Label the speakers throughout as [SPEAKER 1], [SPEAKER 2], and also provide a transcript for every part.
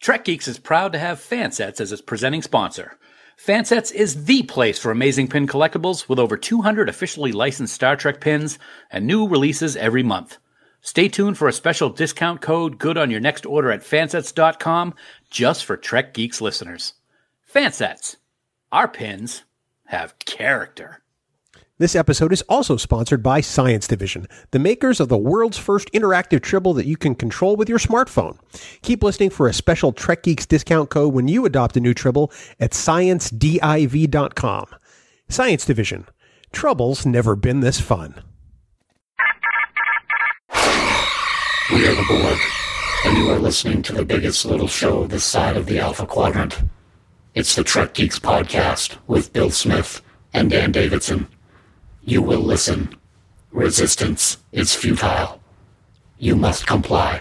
[SPEAKER 1] Trek Geeks is proud to have Fansets as its presenting sponsor. Fansets is the place for amazing pin collectibles with over 200 officially licensed Star Trek pins and new releases every month. Stay tuned for a special discount code good on your next order at fansets.com just for Trek Geeks listeners. Fansets. Our pins have character.
[SPEAKER 2] This episode is also sponsored by Science Division, the makers of the world's first interactive tribble that you can control with your smartphone. Keep listening for a special Trek Geeks discount code when you adopt a new tribble at sciencediv.com. Science Division. Trouble's never been this fun.
[SPEAKER 3] We are the Borg, and you are listening to the biggest little show this side of the Alpha Quadrant. It's the Trek Geeks podcast with Bill Smith and Dan Davidson. You will listen. Resistance is futile. You must comply.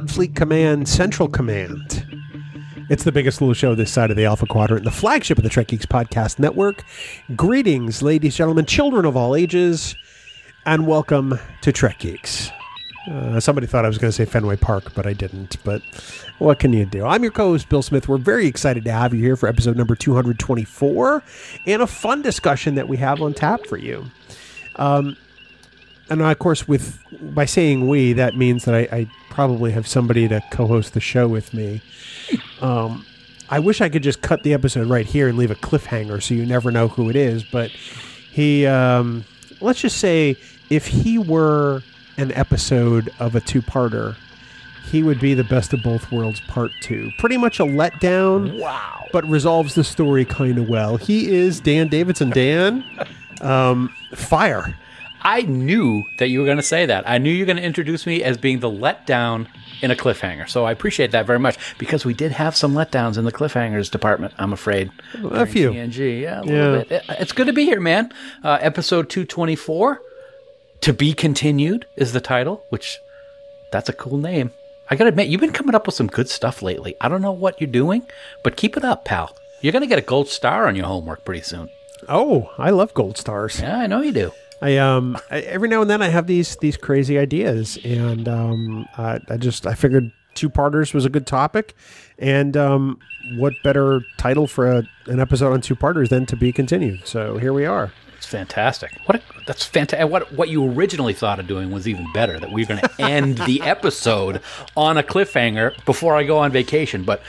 [SPEAKER 2] Podfleet Command, Central Command. It's the biggest little show this side of the Alpha Quadrant, the flagship of the Trek Geeks Podcast Network. Greetings, ladies, gentlemen, children of all ages, and welcome to Trek Geeks. Uh, somebody thought I was going to say Fenway Park, but I didn't. But what can you do? I'm your co host, Bill Smith. We're very excited to have you here for episode number 224 and a fun discussion that we have on tap for you. Um, and of course, with by saying we, that means that I, I probably have somebody to co-host the show with me. Um, I wish I could just cut the episode right here and leave a cliffhanger so you never know who it is. But he, um, let's just say, if he were an episode of a two-parter, he would be the best of both worlds part two. Pretty much a letdown.
[SPEAKER 1] Wow.
[SPEAKER 2] But resolves the story kind of well. He is Dan Davidson. Dan, um, fire.
[SPEAKER 1] I knew that you were going to say that. I knew you were going to introduce me as being the letdown in a cliffhanger. So I appreciate that very much because we did have some letdowns in the cliffhangers department, I'm afraid.
[SPEAKER 2] A few.
[SPEAKER 1] TNG, yeah, a
[SPEAKER 2] Yeah.
[SPEAKER 1] little bit. It's good to be here, man. Uh, episode 224, To Be Continued is the title, which that's a cool name. I got to admit, you've been coming up with some good stuff lately. I don't know what you're doing, but keep it up, pal. You're going to get a gold star on your homework pretty soon.
[SPEAKER 2] Oh, I love gold stars.
[SPEAKER 1] Yeah, I know you do.
[SPEAKER 2] I um I, every now and then I have these these crazy ideas, and um I, I just I figured two parters was a good topic, and um what better title for a, an episode on two parters than to be continued. So here we are.
[SPEAKER 1] It's fantastic. What a, that's fantastic. What what you originally thought of doing was even better. That we are going to end the episode on a cliffhanger before I go on vacation. But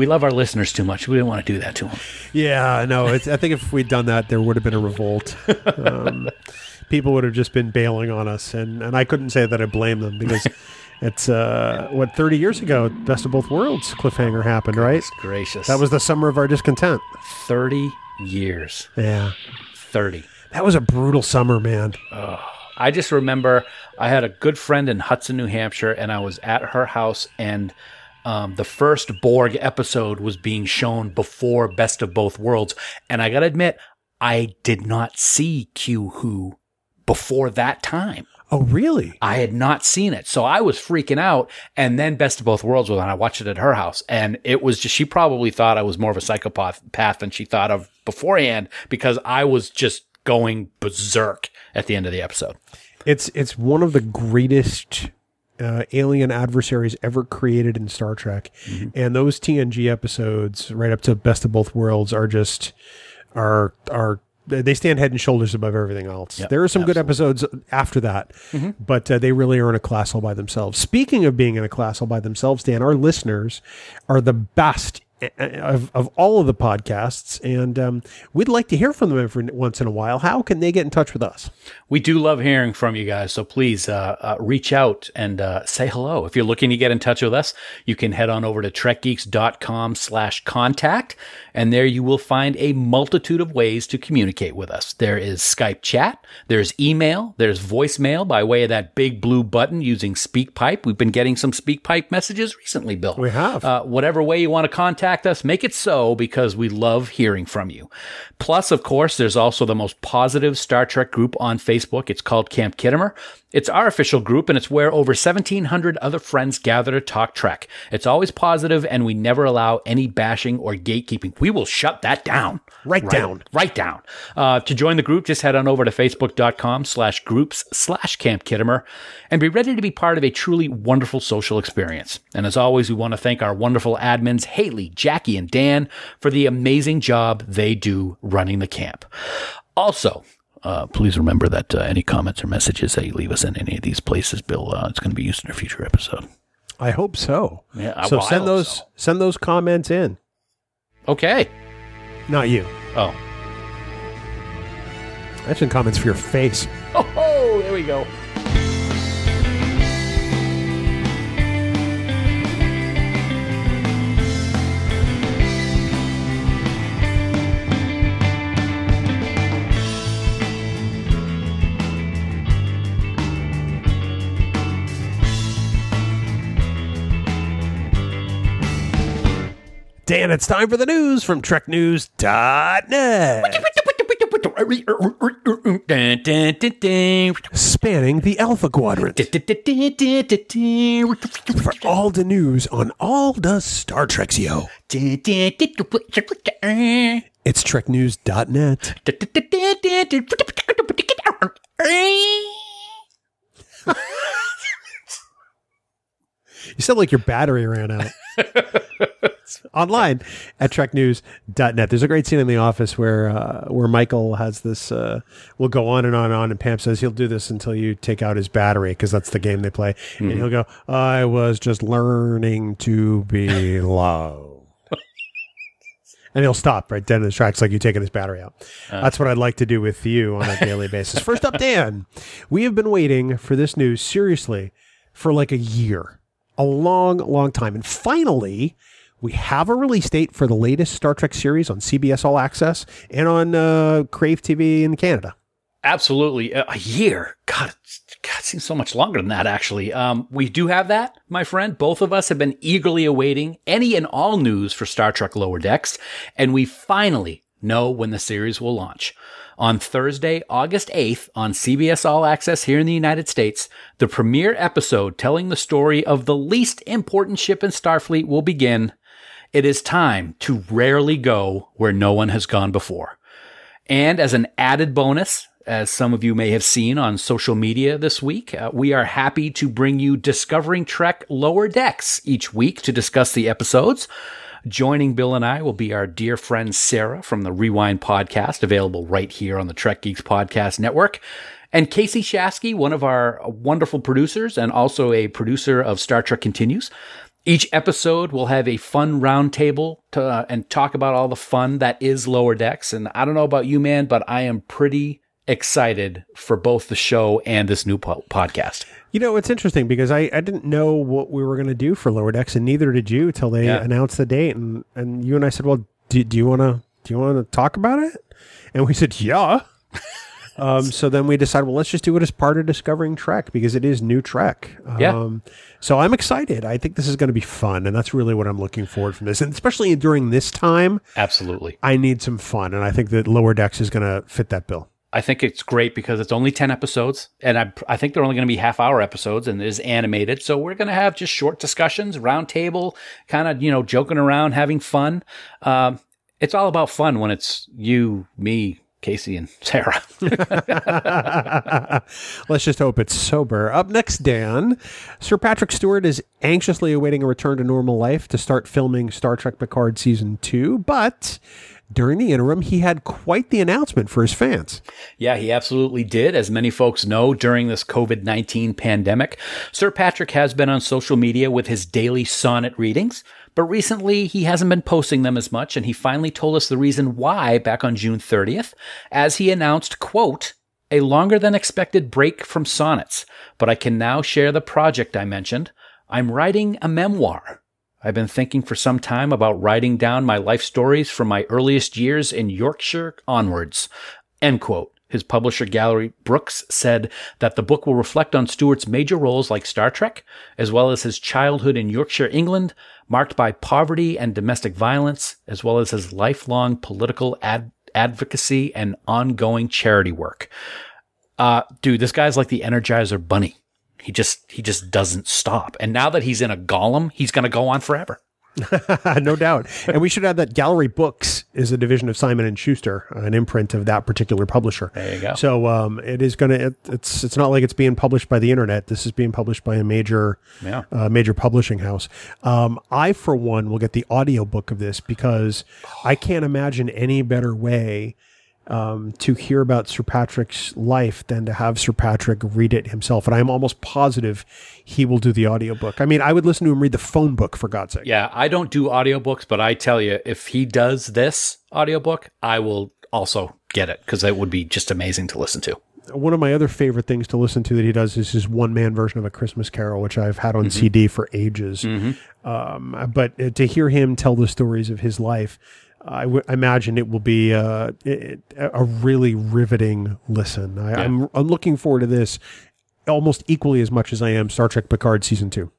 [SPEAKER 1] we love our listeners too much. We didn't want to do that to them.
[SPEAKER 2] Yeah, no, it's, I think if we'd done that, there would have been a revolt. Um, people would have just been bailing on us, and and I couldn't say that I blame them because. It's uh, what thirty years ago, Best of Both Worlds cliffhanger happened, right?
[SPEAKER 1] Gracious.
[SPEAKER 2] That was the summer of our discontent.
[SPEAKER 1] thirty years.
[SPEAKER 2] Yeah,
[SPEAKER 1] Thirty.
[SPEAKER 2] that was a brutal summer, man.
[SPEAKER 1] I just remember I had a good friend in Hudson, New Hampshire, and I was at her house, and um, the first Borg episode was being shown before Best of Both Worlds. And I got to admit, I did not see Q Who before that time.
[SPEAKER 2] Oh, really?
[SPEAKER 1] I had not seen it. So I was freaking out. And then Best of Both Worlds was on. I watched it at her house. And it was just, she probably thought I was more of a psychopath path than she thought of beforehand because I was just going berserk at the end of the episode.
[SPEAKER 2] It's it's one of the greatest uh, alien adversaries ever created in Star Trek, and those TNG episodes, right up to Best of Both Worlds, are just are are they stand head and shoulders above everything else.
[SPEAKER 1] Yep,
[SPEAKER 2] there are some good episodes after that, but uh, they really are in a class all by themselves. Speaking of being in a class all by themselves, Dan, our listeners are the best of, of all of the podcasts, and um, we'd like to hear from them every once in a while. How can they get in touch with us?
[SPEAKER 1] We do love hearing from you guys, so please uh, uh, reach out and uh, say hello. If you're looking to get in touch with us, you can head on over to trekgeeks.com slash contact, and there you will find a multitude of ways to communicate with us. There is Skype chat, there's email, there's voicemail by way of that big blue button using SpeakPipe. We've been getting some SpeakPipe messages recently, Bill.
[SPEAKER 2] We have.
[SPEAKER 1] Uh, whatever way you want to contact us, make it so because we love hearing from you. Plus, of course, there's also the most positive Star Trek group on Facebook. It's called Camp Khitomer. It's our official group and it's where over 1700 other friends gather to talk Trek. It's always positive and we never allow any bashing or gatekeeping. We will shut that down.
[SPEAKER 2] Right down.
[SPEAKER 1] Right down. Uh, to join the group, just head on over to facebook.com slash groups slash Camp Khitomer and be ready to be part of a truly wonderful social experience. And as always, we want to thank our wonderful admins, Haley, Jackie, and Dan, for the amazing job they do running the camp. Also, uh, please remember that uh, any comments or messages that you leave us in any of these places, Bill, uh, it's going to be used in a future episode.
[SPEAKER 2] I hope so.
[SPEAKER 1] Yeah,
[SPEAKER 2] so
[SPEAKER 1] well,
[SPEAKER 2] send those
[SPEAKER 1] so.
[SPEAKER 2] send those comments in.
[SPEAKER 1] Okay.
[SPEAKER 2] Not you.
[SPEAKER 1] Oh.
[SPEAKER 2] I have some comments for your face.
[SPEAKER 1] Oh, oh there we go.
[SPEAKER 2] Dan, it's time for the news from TrekNews.net. Spanning the Alpha Quadrant. For all the news on all the Star Treks, yo. It's TrekNews.net. You sound like your battery ran out. Online at treknews.net. There's a great scene in the office where uh, where Michael has this uh, will go on and on and on and Pam says he'll do this until you take out his battery because that's the game they play. And he'll go, I was just learning to be low. and he'll stop right dead in his tracks like you taking his battery out. That's what I'd like to do with you on a daily basis. First up, Dan. We have been waiting for this news seriously for like a year a long, long time. And finally, we have a release date for the latest Star Trek series on CBS All Access and on uh, Crave TV in Canada.
[SPEAKER 1] Absolutely. A a year. God, God, seems so much longer than that, actually. Um, we do have that, my friend. Both of us have been eagerly awaiting any and all news for Star Trek Lower Decks, and we finally know when the series will launch. On Thursday, August 8th, on CBS All Access here in the United States, the premiere episode telling the story of the least important ship in Starfleet will begin. It is time to rarely go where no one has gone before. And as an added bonus, as some of you may have seen on social media this week, uh, we are happy to bring you Discovering Trek Lower Decks each week to discuss the episodes. Joining Bill and I will be our dear friend Sarah from the Rewind podcast, available right here on the Trek Geeks Podcast Network. And Casey Shasky, one of our wonderful producers and also a producer of Star Trek Continues. Each episode will have a fun roundtable to uh, and talk about all the fun that is Lower Decks. And I don't know about you, man, but I am pretty excited for both the show and this new po- podcast.
[SPEAKER 2] You know, it's interesting because I, I didn't know what we were going to do for Lower Decks, and neither did you till they
[SPEAKER 1] Yeah.
[SPEAKER 2] announced the date. And, and you and I said, "Well, do, do you want to do you want to talk about it?" And we said, "Yeah." um, so then we decided, well, let's just do it as part of Discovering Trek because it is new Trek.
[SPEAKER 1] Yeah.
[SPEAKER 2] Um, so I'm excited. I think this is going to be fun, and that's really what I'm looking forward from this. And especially during this time,
[SPEAKER 1] Absolutely.
[SPEAKER 2] I need some fun, and I think that Lower Decks is going to fit that bill.
[SPEAKER 1] I think it's great because it's only 10 episodes, and I, I think they're only going to be half hour episodes and it is animated. So we're going to have just short discussions, round table, kind of, you know, joking around, having fun. Um, it's all about fun when it's you, me, Casey, and Sarah.
[SPEAKER 2] Let's just hope it's sober. Up next, Dan. Sir Patrick Stewart is anxiously awaiting a return to normal life to start filming Star Trek Picard Season 2, but during the interim, he had quite the announcement for his fans.
[SPEAKER 1] Yeah, he absolutely did. As many folks know, during this COVID 19 pandemic, Sir Patrick has been on social media with his daily sonnet readings. But recently, he hasn't been posting them as much, and he finally told us the reason why back on June 30th, as he announced, quote, a longer than expected break from sonnets, but I can now share the project I mentioned. I'm writing a memoir. I've been thinking for some time about writing down my life stories from my earliest years in Yorkshire onwards. End quote. His publisher Gallery Books said that the book will reflect on Stewart's major roles like Star Trek, as well as his childhood in Yorkshire, England, marked by poverty and domestic violence, as well as his lifelong political ad- advocacy and ongoing charity work. Uh, dude, this guy's like the Energizer Bunny. He just he just doesn't stop. And now that he's in a golem, he's going to go on forever.
[SPEAKER 2] no doubt. And we should add that Gallery Books is a division of Simon and Schuster, an imprint of that particular publisher.
[SPEAKER 1] There you go.
[SPEAKER 2] So um, it is going to. It's it's not like it's being published by the internet. This is being published by a major
[SPEAKER 1] Yeah.
[SPEAKER 2] uh, major publishing house. Um, I for one will get the audiobook of this because I can't imagine any better way. Um, to hear about Sir Patrick's life than to have Sir Patrick read it himself. And I'm almost positive he will do the audiobook. I mean, I would listen to him read the phone book for God's sake.
[SPEAKER 1] Yeah, I don't do audiobooks, but I tell you, if he does this audiobook, I will also get it because it would be just amazing to listen to.
[SPEAKER 2] one of my other favorite things to listen to that he does is his one man version of a Christmas Carol, which I've had on CD for ages. Um, but uh, to hear him tell the stories of his life, I w- imagine it will be uh, it, a really riveting listen. I, I'm, I'm looking forward to this almost equally as much as I am Star Trek Picard season two.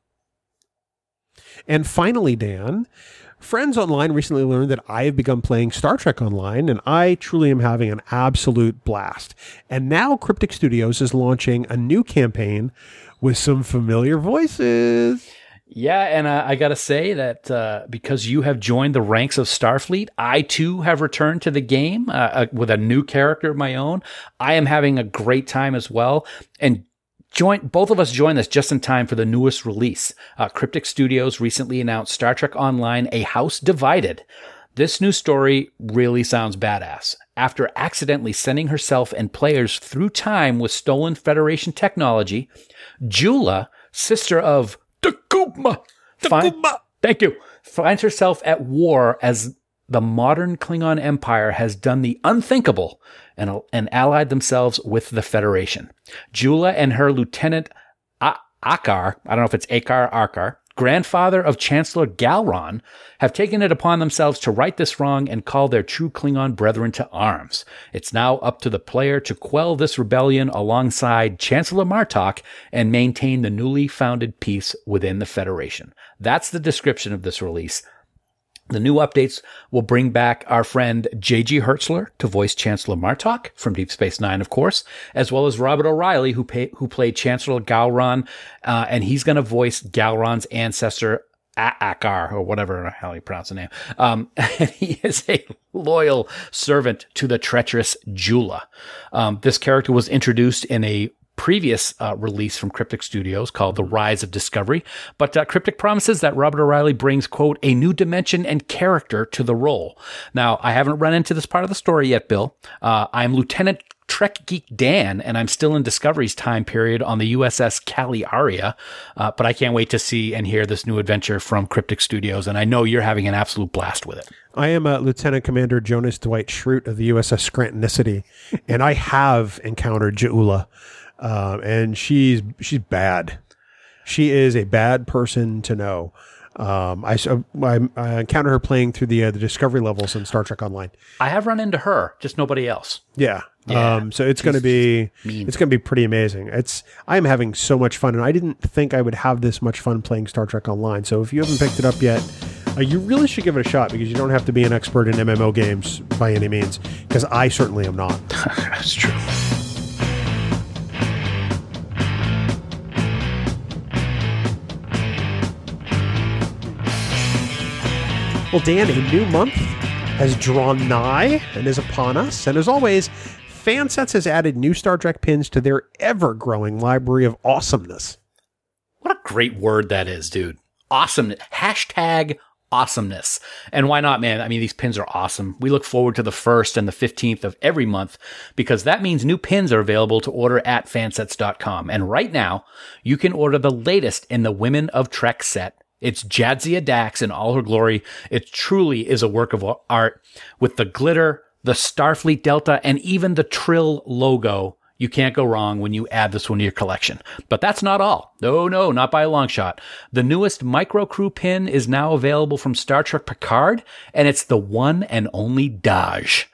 [SPEAKER 2] And finally, Dan, friends online recently learned that I have begun playing Star Trek Online, and I truly am having an absolute blast. And now Cryptic Studios is launching a new campaign with some familiar voices.
[SPEAKER 1] Yeah, and uh, I got to say that uh, because you have joined the ranks of Starfleet, I too have returned to the game uh, uh, with a new character of my own. I am having a great time as well. And join both of us join this just in time for the newest release. Uh, Cryptic Studios recently announced Star Trek Online: A House Divided. This new story really sounds badass. After accidentally sending herself and players through time with stolen Federation technology, J'Ula, sister of T'Kuvma, find- thank you, finds herself at war as the modern Klingon Empire has done the unthinkable and, and allied themselves with the Federation. J'Ula and her lieutenant Akar, I don't know if it's Akar Arkar, grandfather of Chancellor Gowron, have taken it upon themselves to right this wrong and call their true Klingon brethren to arms. It's now up to the player to quell this rebellion alongside Chancellor Martok and maintain the newly founded peace within the Federation. That's the description of this release. The new updates will bring back our friend J.G. Hertzler to voice Chancellor Martok from Deep Space Nine, of course, as well as Robert O'Reilly, who, pay, who played Chancellor Gowron, uh, and he's going to voice Gowron's ancestor, Akar, or whatever how you pronounce the name. Um, and he is a loyal servant to the treacherous J'Ula. Um, this character was introduced in a previous uh, release from Cryptic Studios called The Rise of Discovery. But uh, Cryptic promises that Robert O'Reilly brings, quote, a new dimension and character to the role. Now, I haven't run into this part of the story yet, Bill. Uh, I'm Lieutenant Trek Geek Dan, and I'm still in Discovery's time period on the USS Caliaria. Uh, but I can't wait to see and hear this new adventure from Cryptic Studios, and I know you're having an absolute blast with it.
[SPEAKER 2] I am uh, Lieutenant Commander Jonas Dwight Schrute of the USS Scrantonicity, and I have encountered J'Ula, um, and she's she's bad. She is a bad person to know. Um, I, so I, I encountered her playing through the uh, the Discovery levels in Star Trek Online.
[SPEAKER 1] I have run into her, just nobody else.
[SPEAKER 2] Yeah.
[SPEAKER 1] Yeah.
[SPEAKER 2] Um, so it's going to be it's going to be pretty amazing. It's I'm having so much fun, and I didn't think I would have this much fun playing Star Trek Online. So if you haven't picked it up yet, uh, you really should give it a shot because you don't have to be an expert in MMO games by any means. Because I certainly am not.
[SPEAKER 1] That's true.
[SPEAKER 2] Well, Dan, a new month has drawn nigh and is upon us. And as always, Fansets has added new Star Trek pins to their ever growing library of awesomeness.
[SPEAKER 1] What a great word that is, dude. Awesome. Hashtag awesomeness. And why not, man? I mean, these pins are awesome. We look forward to the 1st and the 15th of every month because that means new pins are available to order at fansets.com. And right now, you can order the latest in the Women of Trek set. It's Jadzia Dax in all her glory. It truly is a work of art with the glitter, the Starfleet Delta, and even the Trill logo you can't go wrong when you add this one to your collection. But that's not all. No, no, not by a long shot. The newest Micro Crew pin is now available from Star Trek Picard, and it's the one and only Dahj.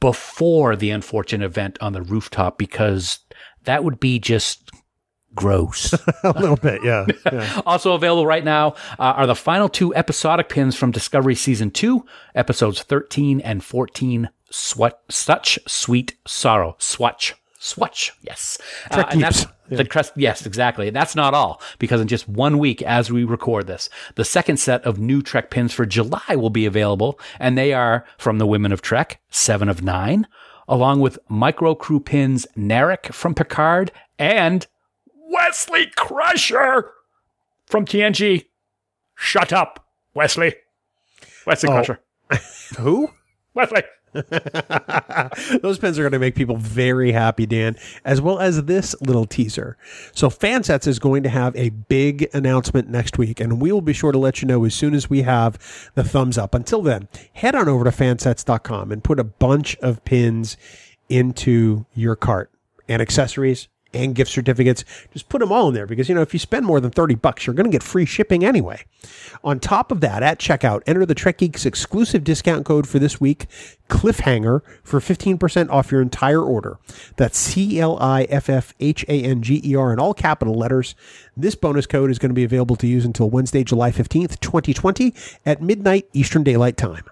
[SPEAKER 1] Before the unfortunate event on the rooftop, because that would be just gross.
[SPEAKER 2] a little bit, yeah. yeah.
[SPEAKER 1] also available right now uh, are the final two episodic pins from Discovery Season 2, episodes 13 and 14, Swat- Such Sweet Sorrow. Swatch. Swatch, yes.
[SPEAKER 2] Uh, and that's
[SPEAKER 1] yeah. the crest. Yes, exactly. That's not all because in just one week as we record this, the second set of new Trek pins for July will be available and they are from the Women of Trek, seven of nine, along with micro crew pins Narek from Picard and Wesley Crusher from TNG. Shut up, Wesley. Wesley oh. Crusher.
[SPEAKER 2] Who?
[SPEAKER 1] Wesley.
[SPEAKER 2] Those pins are going to make people very happy, Dan, as well as this little teaser. So, Fansets is going to have a big announcement next week, and we will be sure to let you know as soon as we have the thumbs up. Until then, head on over to fansets.com and put a bunch of pins into your cart and accessories and gift certificates. Just put them all in there because, you know, if you spend more than 30 bucks, you're going to get free shipping anyway. On top of that, at checkout, enter the Trek Geeks exclusive discount code for this week, Cliffhanger, for 15% off your entire order. That's C L I F F H A N G E R in all capital letters. This bonus code is going to be available to use until Wednesday, July 15th, 2020 at midnight Eastern Daylight Time.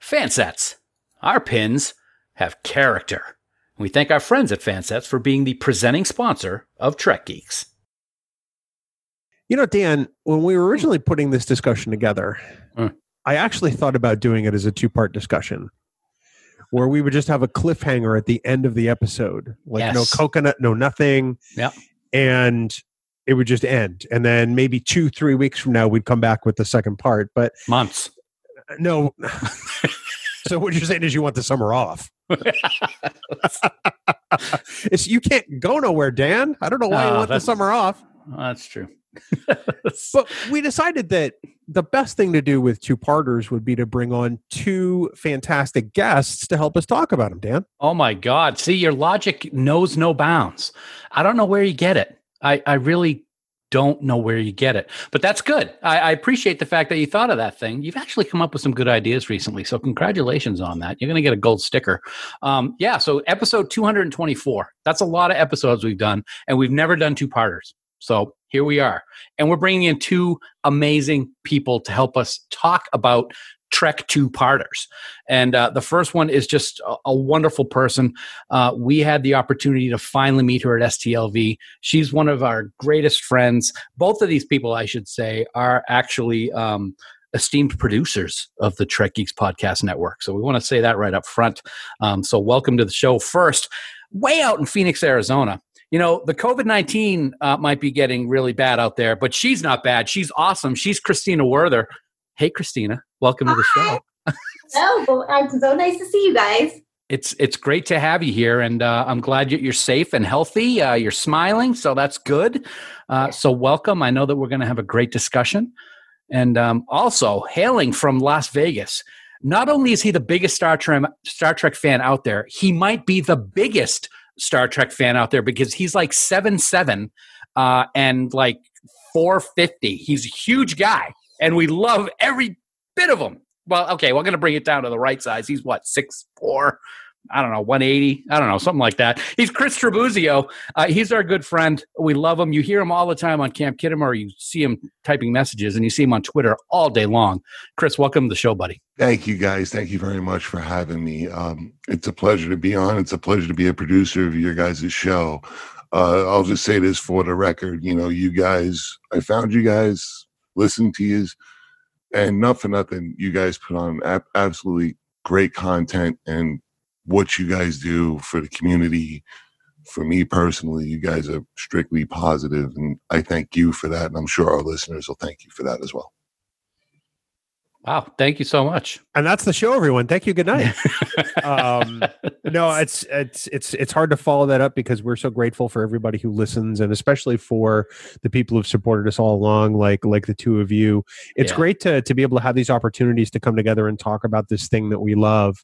[SPEAKER 1] Fansets. Our pins have character. We thank our friends at Fansets for being the presenting sponsor of Trek Geeks.
[SPEAKER 2] You know, Dan, when we were originally putting this discussion together, mm. I actually thought about doing it as a two part discussion where we would just have a cliffhanger at the end of the episode. Like yes. no coconut, no nothing.
[SPEAKER 1] Yeah.
[SPEAKER 2] And it would just end. And then maybe two, three weeks from now, we'd come back with the second part. But
[SPEAKER 1] months.
[SPEAKER 2] No. so what you're saying is you want the summer off. it's you can't go nowhere, Dan. I don't know why you ah, want the summer off.
[SPEAKER 1] That's true.
[SPEAKER 2] but we decided that the best thing to do with two parters would be to bring on two fantastic guests to help us talk about them, Dan.
[SPEAKER 1] Oh my God. See, your logic knows no bounds. I don't know where you get it. I, I really don't know where you get it. But that's good. I, I, appreciate the fact that you thought of that thing. You've actually come up with some good ideas recently. So congratulations on that. You're going to get a gold sticker. Um, yeah. So episode 224. That's a lot of episodes we've done, and we've never done two parters. So here we are. And we're bringing in two amazing people to help us talk about Trek two parters. And uh, the first one is just a, a wonderful person. Uh, we had the opportunity to finally meet her at STLV. She's one of our greatest friends. Both of these people, I should say, are actually. Um, esteemed producers of the Trek Geeks Podcast Network. So we want to say that right up front. Um, so welcome to the show first, way out in Phoenix, Arizona. You know, the COVID 19 uh, might be getting really bad out there, but she's not bad. She's awesome. She's Christina Werther. Hey, Christina, welcome Hi. to the show.
[SPEAKER 4] oh, well, so nice to see you guys.
[SPEAKER 1] It's it's great to have you here, and uh, I'm glad you're safe and healthy. Uh, you're smiling, so that's good. Uh, so welcome. I know that we're going to have a great discussion, and um, also hailing from Las Vegas. Not only is he the biggest Star Trek Star Trek fan out there, he might be the biggest Star Trek fan out there because he's like seven seven uh, and like 450. He's a huge guy and we love every bit of him. Well, okay, we're going to bring it down to the right size. He's what six four. I don't know, 180. I don't know, something like that. He's Chris Trebuzio. Uh, he's our good friend. We love him. You hear him all the time on Camp Khitomer. You see him typing messages, and you see him on Twitter all day long. Chris, welcome to the show, buddy.
[SPEAKER 5] Thank you, guys. Thank you very much for having me. Um, it's a pleasure to be on. It's a pleasure to be a producer of your guys' show. Uh, I'll just say this for the record. You know, you guys, I found you guys listen to you. And not for nothing, you guys put on ab- absolutely great content and what you guys do for the community. For me personally, you guys are strictly positive, and I thank you for that. And I'm sure our listeners will thank you for that as well.
[SPEAKER 1] Wow, thank you so much.
[SPEAKER 2] And that's the show, everyone. Thank you. Good night. um, no, it's it's it's it's hard to follow that up because we're so grateful for everybody who listens, and especially for the people who've supported us all along, like like the two of you. It's
[SPEAKER 1] Yeah.
[SPEAKER 2] great to to be able to have these opportunities to come together and talk about this thing that we love,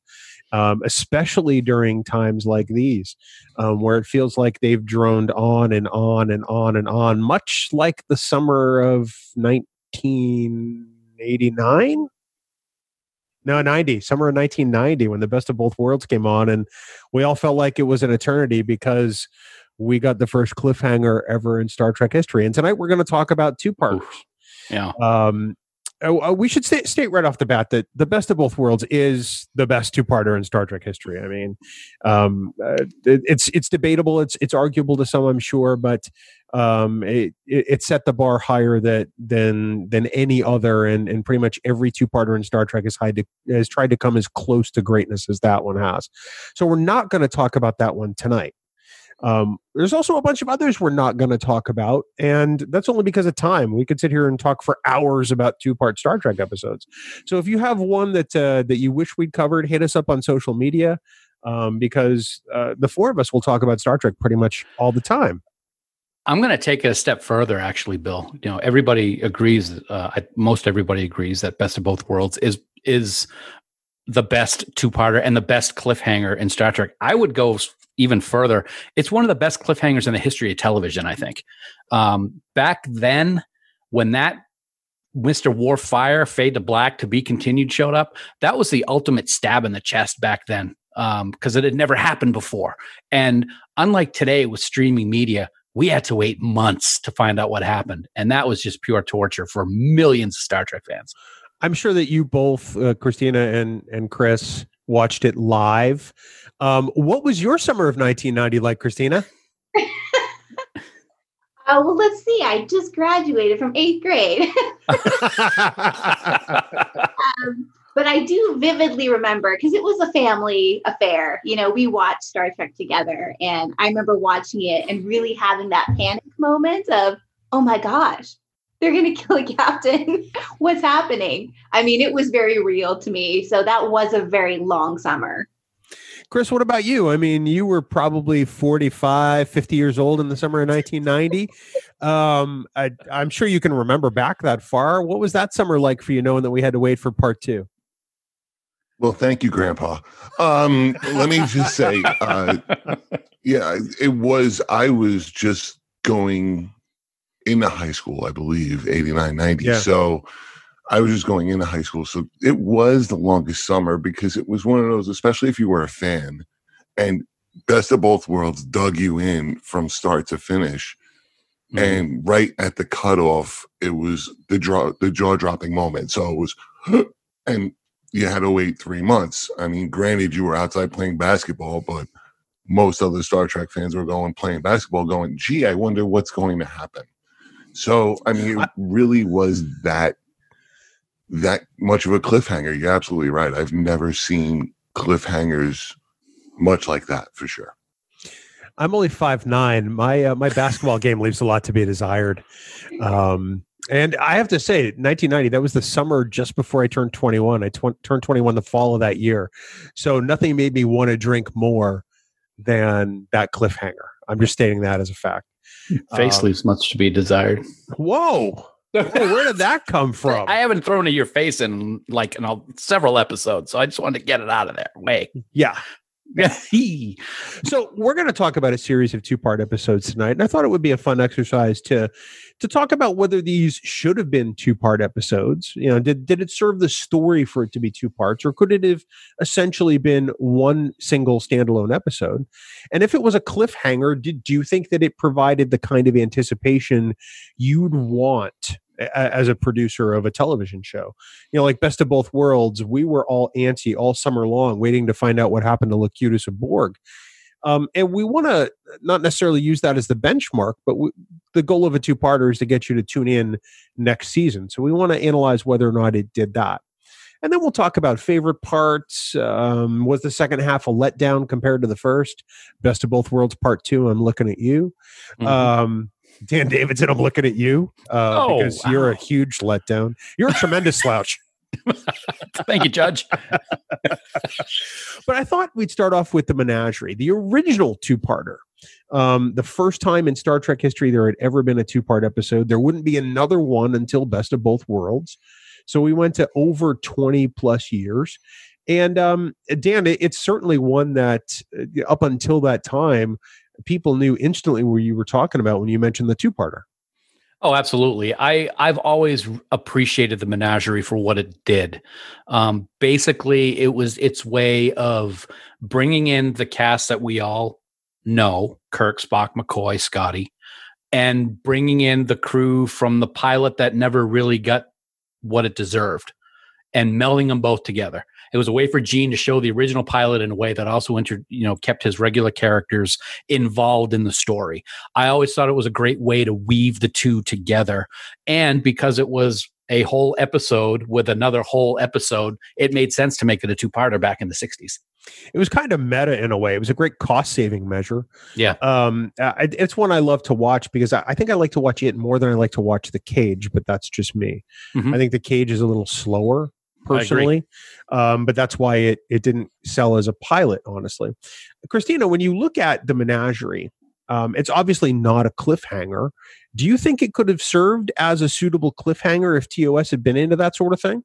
[SPEAKER 2] um, especially during times like these, um, where it feels like they've droned on and on and on and on, much like the summer of nineteen eighty nine. No, 90, summer of 1990 when the best of both worlds came on. And we all felt like it was an eternity because we got the first cliffhanger ever in Star Trek history. And tonight we're going to talk about two parts
[SPEAKER 1] Yeah.
[SPEAKER 2] Um, uh, uh, we should state, state right off the bat that the best of both worlds is the best two-parter in Star Trek history. I mean, um, uh, it, it's it's debatable. It's it's arguable to some, I'm sure, but um, it, it set the bar higher that than than any other, and and pretty much every two-parter in Star Trek has to has tried to come as close to greatness as that one has. So we're not going to talk about that one tonight. Um, there's also a bunch of others we're not going to talk about, and that's only because of time. We could sit here and talk for hours about two-part Star Trek episodes. So if you have one that uh, that you wish we'd covered, hit us up on social media um, because uh, the four of us will talk about Star Trek pretty much all the time.
[SPEAKER 1] I'm going to take it a step further, actually, Bill. You know, everybody agrees. Uh, most everybody agrees that Best of Both Worlds is is the best two-parter and the best cliffhanger in Star Trek. I would go even further. It's one of the best cliffhangers in the history of television. I think. Um, back then, when that Mr. Worf fire Fade to Black to be continued showed up, that was the ultimate stab in the chest back then because it had never happened before. And unlike today with streaming media, we had to wait months to find out what happened. And that was just pure torture for millions of Star Trek fans.
[SPEAKER 2] I'm sure that you both, uh, Christina and and Chris, watched it live. Um, what was your summer of 1990 like, Christina?
[SPEAKER 4] Oh, well, let's see. I just graduated from eighth grade. um, but I do vividly remember because it was a family affair. You know, we watched Star Trek together, and I remember watching it and really having that panic moment of, oh my gosh, they're going to kill a captain. What's happening? I mean, it was very real to me. So that was a very long summer.
[SPEAKER 2] Chris, what about you? I mean, you were probably 45, 50 years old in the summer of 1990. Um, I, I'm sure you can remember back that far. What was that summer like for you, knowing that we had to wait for part two?
[SPEAKER 5] Well, thank you, Grandpa. Um, let me just say, uh, yeah, it was. I was just going into high school, I believe, 89, 90.
[SPEAKER 2] Yeah.
[SPEAKER 5] So I was just going into high school. So it was the longest summer because it was one of those, especially if you were a fan and Best of Both Worlds dug you in from start to finish. Mm-hmm. And right at the cutoff, it was the draw, the jaw dropping moment. So it was, and you had to wait three months. I mean, granted, you were outside playing basketball, but most other Star Trek fans were going playing basketball, going, gee, I wonder what's going to happen. So, I mean, it really was that that much of a cliffhanger. You're absolutely right. I've never seen cliffhangers much like that for sure.
[SPEAKER 2] I'm only five nine. My uh, my basketball game leaves a lot to be desired. Um, and I have to say, 1990, that was the summer just before I turned 21. I tw- turned 21 the fall of that year. So nothing made me want to drink more than that cliffhanger. I'm just stating that as a fact.
[SPEAKER 1] Face
[SPEAKER 2] Um,
[SPEAKER 1] leaves much to be desired.
[SPEAKER 2] Whoa. Whoa, where did that come from?
[SPEAKER 1] I haven't thrown it in your face in like in a, several episodes, so I just wanted to get it out of there. Way.
[SPEAKER 2] yeah. So we're going to talk about a series of two-part episodes tonight, and I thought it would be a fun exercise to to talk about whether these should have been two-part episodes. You know, did did it serve the story for it to be two parts, or could it have essentially been one single standalone episode? And if it was a cliffhanger, did do you think that it provided the kind of anticipation you'd want? As a producer of a television show, you know, like Best of Both Worlds, we were all antsy all summer long, waiting to find out what happened to Locutus of Borg. Um, and we want to not necessarily use that as the benchmark, but we, the goal of a two parter is to get you to tune in next season. So we want to analyze whether or not it did that. And then we'll talk about favorite parts. Um, was the second half a letdown compared to the first? Best of both worlds, part two. I'm looking at you.
[SPEAKER 1] Mhm.
[SPEAKER 2] Um, Dan Davidson, I'm looking at you uh,
[SPEAKER 1] Oh,
[SPEAKER 2] because you're a huge letdown. You're a tremendous slouch.
[SPEAKER 1] Thank you, Judge.
[SPEAKER 2] but I thought we'd start off with the menagerie, the original two parter. Um, the first time in Star Trek history there had ever been a two part episode. There wouldn't be another one until Best of Both Worlds. So we went to over 20 plus years. And um, Dan, it's certainly one that uh, up until that time, people knew instantly where you were talking about when you mentioned the two parter.
[SPEAKER 1] Oh, absolutely. I I've always appreciated the menagerie for what it did. Um, basically, it was its way of bringing in the cast that we all know: Kirk, Spock, McCoy, Scotty, and bringing in the crew from the pilot that never really got what it deserved, and melding them both together. It was a way for Gene to show the original pilot in a way that also inter, you know kept his regular characters involved in the story. I always thought it was a great way to weave the two together, and because it was a whole episode with another whole episode, it made sense to make it a two-parter back in the '60s.
[SPEAKER 2] It was kind of meta in a way. It was a great cost-saving measure.
[SPEAKER 1] Yeah,
[SPEAKER 2] um, I, it's one I love to watch because I, I, think I like to watch it more than I like to watch The Cage, but that's just me. Mm-hmm. I think The Cage is a little slower personally. Um, but that's why it it didn't sell as a pilot, honestly. Christina, when you look at the menagerie, um, it's obviously not a cliffhanger. Do you think it could have served as a suitable cliffhanger if TOS had been into that sort of thing?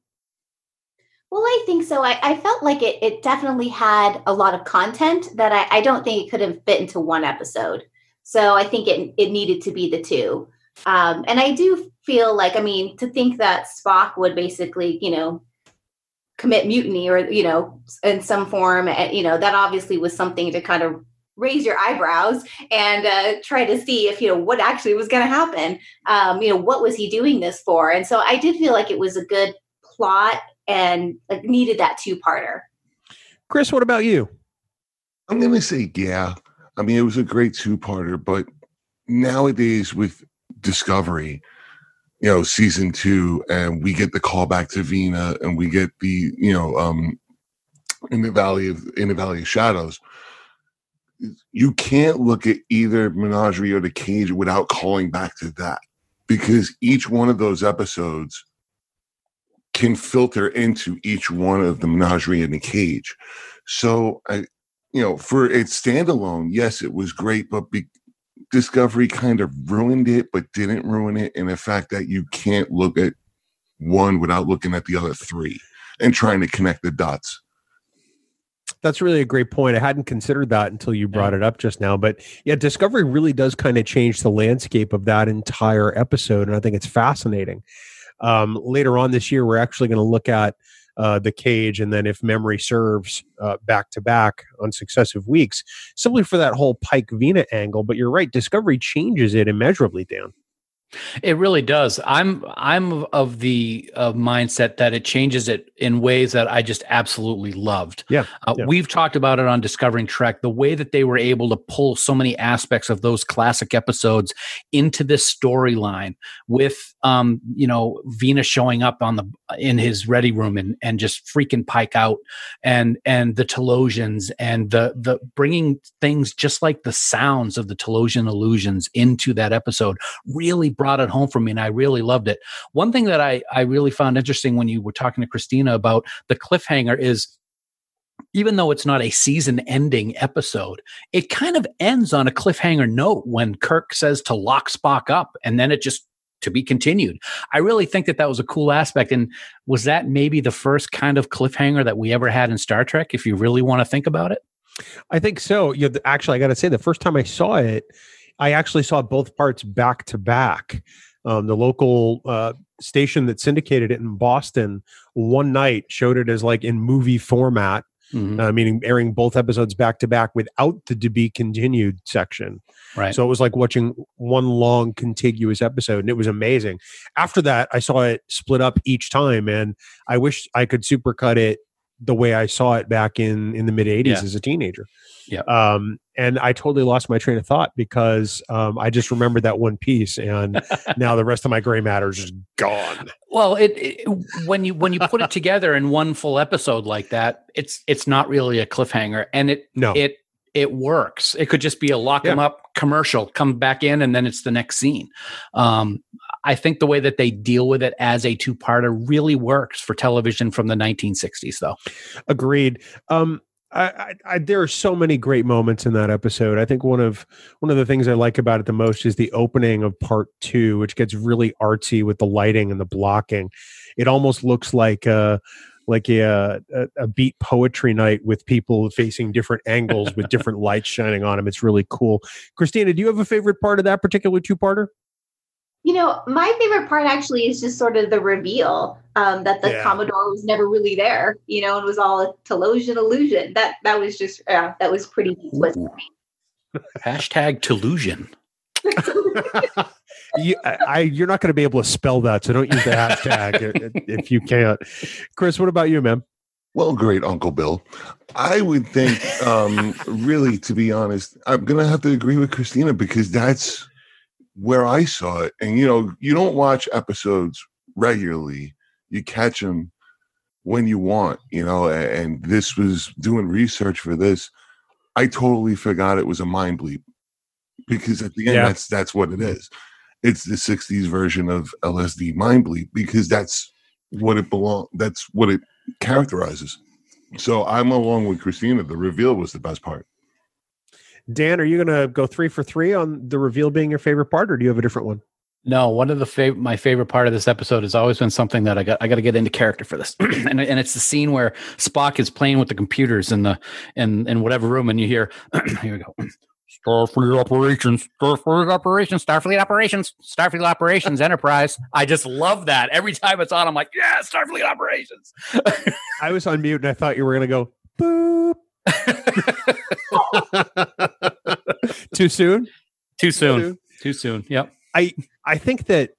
[SPEAKER 4] Well, I think so. I, I felt like it, it definitely had a lot of content that I, I don't think it could have fit into one episode. So I think it, it needed to be the two. Um, and I do feel like, I mean, to think that Spock would basically, you know, commit mutiny or you know in some form and you know that obviously was something to kind of raise your eyebrows and uh, try to see if you know what actually was going to happen um, you know what was he doing this for? And so i did feel like it was a good plot and like, needed that two-parter.
[SPEAKER 2] Chris what about you?
[SPEAKER 5] I'm going to say yeah. I mean it was a great two-parter but nowadays with discovery you know season two and we get the call back to Vina and we get the you know um in the valley of in the valley of shadows. You can't look at either menagerie or the cage without calling back to that because each one of those episodes can filter into each one of the menagerie and the cage. So i you know for its standalone yes it was great but be, Discovery kind of ruined it, but didn't ruin it. And the fact that you can't look at one without looking at the other three and trying to connect the dots.
[SPEAKER 2] That's really a great point. I hadn't considered that until you brought it up just now. But yeah, Discovery really does kind of change the landscape of that entire episode. And I think it's fascinating. Um, later on this year, we're actually going to look at uh, the cage, and then if memory serves, uh, back to back on successive weeks, simply for that whole Pike Vina angle. But you're right, Discovery changes it immeasurably, Dan.
[SPEAKER 1] It really does. I'm I'm of the uh, mindset that it changes it in ways that I just absolutely loved.
[SPEAKER 2] Yeah,
[SPEAKER 1] uh,
[SPEAKER 2] yeah,
[SPEAKER 1] we've talked about it on Discovering Trek. The way that they were able to pull so many aspects of those classic episodes into this storyline, with um, you know Vina showing up on the in his ready room and and just freaking Pike out, and and the Talosians and the the bringing things just like the sounds of the Talosian illusions into that episode really brought it home for me and I really loved it. One thing that I, I really found interesting when you were talking to Christina about the cliffhanger is even though it's not a season ending episode, it kind of ends on a cliffhanger note when Kirk says to lock Spock up and then it just to be continued. I really think that that was a cool aspect. And was that maybe the first kind of cliffhanger that we ever had in Star Trek, if you really want to think about it?
[SPEAKER 2] I think so. Yeah, actually, I got to say, the first time I saw it, I actually saw both parts back to back. Um, the local uh, station that syndicated it in Boston one night showed it as like in movie format, mm-hmm. uh, meaning airing both episodes back to back without the to be continued section.
[SPEAKER 1] Right.
[SPEAKER 2] So it was like watching one long contiguous episode, and it was amazing. After that, I saw it split up each time, and I wish I could supercut it the way I saw it back in in the mid '80s yeah. as a teenager.
[SPEAKER 1] Yeah.
[SPEAKER 2] Um, and I totally lost my train of thought because um, I just remembered that one piece, and now the rest of my gray matter is just gone.
[SPEAKER 1] Well, it, it, when you when you put it together in one full episode like that, it's it's not really a cliffhanger, and it
[SPEAKER 2] no
[SPEAKER 1] it it works. It could just be a lock yeah. them up commercial, come back in, and then it's the next scene. Um, I think the way that they deal with it as a two-parter really works for television from the 1960s, though.
[SPEAKER 2] Agreed. Um, I, I, I, there are so many great moments in that episode. I think one of one of the things I like about it the most is the opening of part two, which gets really artsy with the lighting and the blocking. It almost looks like a like a, a, a beat poetry night with people facing different angles with different lights shining on them. It's really cool. Christina, do you have a favorite part of that particular two parter?
[SPEAKER 4] You know, my favorite part actually is just sort of the reveal um, that the yeah. Commodore was never really there, you know, and was all a Talosian illusion. That that was just uh, that was pretty neat.
[SPEAKER 1] Hashtag Talosian.
[SPEAKER 2] you, I, you're not going to be able to spell that, so don't use the hashtag if you can't. Chris, what about you, man?
[SPEAKER 5] Well, great, Uncle Bill. I would think, um, really, to be honest, I'm going to have to agree with Christina because that's where I saw it. And you know, you don't watch episodes regularly; you catch them when you want. You know, and this was doing research for this. I totally forgot it was a mind bleep because at the end, yeah. that's that's what it is. It's the '60s version of LSD mind bleep because that's what it belong. That's what it characterizes. So I'm along with Christina. The reveal was the best part.
[SPEAKER 2] Dan, are you going to go three for three on the reveal being your favorite part, or do you have a different one?
[SPEAKER 1] No, one of the fav- my favorite part of this episode has always been something that I got I got to get into character for this, and and it's the scene where Spock is playing with the computers in the in in whatever room, and you hear here we go. Starfleet operations, Starfleet operations, Starfleet operations, Starfleet operations, Enterprise. I just love that. Every time it's on, I'm like, yeah, Starfleet operations.
[SPEAKER 2] I was on mute and I thought you were going to go boop Too soon?
[SPEAKER 1] Too soon. Too soon. Yep.
[SPEAKER 2] I I think that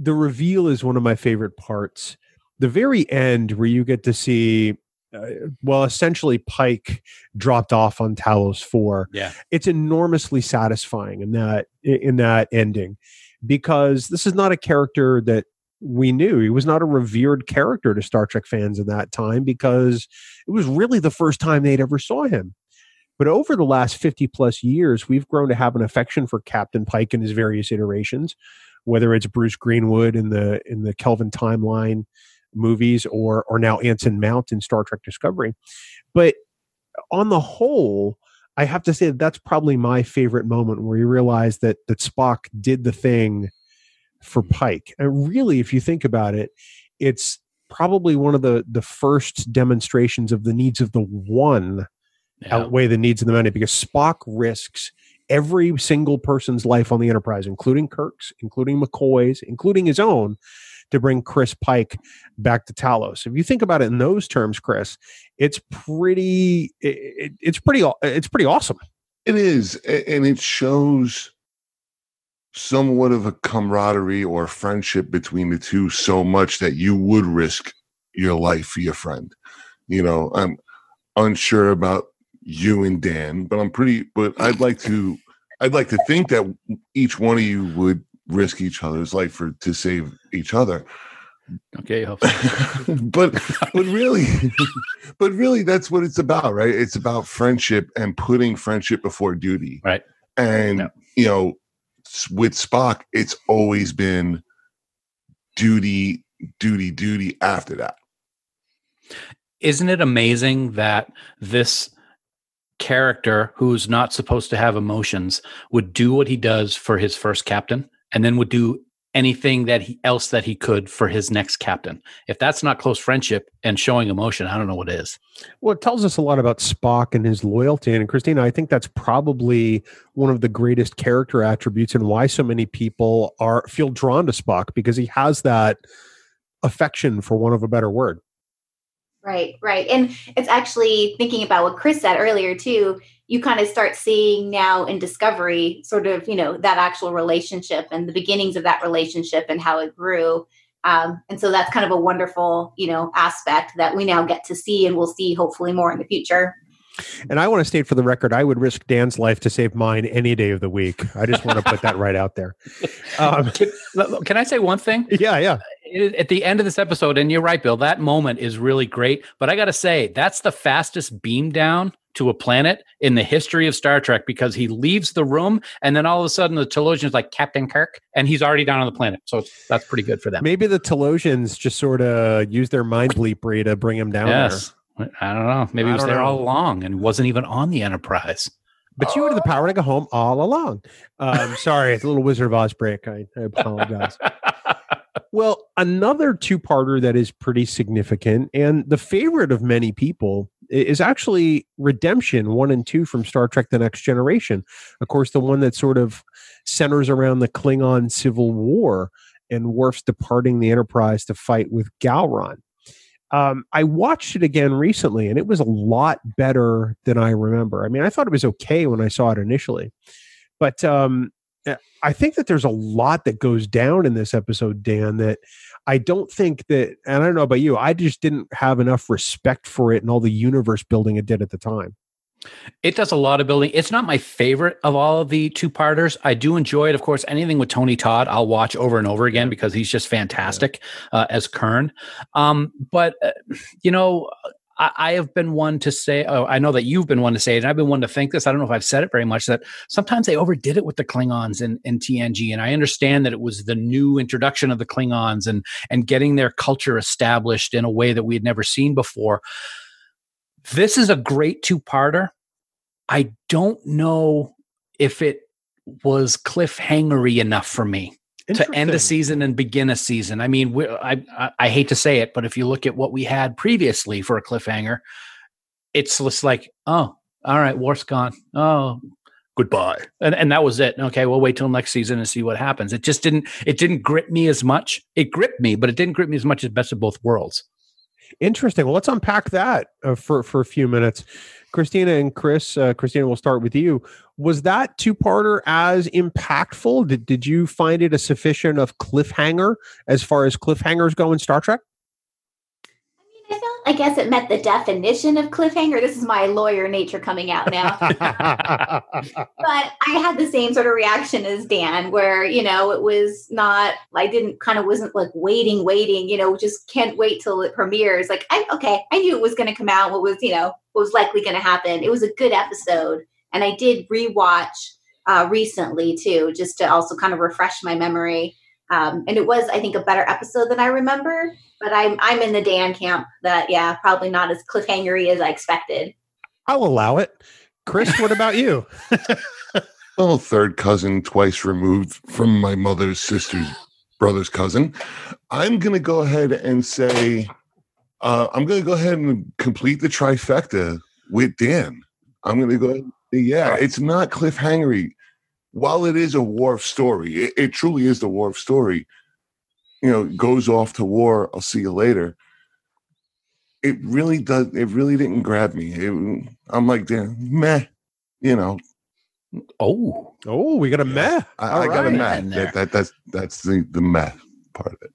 [SPEAKER 2] the reveal is one of my favorite parts. The very end where you get to see uh, well essentially Pike dropped off on Talos 4.
[SPEAKER 1] Yeah.
[SPEAKER 2] It's enormously satisfying in that in that ending because this is not a character that we knew he was not a revered character to Star Trek fans in that time because it was really the first time they'd ever saw him. But over the last 50 plus years, we've grown to have an affection for Captain Pike in his various iterations, whether it's Bruce Greenwood in the in the Kelvin timeline movies or or now Anson Mount in Star Trek Discovery. But on the whole, I have to say that that's probably my favorite moment where you realize that that Spock did the thing for Pike. And really, if you think about it, it's probably one of the the first demonstrations of the needs of the one yeah. outweigh the needs of the many because Spock risks every single person's life on the Enterprise, including Kirk's, including McCoy's, including his own, to bring Chris Pike back to Talos. If you think about it in those terms, Chris, it's pretty it, it's pretty it's pretty awesome.
[SPEAKER 5] It is, and it shows somewhat of a camaraderie or friendship between the two so much that you would risk your life for your friend. You know, I'm unsure about you and Dan, but I'm pretty but I'd like to I'd like to think that each one of you would risk each other's life for to save each other.
[SPEAKER 1] Okay,
[SPEAKER 5] but but really but really that's what it's about, right? It's about friendship and putting friendship before duty.
[SPEAKER 1] Right.
[SPEAKER 5] And yeah. you know, with Spock, it's always been duty, duty, duty after that.
[SPEAKER 1] Isn't it amazing that this character who's not supposed to have emotions would do what he does for his first captain and then would do anything that he else that he could for his next captain. If that's not close friendship and showing emotion, I don't know what is.
[SPEAKER 2] Well, it tells us a lot about Spock and his loyalty. And Christina, I think that's probably one of the greatest character attributes and why so many people are feel drawn to Spock because he has that affection for one of a better word.
[SPEAKER 4] Right, right. And it's actually thinking about what Chris said earlier too you kind of start seeing now in discovery sort of you know that actual relationship and the beginnings of that relationship and how it grew um, and so that's kind of a wonderful you know aspect that we now get to see and we'll see hopefully more in the future
[SPEAKER 2] and I want to state for the record, I would risk Dan's life to save mine any day of the week. I just want to put that right out there.
[SPEAKER 1] Um, can, can, I say one thing?
[SPEAKER 2] Yeah, yeah.
[SPEAKER 1] At the end of this episode, and you're right, Bill, that moment is really great. But I got to say, that's the fastest beam down to a planet in the history of Star Trek because he leaves the room and then all of a sudden the Talosian's like Captain Kirk and he's already down on the planet. So that's pretty good for them.
[SPEAKER 2] Maybe the Talosians just sort of use their mind bleepery to bring him down
[SPEAKER 1] yes. I don't know. Maybe
[SPEAKER 2] I
[SPEAKER 1] he was there
[SPEAKER 2] know.
[SPEAKER 1] all along and wasn't even on the Enterprise.
[SPEAKER 2] But you had the power to go home all along. Um, sorry, it's a little Wizard of Oz break. I, I apologize. Well, another two-parter that is pretty significant and the favorite of many people is actually Redemption 1 and 2 from Star Trek The Next Generation. Of course, the one that sort of centers around the Klingon Civil War and Worf's departing the Enterprise to fight with Gowron. Um, I watched it again recently and it was a lot better than I remember. I mean, I thought it was okay when I saw it initially, but um, uh, I think that there's a lot that goes down in this episode, Dan, that I don't think that, and I don't know about you, I just didn't have enough respect for it and all the universe building it did at the time.
[SPEAKER 1] It does a lot of building. It's not my favorite of all of the two parters. I do enjoy it. Of course, anything with Tony Todd, I'll watch over and over again because he's just fantastic uh, as Kurn. Um, but, uh, you know, I, I have been one to say, oh, I know that you've been one to say it, and I've been one to think this. I don't know if I've said it very much that sometimes they overdid it with the Klingons in, in TNG. And I understand that it was the new introduction of the Klingons and, and getting their culture established in a way that we had never seen before. This is a great two parter. I don't know if it was cliffhangery enough for me to end a season and begin a season. I mean, I, I I hate to say it, but if you look at what we had previously for a cliffhanger, it's just like, oh, all right, Worf's gone. Oh, goodbye, and and that was it. Okay, we'll wait till next season and see what happens. It just didn't it didn't grip me as much. It gripped me, but it didn't grip me as much as Best of Both Worlds.
[SPEAKER 2] Interesting. Well, let's unpack that uh, for for a few minutes. Christina and Chris, uh, Christina, we'll start with you. Was that two parter as impactful? Did did you find it a sufficient of cliffhanger as far as cliffhangers go in Star Trek?
[SPEAKER 4] I guess it met the definition of cliffhanger. This is my lawyer nature coming out now. but I had the same sort of reaction as Dan, where you know it was not. I didn't kind of wasn't like waiting, waiting. You know, just can't wait till it premieres. Like, I okay, I knew it was going to come out. What was you know what was likely going to happen. It was a good episode, and I did rewatch uh, recently too, just to also kind of refresh my memory. Um, and it was, I think, a better episode than I remember. But I'm I'm in the Dan camp that yeah, probably not as cliffhangery as I expected.
[SPEAKER 2] I'll allow it. Chris, what about you?
[SPEAKER 5] Well, third cousin, twice removed from my mother's sister's brother's cousin. I'm going to go ahead and say, uh, I'm going to go ahead and complete the trifecta with Dan. I'm going to go, ahead and say, yeah, it's not cliffhangery. While it is a Worf story, it, it truly is the Worf story. You know, goes off to war. I'll see you later. It really does. It really didn't grab me. It, I'm like, Dan, meh. You know,
[SPEAKER 1] Oh,
[SPEAKER 2] Oh, we got a meh.
[SPEAKER 5] I,
[SPEAKER 2] All
[SPEAKER 5] I got a meh. That, that that's that's the the meh part of it.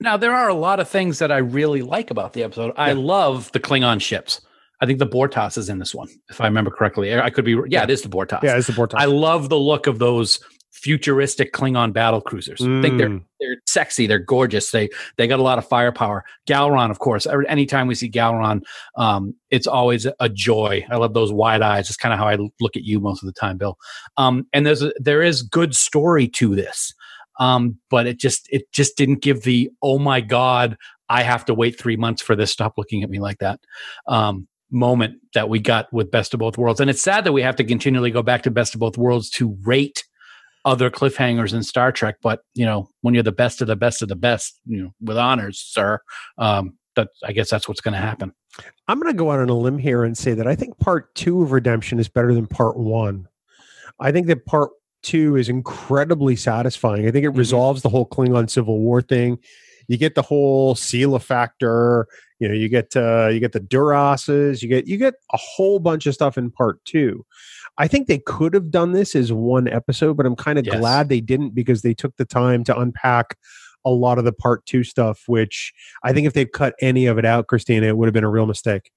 [SPEAKER 1] Now there are a lot of things that I really like about the episode. I love the Klingon ships. I think the Bortas is in this one, if I remember correctly. I could be. Yeah, it is the Bortas.
[SPEAKER 2] Yeah, it's the board
[SPEAKER 1] I love the look of those futuristic Klingon battle cruisers. I think they're
[SPEAKER 2] Mm.
[SPEAKER 1] they're sexy. They're gorgeous. They they got a lot of firepower. Gowron, of course. Anytime we see Gowron, um, it's always a joy. I love those wide eyes. It's kind of how I look at you most of the time, Bill. Um, and there's a, there is good story to this, um, but it just it just didn't give the oh my god I have to wait three months for this. Stop looking at me like that. Um, moment that we got with Best of Both Worlds. And it's sad that we have to continually go back to Best of Both Worlds to rate other cliffhangers in Star Trek. But, you know, when you're the best of the best of the best, you know, with honors, sir, um, that I guess that's what's going to happen.
[SPEAKER 2] I'm going to go out on a limb here and say that I think part two of Redemption is better than part one. I think that part two is incredibly satisfying. I think it
[SPEAKER 1] Mhm.
[SPEAKER 2] resolves the whole Klingon Civil War thing. You get the whole Sela factor. You know, you get uh, you get the Duras's. You get you get a whole bunch of stuff in part two. I think they could have done this as one episode, but I'm kind of
[SPEAKER 1] Yes.
[SPEAKER 2] glad they didn't because they took the time to unpack a lot of the part two stuff. Which I think if they'd cut any of it out, Christina, it would have been a real mistake.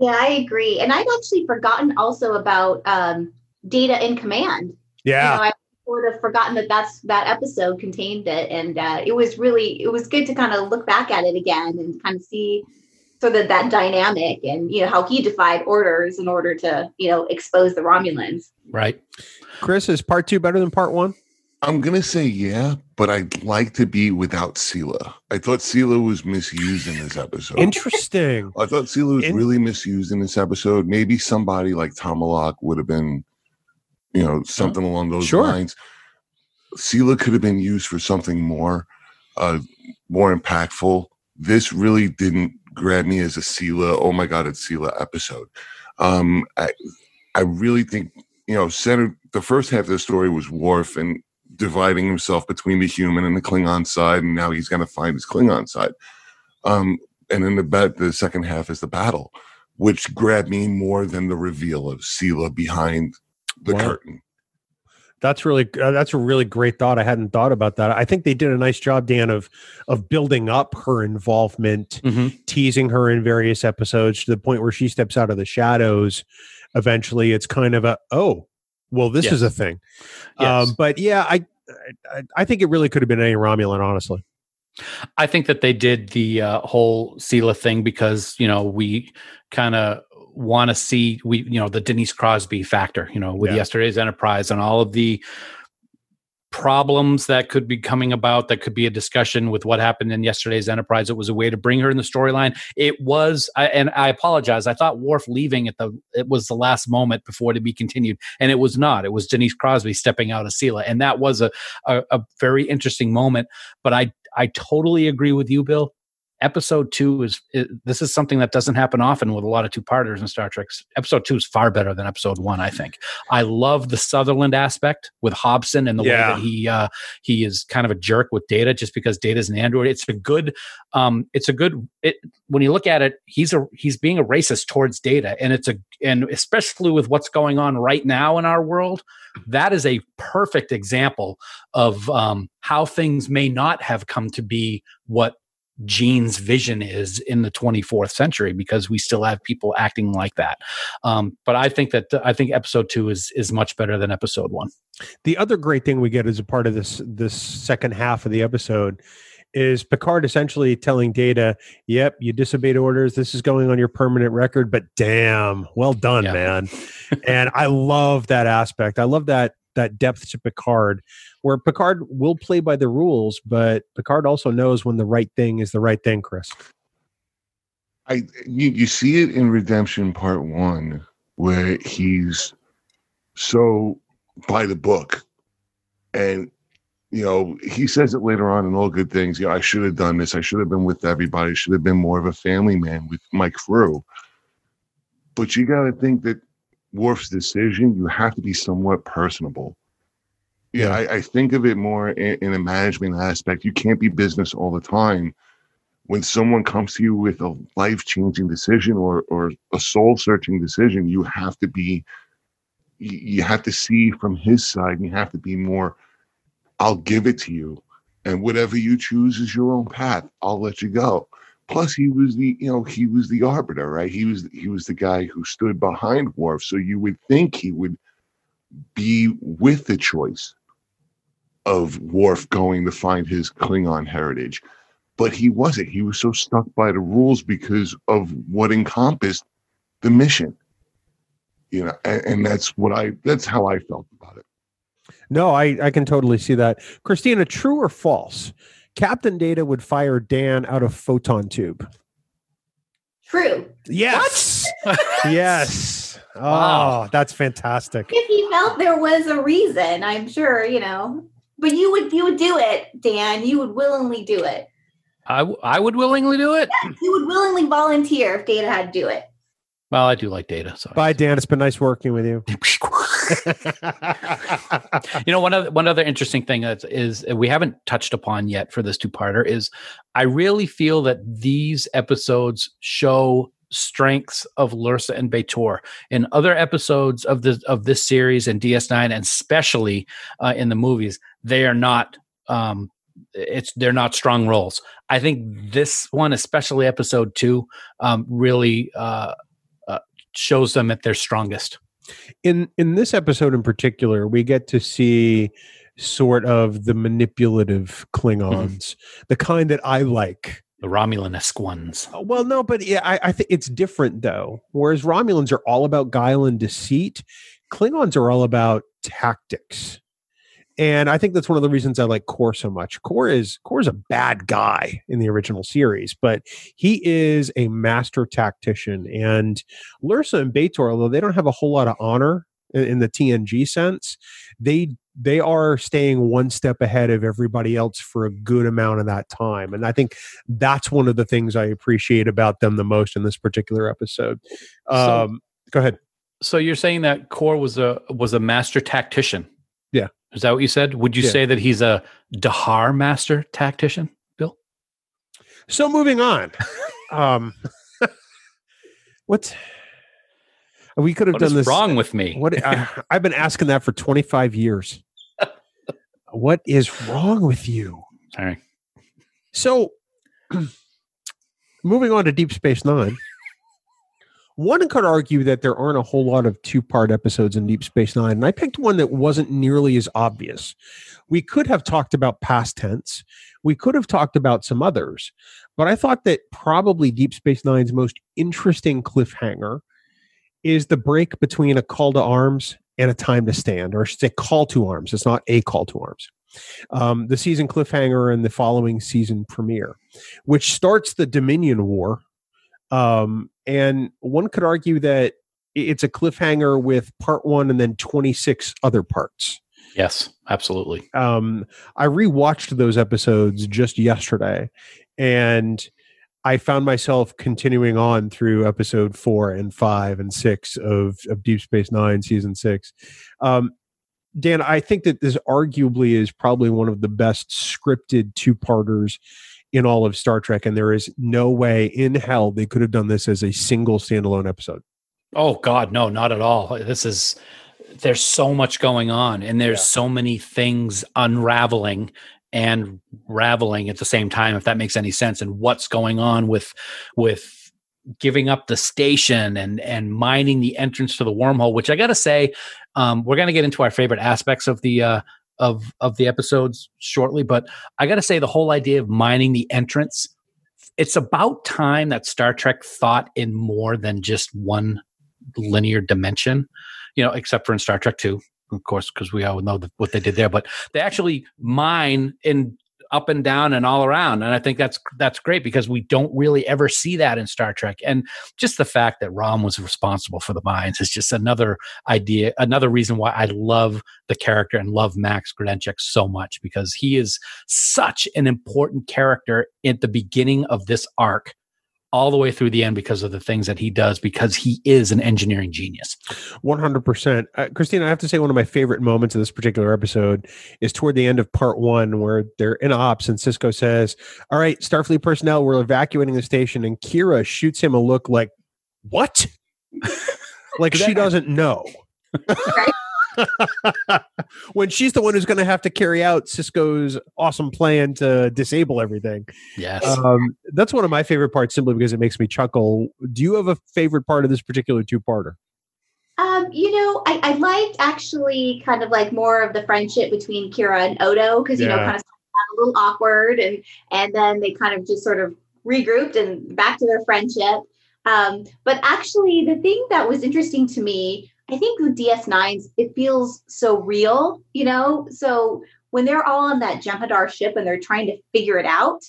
[SPEAKER 4] Yeah, I agree. And i've actually forgotten also about um, data in command.
[SPEAKER 2] Yeah.
[SPEAKER 4] You know, I sort of forgotten that that's that episode contained it, and uh, it was really it was good to kind of look back at it again and kind of see sort of that dynamic and you know how he defied orders in order to you know expose the Romulans.
[SPEAKER 1] Right.
[SPEAKER 2] Chris, is part two better than part one?
[SPEAKER 5] I'm gonna say yeah, but I'd like to be without Sela. I thought Sela was misused in this episode.
[SPEAKER 2] Interesting.
[SPEAKER 5] I thought Sela was
[SPEAKER 2] In-
[SPEAKER 5] really misused in this episode. Maybe somebody like Tomalak would have been, you know, something along those
[SPEAKER 2] Sure.
[SPEAKER 5] lines. Sela could have been used for something more, uh, more impactful. This really didn't grab me as a Sela. Oh my god, it's Sela episode. Um, I, I really think you know, center the first half of the story was Worf and dividing himself between the human and the Klingon side, and now he's going to find his Klingon side. Um, and then the bet the second half is the battle, which grabbed me more than the reveal of Sela behind the
[SPEAKER 2] Wow.
[SPEAKER 5] curtain.
[SPEAKER 2] That's really uh, that's a really great thought. I hadn't thought about that. I think they did a nice job, Dan, of of building up her involvement,
[SPEAKER 1] Mm-hmm.
[SPEAKER 2] teasing her in various episodes to the point where she steps out of the shadows. Eventually, it's kind of a oh, well, this
[SPEAKER 1] Yes.
[SPEAKER 2] is a thing.
[SPEAKER 1] Yes.
[SPEAKER 2] Um, but yeah, I, I I think it really could have been any Romulan, honestly.
[SPEAKER 1] I think that they did the uh, whole Sela thing because you know we kind of want to see we you know the Denise Crosby factor you know with
[SPEAKER 2] Yeah.
[SPEAKER 1] yesterday's Enterprise and all of the problems that could be coming about that could be a discussion with what happened in yesterday's enterprise. It was a way to bring her in the storyline. It was I, and i apologize i thought Worf leaving at the it was the last moment before to be continued and it was not. It was denise crosby stepping out of Sela, and that was a, a, a very interesting moment but i i totally agree with you bill episode two is, is this is something that doesn't happen often with a lot of two parters in star trek. Episode two is far better than episode one i think. I love the sutherland aspect with hobson and the
[SPEAKER 2] Yeah.
[SPEAKER 1] way that he uh he is kind of a jerk with data just because data's an android. It's a good um it's a good it when you look at it he's a he's being a racist towards data. And it's a and especially with what's going on right now in our world that is a perfect example of um how things may not have come to be what Gene's vision is in the 24th century because we still have people acting like that. Um, but I think that I think episode two is is much better than episode one.
[SPEAKER 2] The other great thing we get as a part of this this second half of the episode is Picard essentially telling Data, "Yep, you disobeyed orders. This is going on your permanent record, but damn, well done,
[SPEAKER 1] Yeah.
[SPEAKER 2] man." and I love that aspect. I love that that depth to Picard, where Picard will play by the rules, but Picard also knows when the right thing is the right thing. Chris,
[SPEAKER 5] I you, you see it in Redemption Part One, where he's so by the book, and you know he says it later on in all good things. You know, I should have done this. I should have been with everybody. Should have been more of a family man with my crew. But you got to think that Worf's decision. You have to be somewhat personable. Yeah,
[SPEAKER 2] Yeah.
[SPEAKER 5] I, I think of it more in, in a management aspect. You can't be business all the time when someone comes to you with a life changing decision or or a soul searching decision, you have to be you have to see from his side and you have to be more I'll give it to you and whatever you choose is your own path. I'll let you go. Plus he was the you know he was the arbiter, right? He was he was the guy who stood behind Worf, so you would think he would be with the choice of Worf going to find his Klingon heritage but he wasn't. He was so stuck by the rules because of what encompassed the mission. You know, and, and that's what I that's how I felt about it.
[SPEAKER 2] no, I I can totally see that. Christina, true or false? Captain Data would fire Dan out of photon tube.
[SPEAKER 4] True.
[SPEAKER 2] Yes. yes. Oh,
[SPEAKER 1] Wow.
[SPEAKER 2] that's fantastic.
[SPEAKER 4] If he felt there was a reason, I'm sure, you know. But you would you would do it, Dan. You would willingly do it.
[SPEAKER 1] I w- I would willingly do it.
[SPEAKER 4] You would willingly volunteer if Data had to do it.
[SPEAKER 1] Well, I do like data. So
[SPEAKER 2] Bye, Dan. It's been nice working with you.
[SPEAKER 1] you know one other one other interesting thing that is we haven't touched upon yet for this two parter is I really feel that these episodes show strengths of Lursa and B'Etor. In other episodes of this of this series and DS9 and especially uh, in the movies, they are not um it's they're not strong roles. I think this one, especially episode two, um, really uh, uh, shows them at their strongest.
[SPEAKER 2] in in this episode in particular, we get to see sort of the manipulative Klingons, the kind that I like
[SPEAKER 1] The Romulan-esque ones.
[SPEAKER 2] Uh, Well, no, but yeah, I, I think it's different though. Whereas Romulans are all about guile and deceit, Klingons are all about tactics. And I think that's one of the reasons I like Kor so much. Kor is Kor is a bad guy in the original series, but he is a master tactician. And Lursa and B'Etor, although they don't have a whole lot of honor in, the TNG sense, they they are staying one step ahead of everybody else for a good amount of that time. And I think that's one of the things I appreciate about them the most in this particular episode.
[SPEAKER 1] So-
[SPEAKER 2] Um, go ahead.
[SPEAKER 1] So you're saying that Kor was a was a master tactician? Is that what you said? Would you
[SPEAKER 2] Yeah.
[SPEAKER 1] say that he's a Dahar master tactician, Bill?
[SPEAKER 2] So moving on. um, what's we could have
[SPEAKER 1] What
[SPEAKER 2] done this
[SPEAKER 1] wrong with me?
[SPEAKER 2] What I, I've been asking that for 25 years. what is wrong with you?
[SPEAKER 1] Sorry.
[SPEAKER 2] So, moving on to Deep Space Nine, one could argue that there aren't a whole lot of two part episodes in Deep Space Nine, and I picked one that wasn't nearly as obvious. We could have talked about past tense, we could have talked about some others, but I thought that probably Deep Space Nine's most interesting cliffhanger is the break between a call to arms and a time to stand, or I should say, call to arms. It's not a call to arms um, the season cliffhanger and the following season premiere, which starts the Dominion War. Um, and one could argue that it's a cliffhanger with part one and then 26 other parts.
[SPEAKER 1] Yes, absolutely.
[SPEAKER 2] Um, I rewatched those episodes just yesterday and I found myself continuing on through episode four and five and six of, of Deep Space Nine, season six. Um, Dan, I think that this arguably is probably one of the best scripted two parters in all of Star Trek, and there is no way in hell they could have done this as a single standalone episode.
[SPEAKER 1] Oh God, no, not at all. This is there's so much going on, and there's
[SPEAKER 2] Yeah.
[SPEAKER 1] so many things unraveling and raveling at the same time. If that makes any sense, and what's going on with with giving up the station and and mining the entrance to the wormhole, which I got to say, um, we're to get into our favorite aspects of the uh, of of the episodes shortly, but I got to say the whole idea of mining the entrance. It's about time that Star Trek thought in more than just one linear dimension, you know, except for in Star Trek 2, of course, because we all know the, what they did there. But they actually mine in up and down and all around, and I think that's that's great because we don't really ever see that in Star Trek. And just the fact that Rom was responsible for the mines is just another idea, another reason why I love the character and love Max Grodénchik so much because he is such an important character at the beginning of this arc all the way through the end because of the things that he does because he is an engineering genius.
[SPEAKER 2] One hundred percent, Uh, Christina. I have to say one of my favorite moments of this particular episode is toward the end of part one, where they're in ops and Sisko says, "All right, Starfleet personnel, we're evacuating the station," and Kira shoots him a look like, "What?" like she doesn't know. when she's the one who's going to have to carry out Sisko's awesome plan to disable everything.
[SPEAKER 1] Yes.
[SPEAKER 2] Um, that's one of my favorite parts simply because it makes me chuckle. Do you have a favorite part of this particular two parter?
[SPEAKER 4] Um, you know, I, I liked actually kind of like more of the friendship between Kira and Odo because you know kind of a little awkward and and then they kind of just sort of regrouped and back to their friendship. Um, but actually, the thing that was interesting to me, I think with DS9s, it feels so real, you know. So when they're all on that Jem'Hadar ship and they're trying to figure it out,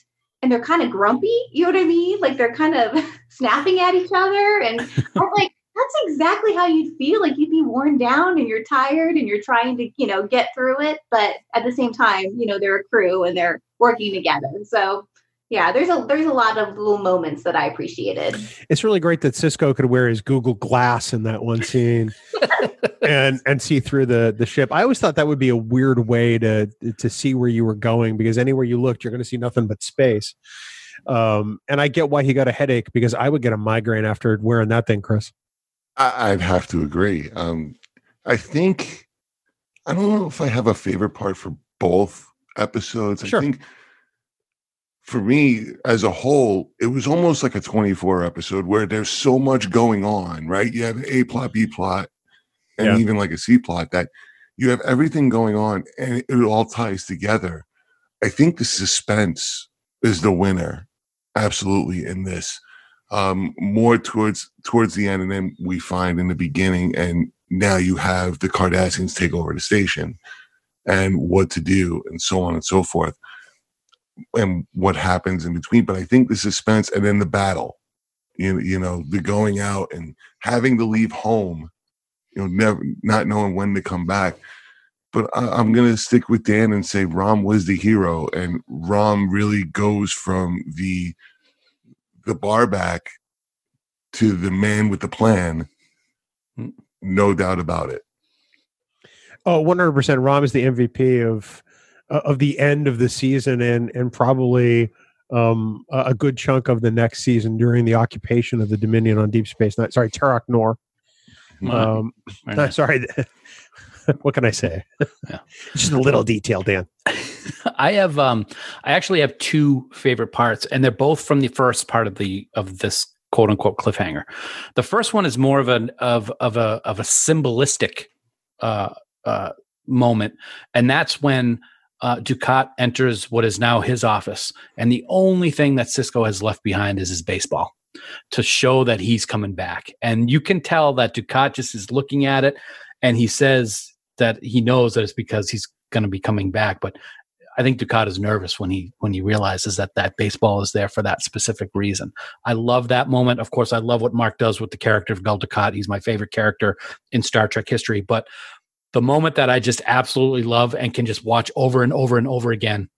[SPEAKER 4] and they're kind of grumpy, you know what I mean? Like they're kind of snapping at each other, and I'm like, that's exactly how you'd feel. Like you'd be worn down and you're tired and you're trying to, you know, get through it, but at the same time, you know, they're a crew and they're working together. So yeah, there's a there's a lot of little moments that I appreciated.
[SPEAKER 2] It's really great that Sisko could wear his Google Glass in that one scene and and see through the the ship. I always thought that would be a weird way to to see where you were going because anywhere you looked, you're going to see nothing but space. Um, and I get why he got a headache because I would get a migraine after wearing that thing, Chris.
[SPEAKER 5] I, I'd have to agree. Um, I think I don't know if I have a favorite part for both episodes.
[SPEAKER 2] Sure.
[SPEAKER 5] I think for me as a whole, it was almost like a 24 episode where there's so much going on, right? You have A plot, B plot, and
[SPEAKER 2] Yeah.
[SPEAKER 5] even like a C plot that you have everything going on and it all ties together. I think the suspense is the winner absolutely in this. Um, more towards towards the end, and then we find in the beginning, and now you have the Cardassians take over the station, and what to do, and so on and so forth, and what happens in between. But I think the suspense, and then the battle, you you know, the going out and having to leave home, you know, never not knowing when to come back. But I, I'm gonna stick with Dan and say Rom was the hero, and Rom really goes from the the bar back to the man with the plan.
[SPEAKER 1] Mm.
[SPEAKER 5] No doubt about it.
[SPEAKER 2] Oh, 100%. Rom is the MVP of of the end of the season and and probably um, a good chunk of the next season during the occupation of the Dominion on Deep Space Nine. Sorry, Terok Nor. Um, sorry. what can I say?
[SPEAKER 1] Yeah.
[SPEAKER 2] Just a little detail, Dan.
[SPEAKER 1] I have um I actually have two favorite parts and they're both from the first part of the of this quote unquote cliffhanger. The first one is more of an of of a of a symbolistic uh uh moment and that's when uh, Dukat enters what is now his office, and the only thing that Sisko has left behind is his baseball to show that he's coming back. And you can tell that Dukat just is looking at it, and he says that he knows that it's because he's going to be coming back. But I think Dukat is nervous when he when he realizes that that baseball is there for that specific reason. I love that moment. Of course, I love what Mark does with the character of Gul Dukat. He's my favorite character in Star Trek history. But the moment that I just absolutely love and can just watch over and over and over again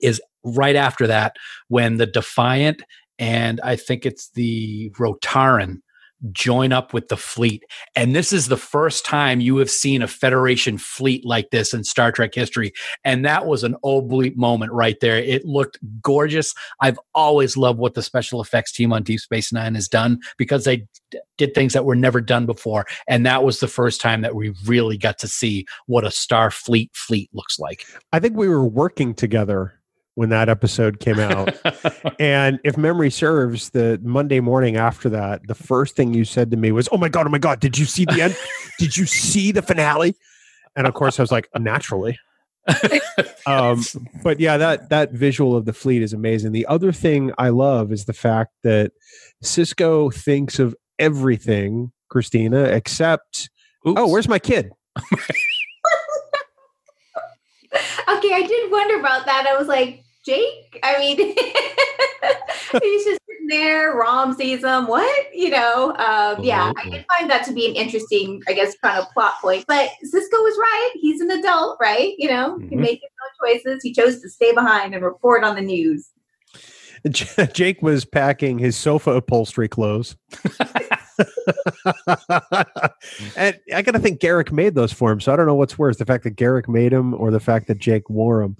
[SPEAKER 1] is right after that when the Defiant and I think it's the Rotarran join up with the fleet. And this is the first time you have seen a Federation fleet like this in Star Trek history. And that was an oblique moment right there. It looked gorgeous. I've always loved what the special effects team on Deep Space Nine has done because they d- did things that were never done before. And that was the first time that we really got to see what a Starfleet fleet looks like.
[SPEAKER 2] I think we were working together when that episode came out. and if memory serves, the Monday morning after that, the first thing you said to me was, "Oh my god, oh my god, did you see the end? did you see the finale?" And of course, I was like, "Naturally." um, but yeah, that that visual of the fleet is amazing. The other thing I love is the fact that Sisko thinks of everything, Christina, except
[SPEAKER 1] Oops.
[SPEAKER 2] oh, where's my kid?
[SPEAKER 4] Okay, I did wonder about that. I was like, Jake? I mean, he's just sitting there. Rom sees him. What? You know? Um, yeah, I did find that to be an interesting, I guess, kind of plot point. But Sisko was right. He's an adult, right? You know, he
[SPEAKER 1] Mhm.
[SPEAKER 4] can make his own choices. He chose to stay behind and report on the news.
[SPEAKER 2] Jake was packing his sofa upholstery clothes. and I got to think Garak made those for him. So I don't know what's worse the fact that Garak made them or the fact that Jake wore them.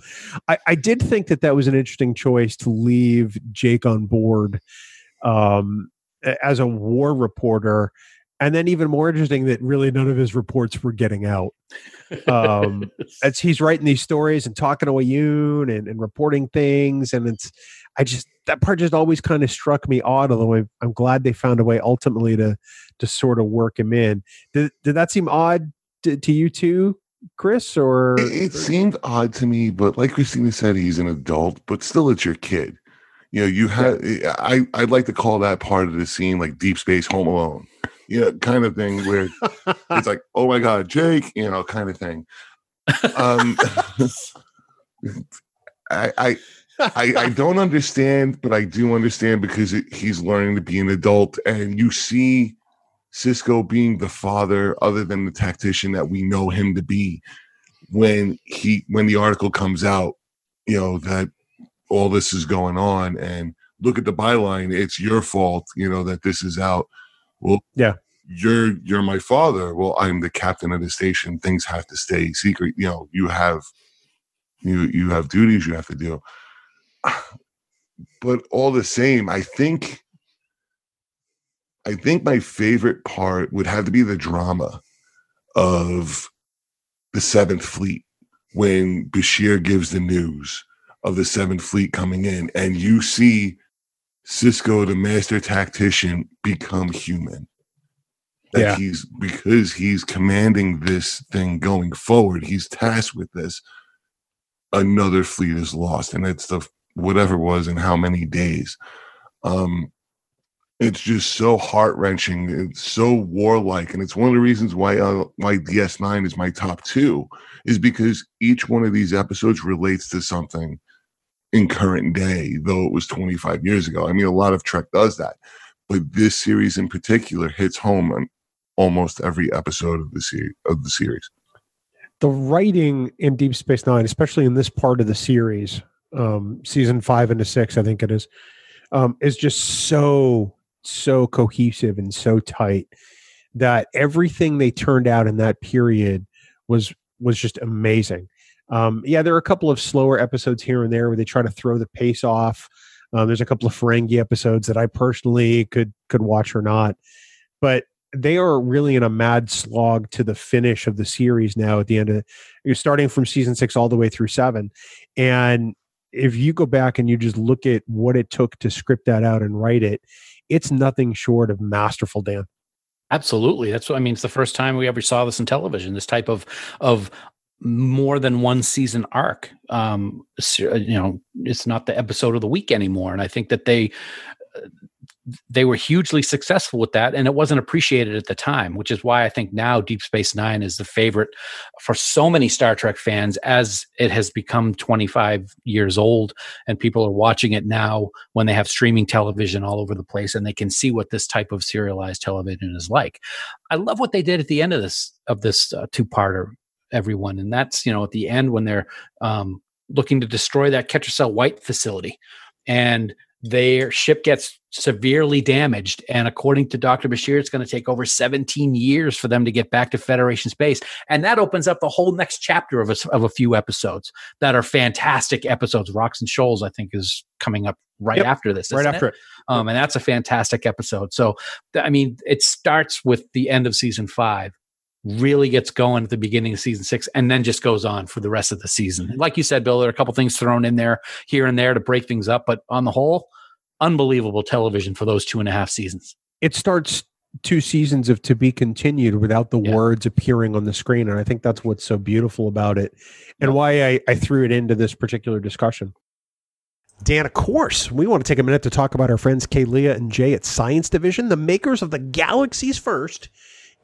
[SPEAKER 2] I, I did think that that was an interesting choice to leave Jake on board um, as a war reporter. And then even more interesting that really none of his reports were getting out. Um, as he's writing these stories and talking to Weyoun and, and reporting things. And it's, I just, that part just always kind of struck me odd, although I, I'm glad they found a way ultimately to, to sort of work him in. Did, did that seem odd to, to you too, Chris? Or
[SPEAKER 5] It, it seemed odd to me, but like Christina said, he's an adult, but still, it's your kid. You know, you have. I I'd like to call that part of the scene like Deep Space Home Alone. You know, kind of thing where it's like, oh my god, Jake, you know, kind of thing. Um, I, I I I don't understand, but I do understand because it, he's learning to be an adult, and you see Sisko being the father, other than the tactician that we know him to be. When he when the article comes out, you know that all this is going on, and look at the byline. It's your fault, you know, that this is out. Well,
[SPEAKER 2] Yeah.
[SPEAKER 5] you're you're my father. Well, I'm the captain of the station. Things have to stay secret. You know, you have you you have duties you have to do. But all the same, I think I think my favorite part would have to be the drama of the Seventh Fleet when Bashir gives the news of the Seventh Fleet coming in, and you see Sisko, the master tactician, become human. That
[SPEAKER 2] Yeah.
[SPEAKER 5] he's because he's commanding this thing going forward, he's tasked with this. Another fleet is lost, and it's the whatever it was in how many days. Um, it's just so heart wrenching. It's so warlike, and it's one of the reasons why uh, why DS9 is my top two is because each one of these episodes relates to something in current day, though it was 25 years ago. I mean, a lot of Trek does that, but this series in particular hits home on almost every episode of the of the series.
[SPEAKER 2] The writing in Deep Space Nine, especially in this part of the series, um, season five into six, I think it is, um, is just so so cohesive and so tight that everything they turned out in that period was was just amazing. Um, yeah, there are a couple of slower episodes here and there where they try to throw the pace off. Um, there's a couple of Ferengi episodes that I personally could could watch or not, but they are really in a mad slog to the finish of the series now. At the end of you're starting from season six all the way through seven, and if you go back and you just look at what it took to script that out and write it, it's nothing short of masterful, Dan.
[SPEAKER 1] Absolutely. That's what I mean. It's the first time we ever saw this in television. This type of of more than one season arc. Um, you know, it's not the episode of the week anymore, and I think that they they were hugely successful with that and it wasn't appreciated at the time which is why i think now deep space nine is the favorite for so many star trek fans as it has become 25 years old and people are watching it now when they have streaming television all over the place and they can see what this type of serialized television is like. I love what they did at the end of this of this uh, two-parter everyone and that's you know at the end when they're um, looking to destroy that Ketracel White facility. And their ship gets severely damaged. And according to Dr. Bashir, it's going to take over 17 years for them to get back to Federation space. And that opens up the whole next chapter of a, of a few episodes that are fantastic episodes. Rocks and Shoals, I think, is coming up right yep, after this.
[SPEAKER 2] Right after it?
[SPEAKER 1] it. Um, and that's a fantastic episode. So, I mean, it starts with the end of season five really gets going at the beginning of season six and then just goes on for the rest of the season. Like you said, Bill, there are a couple things thrown in there here and there to break things up, but on the whole, unbelievable television for those two and a half seasons.
[SPEAKER 2] It starts two seasons of to be continued without the yeah. words appearing on the screen. And I think that's what's so beautiful about it and why I, I threw it into this particular discussion. Dan, of course, we want to take a minute to talk about our friends Kaylia and Jay at Science Division, the makers of the galaxy's first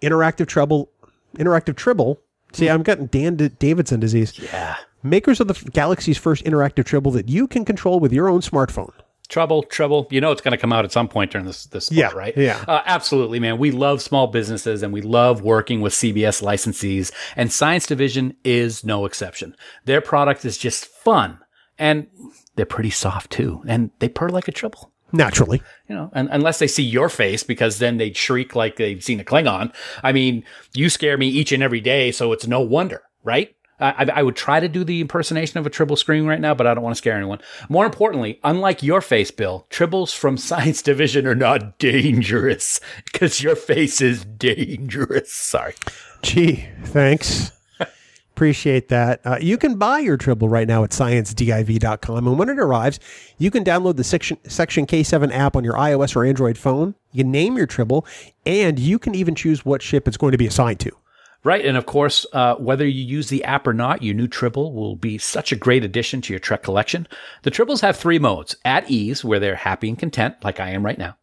[SPEAKER 2] interactive treble interactive tribble. See, I'm getting Dan D- Davidson disease.
[SPEAKER 1] Yeah.
[SPEAKER 2] Makers of the galaxy's first interactive tribble that you can control with your own smartphone.
[SPEAKER 1] Trouble, trouble. You know it's going to come out at some point during this this
[SPEAKER 2] yeah,
[SPEAKER 1] right?
[SPEAKER 2] Yeah,
[SPEAKER 1] uh, absolutely, man. We love small businesses and we love working with CBS licensees, and Science Division is no exception. Their product is just fun, and they're pretty soft too, and they purr like a Tribble.
[SPEAKER 2] Naturally.
[SPEAKER 1] You know, and, unless they see your face because then they'd shriek like they've seen a Klingon. I mean, you scare me each and every day, so it's no wonder, right? I, I, would try to do the impersonation of a Tribble scream right now, but I don't want to scare anyone. More importantly, unlike your face, Bill, Tribbles from Science Division are not dangerous because your face is dangerous. Sorry.
[SPEAKER 2] Gee, thanks. Appreciate that. Uh, you can buy your Tribble right now at sciencediv.com. And when it arrives, you can download the Section, Section K7 app on your iOS or Android phone. You can name your Tribble, and you can even choose what ship it's going to be assigned to.
[SPEAKER 1] Right. And of course, uh, whether you use the app or not, your new Tribble will be such a great addition to your Trek collection. The Tribbles have three modes at ease, where they're happy and content, like I am right now.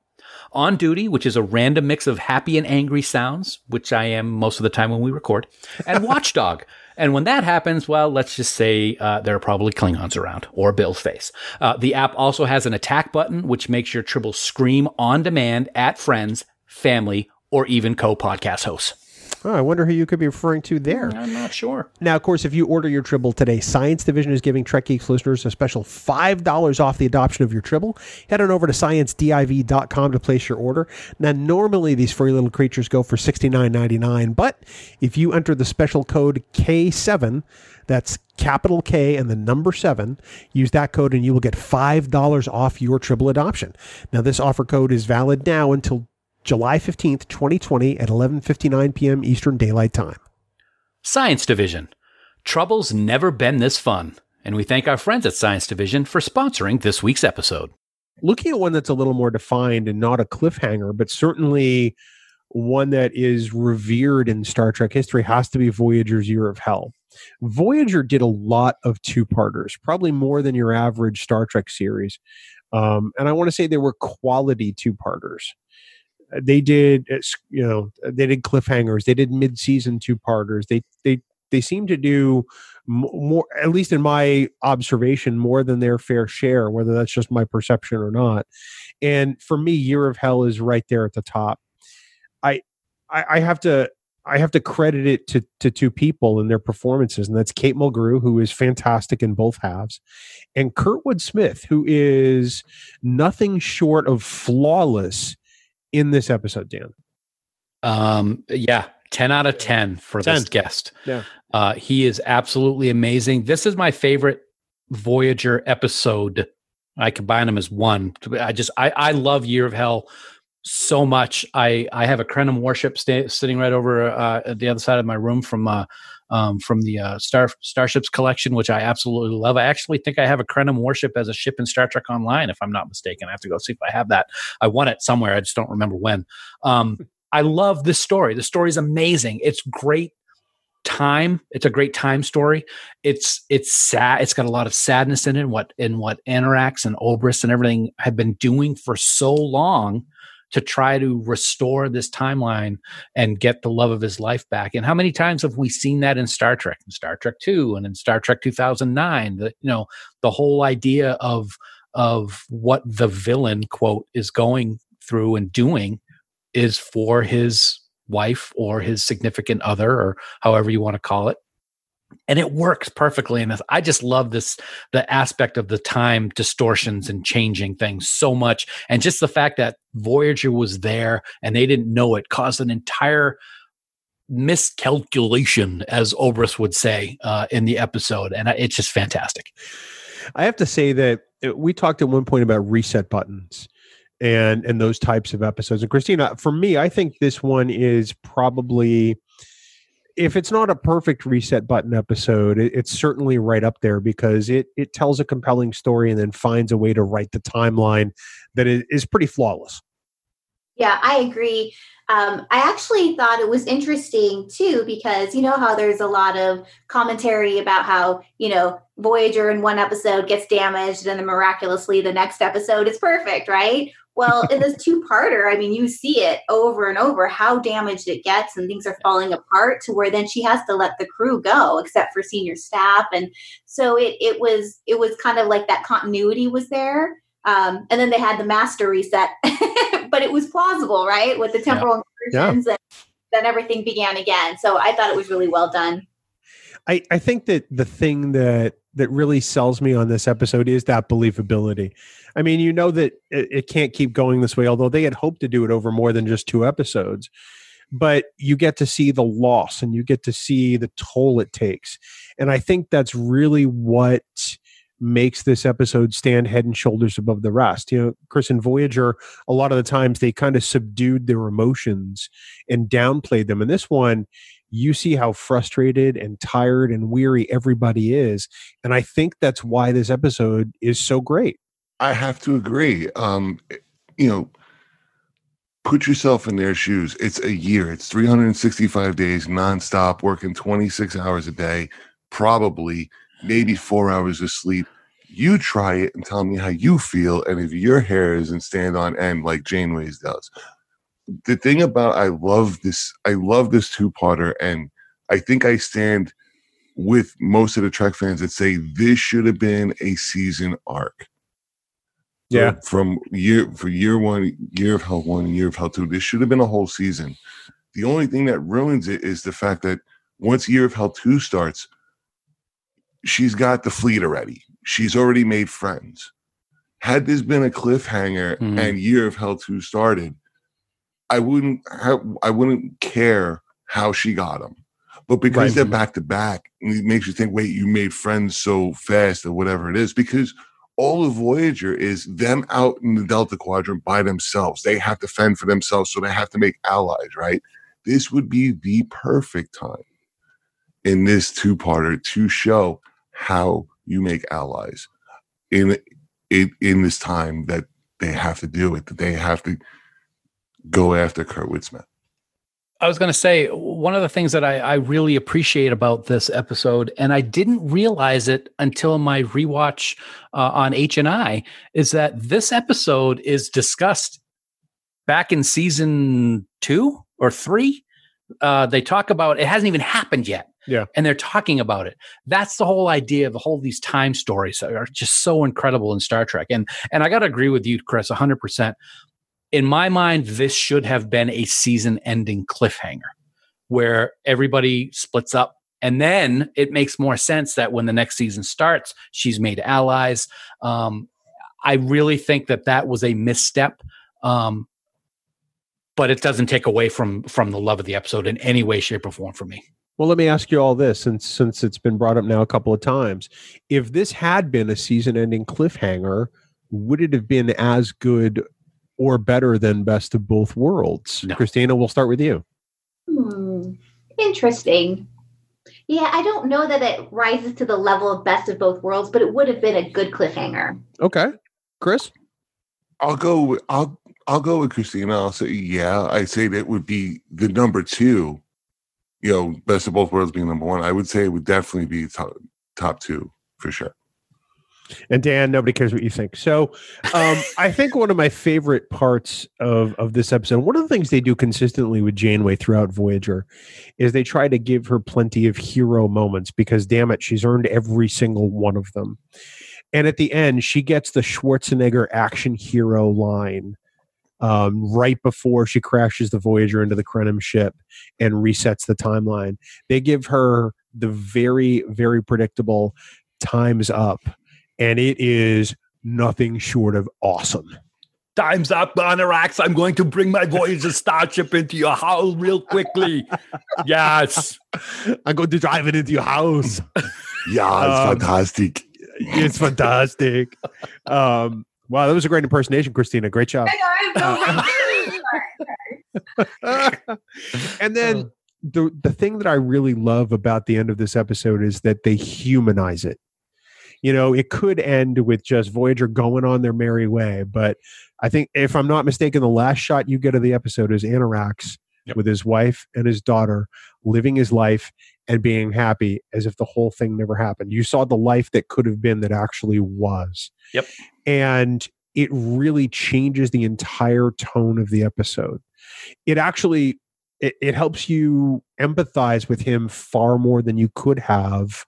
[SPEAKER 1] On duty, which is a random mix of happy and angry sounds, which I am most of the time when we record. And Watchdog. And when that happens, well, let's just say uh, there are probably Klingons around or Bill's face. Uh, the app also has an attack button, which makes your Tribble scream on demand at friends, family, or even co podcast hosts.
[SPEAKER 2] Oh, I wonder who you could be referring to there.
[SPEAKER 1] I'm not sure.
[SPEAKER 2] Now, of course, if you order your Tribble today, Science Division is giving Trek Geeks listeners a special $5 off the adoption of your Tribble. Head on over to sciencediv.com to place your order. Now, normally these furry little creatures go for $69.99, but if you enter the special code K7, that's capital K and the number seven. Use that code and you will get $5 off your Tribble adoption. Now, this offer code is valid now until July 15th, 2020 at 11:59 p.m. Eastern Daylight Time.
[SPEAKER 1] Science Division. Trouble's never been this fun, and we thank our friends at Science Division for sponsoring this week's episode.
[SPEAKER 2] Looking at one that's a little more defined and not a cliffhanger, but certainly one that is revered in Star Trek history has to be Voyager's Year of Hell. Voyager did a lot of two parters, probably more than your average Star Trek series. Um, and I want to say they were quality two parters. They did, uh, you know, they did cliffhangers. They did mid-season two parters. They they they seem to do more, at least in my observation, more than their fair share. Whether that's just my perception or not. And for me, Year of Hell is right there at the top. I I, I have to I have to credit it to to two people and their performances, and that's Kate Mulgrew, who is fantastic in both halves, and Kurtwood Smith, who is nothing short of flawless in this episode. Dan,
[SPEAKER 1] um, yeah, ten out of ten for 10. this guest.
[SPEAKER 2] Yeah,
[SPEAKER 1] uh, he is absolutely amazing. This is my favorite Voyager episode. I combine them as one. I just I I love Year of Hell so much. I I have a Krenim warship sta- sitting right over uh, at the other side of my room from uh, um, from the uh, Star Starships collection, which I absolutely love. I actually think I have a Krenim warship as a ship in Star Trek Online, if I'm not mistaken. I have to go see if I have that. I won it somewhere. I just don't remember when. Um, I love this story. The story is amazing. It's great time. It's a great time story. It's it's sad. It's got a lot of sadness in it. And What in what Annorax and Obrist and everything have been doing for so long to try to restore this timeline and get the love of his life back. And how many times have we seen that in Star Trek, in Star Trek Two, and in Star Trek 2009? The you know the whole idea of of what the villain quote is going through and doing is for his wife or his significant other or however you want to call it and it works perfectly in this. I just love this the aspect of the time distortions and changing things so much. And just the fact that voyager was there and they didn't know it caused an entire miscalculation as Obrist would say uh, in the episode. And it's just fantastic.
[SPEAKER 2] I have to say that uh, we talked at one point about reset buttons and and those types of episodes. And christina for me i think this one is probably if it's not a perfect reset button episode, it, it's certainly right up there because it it tells a compelling story and then finds a way to write the timeline that is, is pretty flawless.
[SPEAKER 4] Yeah, I agree. Um, I actually thought it was interesting too because you know how there's a lot of commentary about how you know Voyager in one episode gets damaged and then miraculously the next episode is perfect, right? Well, in this two-parter, I mean, you see it over and over how damaged it gets and things are falling apart to where then she has to let the crew go, except for senior staff. And so it it was it was kind of like that continuity was there. Um, and then they had the master reset, but it was plausible, right? With the temporal yeah. incursions, yeah. and then everything began again. So I thought it was really well done.
[SPEAKER 2] I, I think that the thing that that really sells me on this episode is that believability. I mean, you know that it, it, can't keep going this way, although they had hoped to do it over more than just two episodes. But you get to see the loss and you get to see the toll it takes. And I think that's really what makes this episode stand head and shoulders above the rest. You know, Chris and Voyager, a lot of the times they kind of subdued their emotions and downplayed them. And this one, you see how frustrated and tired and weary everybody is. And I think that's why this episode is so great.
[SPEAKER 5] I have to agree. Um, you know, put yourself in their shoes. It's a year, it's 365 days nonstop, working 26 hours a day, probably maybe four hours of sleep. You try it and tell me how you feel. And if your hair isn't stand on end like Janeway's does, the thing about I love this, I love this two parter, and I think I stand with most of the Trek fans that say this should have been a season arc.
[SPEAKER 2] Yeah,
[SPEAKER 5] so from year for year one, year of hell one, year of hell two, this should have been a whole season. The only thing that ruins it is the fact that once year of hell two starts, she's got the fleet already. She's already made friends. Had this been a cliffhanger mm-hmm. and year of hell two started, I wouldn't have, I wouldn't care how she got them. But because right. they're back to back, it makes you think, wait, you made friends so fast or whatever it is. Because all of Voyager is them out in the Delta Quadrant by themselves. They have to fend for themselves, so they have to make allies, right? This would be the perfect time in this two-parter to show how you make allies in in, in this time that they have to do it, that they have to go after Kurtwood Smith.
[SPEAKER 1] I was going to say one of the things that I, I, really appreciate about this episode, and I didn't realize it until my rewatch uh, on H and I, is that this episode is discussed back in season two or three. Uh, they talk about it hasn't even happened yet.
[SPEAKER 2] Yeah.
[SPEAKER 1] And they're talking about it. That's the whole idea of the whole these time stories are just so incredible in Star Trek. And and I gotta agree with you, Chris, hundred percent in my mind, this should have been a season ending cliffhanger where everybody splits up. And then it makes more sense that when the next season starts, she's made allies. Um, I really think that that was a misstep. Um, but it doesn't take away from from the love of the episode in any way, shape, or form for me.
[SPEAKER 2] Well, let me ask you all this, since since it's been brought up now a couple of times. If this had been a season-ending cliffhanger, would it have been as good or better than Best of Both Worlds? No. Christina, we'll start with you.
[SPEAKER 4] Hmm. Interesting. Yeah, I don't know that it rises to the level of Best of Both Worlds, but it would have been a good cliffhanger.
[SPEAKER 2] Okay, Chris.
[SPEAKER 5] I'll go. With, I'll I'll go with Christina. I'll say yeah. I say that would be the number two. You know, Best of Both Worlds being number one. I would say it would definitely be top top two for sure.
[SPEAKER 2] And Dan, nobody cares what you think. So, um, I think one of my favorite parts of of this episode, one of the things they do consistently with Janeway throughout Voyager, is they try to give her plenty of hero moments because, damn it, she's earned every single one of them. And at the end, she gets the Schwarzenegger action hero line um, right before she crashes the Voyager into the Krenim ship and resets the timeline. They give her the very, very predictable times up and it is nothing short of awesome.
[SPEAKER 1] Time's up, Annorax. I'm going to bring my Voyager starship into your house real quickly. yes.
[SPEAKER 2] I'm going to drive it into your house.
[SPEAKER 5] yeah, it's um, fantastic.
[SPEAKER 2] It's fantastic. Um, wow, that was a great impersonation, Christina. Great job. and then the the thing that I really love about the end of this episode is that they humanize it you know, it could end with just Voyager going on their merry way. But I think, if I'm not mistaken, the last shot you get of the episode is Annorax yep. with his wife and his daughter living his life and being happy as if the whole thing never happened. You saw the life that could have been that actually was.
[SPEAKER 1] Yep.
[SPEAKER 2] And it really changes the entire tone of the episode. It actually it, it helps you empathize with him far more than you could have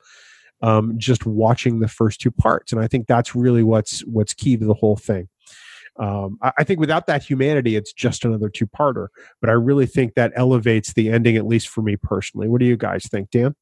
[SPEAKER 2] um, just watching the first two parts. And I think that's really what's what's key to the whole thing. Um, I, I, think without that humanity, it's just another two parter. But I really think that elevates the ending, at least for me personally. What do you guys think, Dan?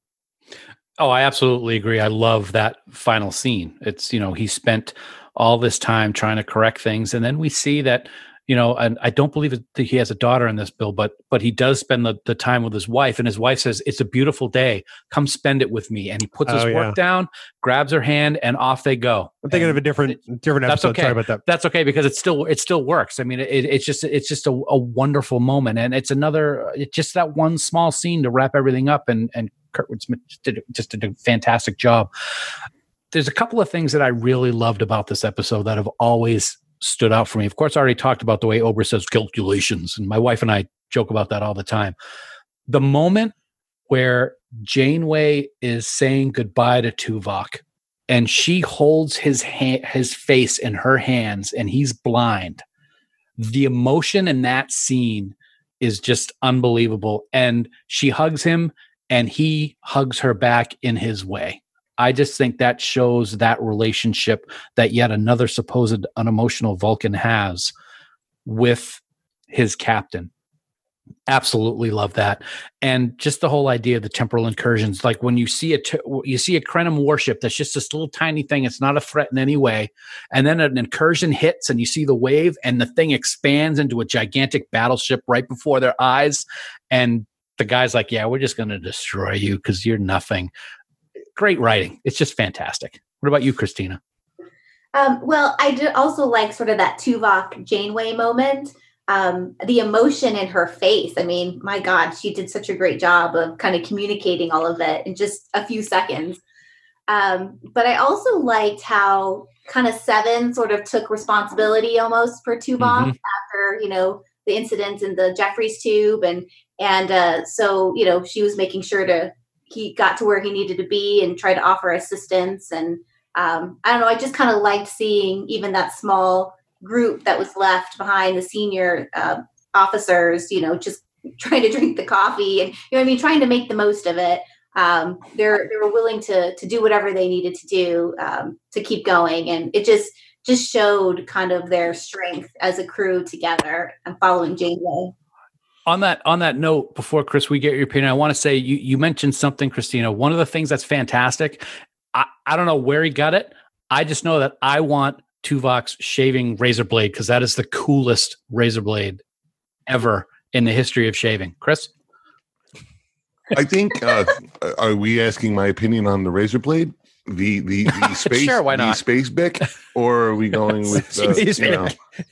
[SPEAKER 1] Oh, I absolutely agree. I love that final scene. It's, you know, he spent all this time trying to correct things. And then we see that you know, and I don't believe that he has a daughter in this bill, but but he does spend the, the time with his wife, and his wife says, "It's a beautiful day. Come spend it with me." And he puts his oh, work down, grabs her hand, and off they go.
[SPEAKER 2] I'm thinking
[SPEAKER 1] and
[SPEAKER 2] of a different it, different episode.
[SPEAKER 1] Okay.
[SPEAKER 2] Sorry about that.
[SPEAKER 1] That's okay because it still it still works. I mean, it, it's just it's just a, a wonderful moment, and it's another uh, it's just that one small scene to wrap everything up, and and Kurtwood Smith did just did a fantastic job. There's a couple of things that I really loved about this episode that have always stood out for me. Of course, I already talked about the way Ober says calculations, and my wife and I joke about that all the time. The moment where Janeway is saying goodbye to Tuvok, and she holds his ha- his face in her hands, and he's blind. The emotion in that scene is just unbelievable, and she hugs him, and he hugs her back in his way. I just think that shows that relationship that yet another supposed unemotional Vulcan has with his captain. Absolutely love that, and just the whole idea of the temporal incursions. Like when you see a you see a Krenim warship that's just this little tiny thing. It's not a threat in any way, and then an incursion hits, and you see the wave, and the thing expands into a gigantic battleship right before their eyes, and the guy's like, "Yeah, we're just going to destroy you because you're nothing." Great writing. It's just fantastic. What about you, Christina?
[SPEAKER 4] Um, well, I do also like sort of that Tuvok Janeway moment. Um, the emotion in her face. I mean, my God, she did such a great job of kind of communicating all of it in just a few seconds. Um, but I also liked how kind of Seven sort of took responsibility almost for Tuvok mm-hmm. after, you know, the incident in the Jefferies tube, and and uh, so you know she was making sure to he got to where he needed to be and tried to offer assistance. And um, I don't know, I just kind of liked seeing even that small group that was left behind the senior uh, officers, you know, just trying to drink the coffee and you know I mean, trying to make the most of it. Um, they're they were willing to to do whatever they needed to do um, to keep going, and it just just showed kind of their strength as a crew together and following Janeway.
[SPEAKER 1] On that on that note, before Chris, we get your opinion. I want to say you you mentioned something, Christina. One of the things that's fantastic. I, I don't know where he got it. I just know that I want Tuvok's shaving razor blade because that is the coolest razor blade ever in the history of shaving. Chris?
[SPEAKER 5] I think. Uh, are we asking my opinion on the razor blade? The the, the space
[SPEAKER 1] Sure, why
[SPEAKER 5] the
[SPEAKER 1] not?
[SPEAKER 5] space bic, or are we going with uh,
[SPEAKER 2] Space
[SPEAKER 5] you know, the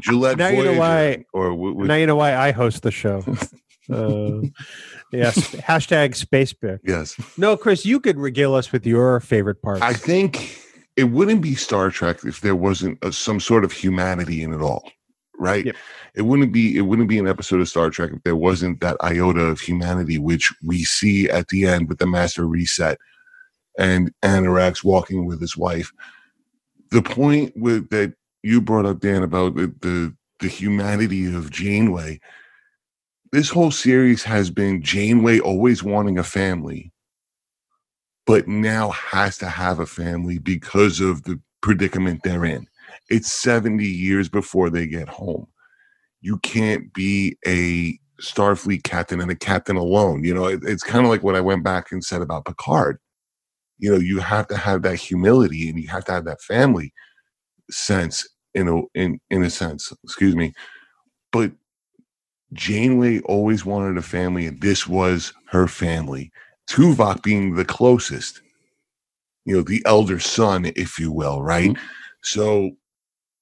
[SPEAKER 5] Gillette
[SPEAKER 2] Now you know why-
[SPEAKER 5] or w- with,
[SPEAKER 2] now you know why I host the show. Uh, yes. Hashtag spacebic.
[SPEAKER 5] yes,
[SPEAKER 2] No, Chris, you could regale us with your favorite part.
[SPEAKER 5] I think it wouldn't be Star Trek if there wasn't a, some sort of humanity in it all, right?
[SPEAKER 2] Yep.
[SPEAKER 5] It wouldn't be it wouldn't be an episode of Star Trek if there wasn't that iota of humanity which we see at the end with the Master Reset and Annorax walking with his wife. The point with that you brought up, Dan, about the the, the humanity of Janeway. This whole series has been Janeway always wanting a family, but now has to have a family because of the predicament they're in. It's 70 years before they get home. You can't be a Starfleet captain and a captain alone. You know, it- it's kind of like what I went back and said about Picard. You know, you have to have that humility and you have to have that family sense in a in in a sense. Excuse me, but Janeway always wanted a family, and this was her family. Tuvok being the closest, you know, the elder son, if you will, right? So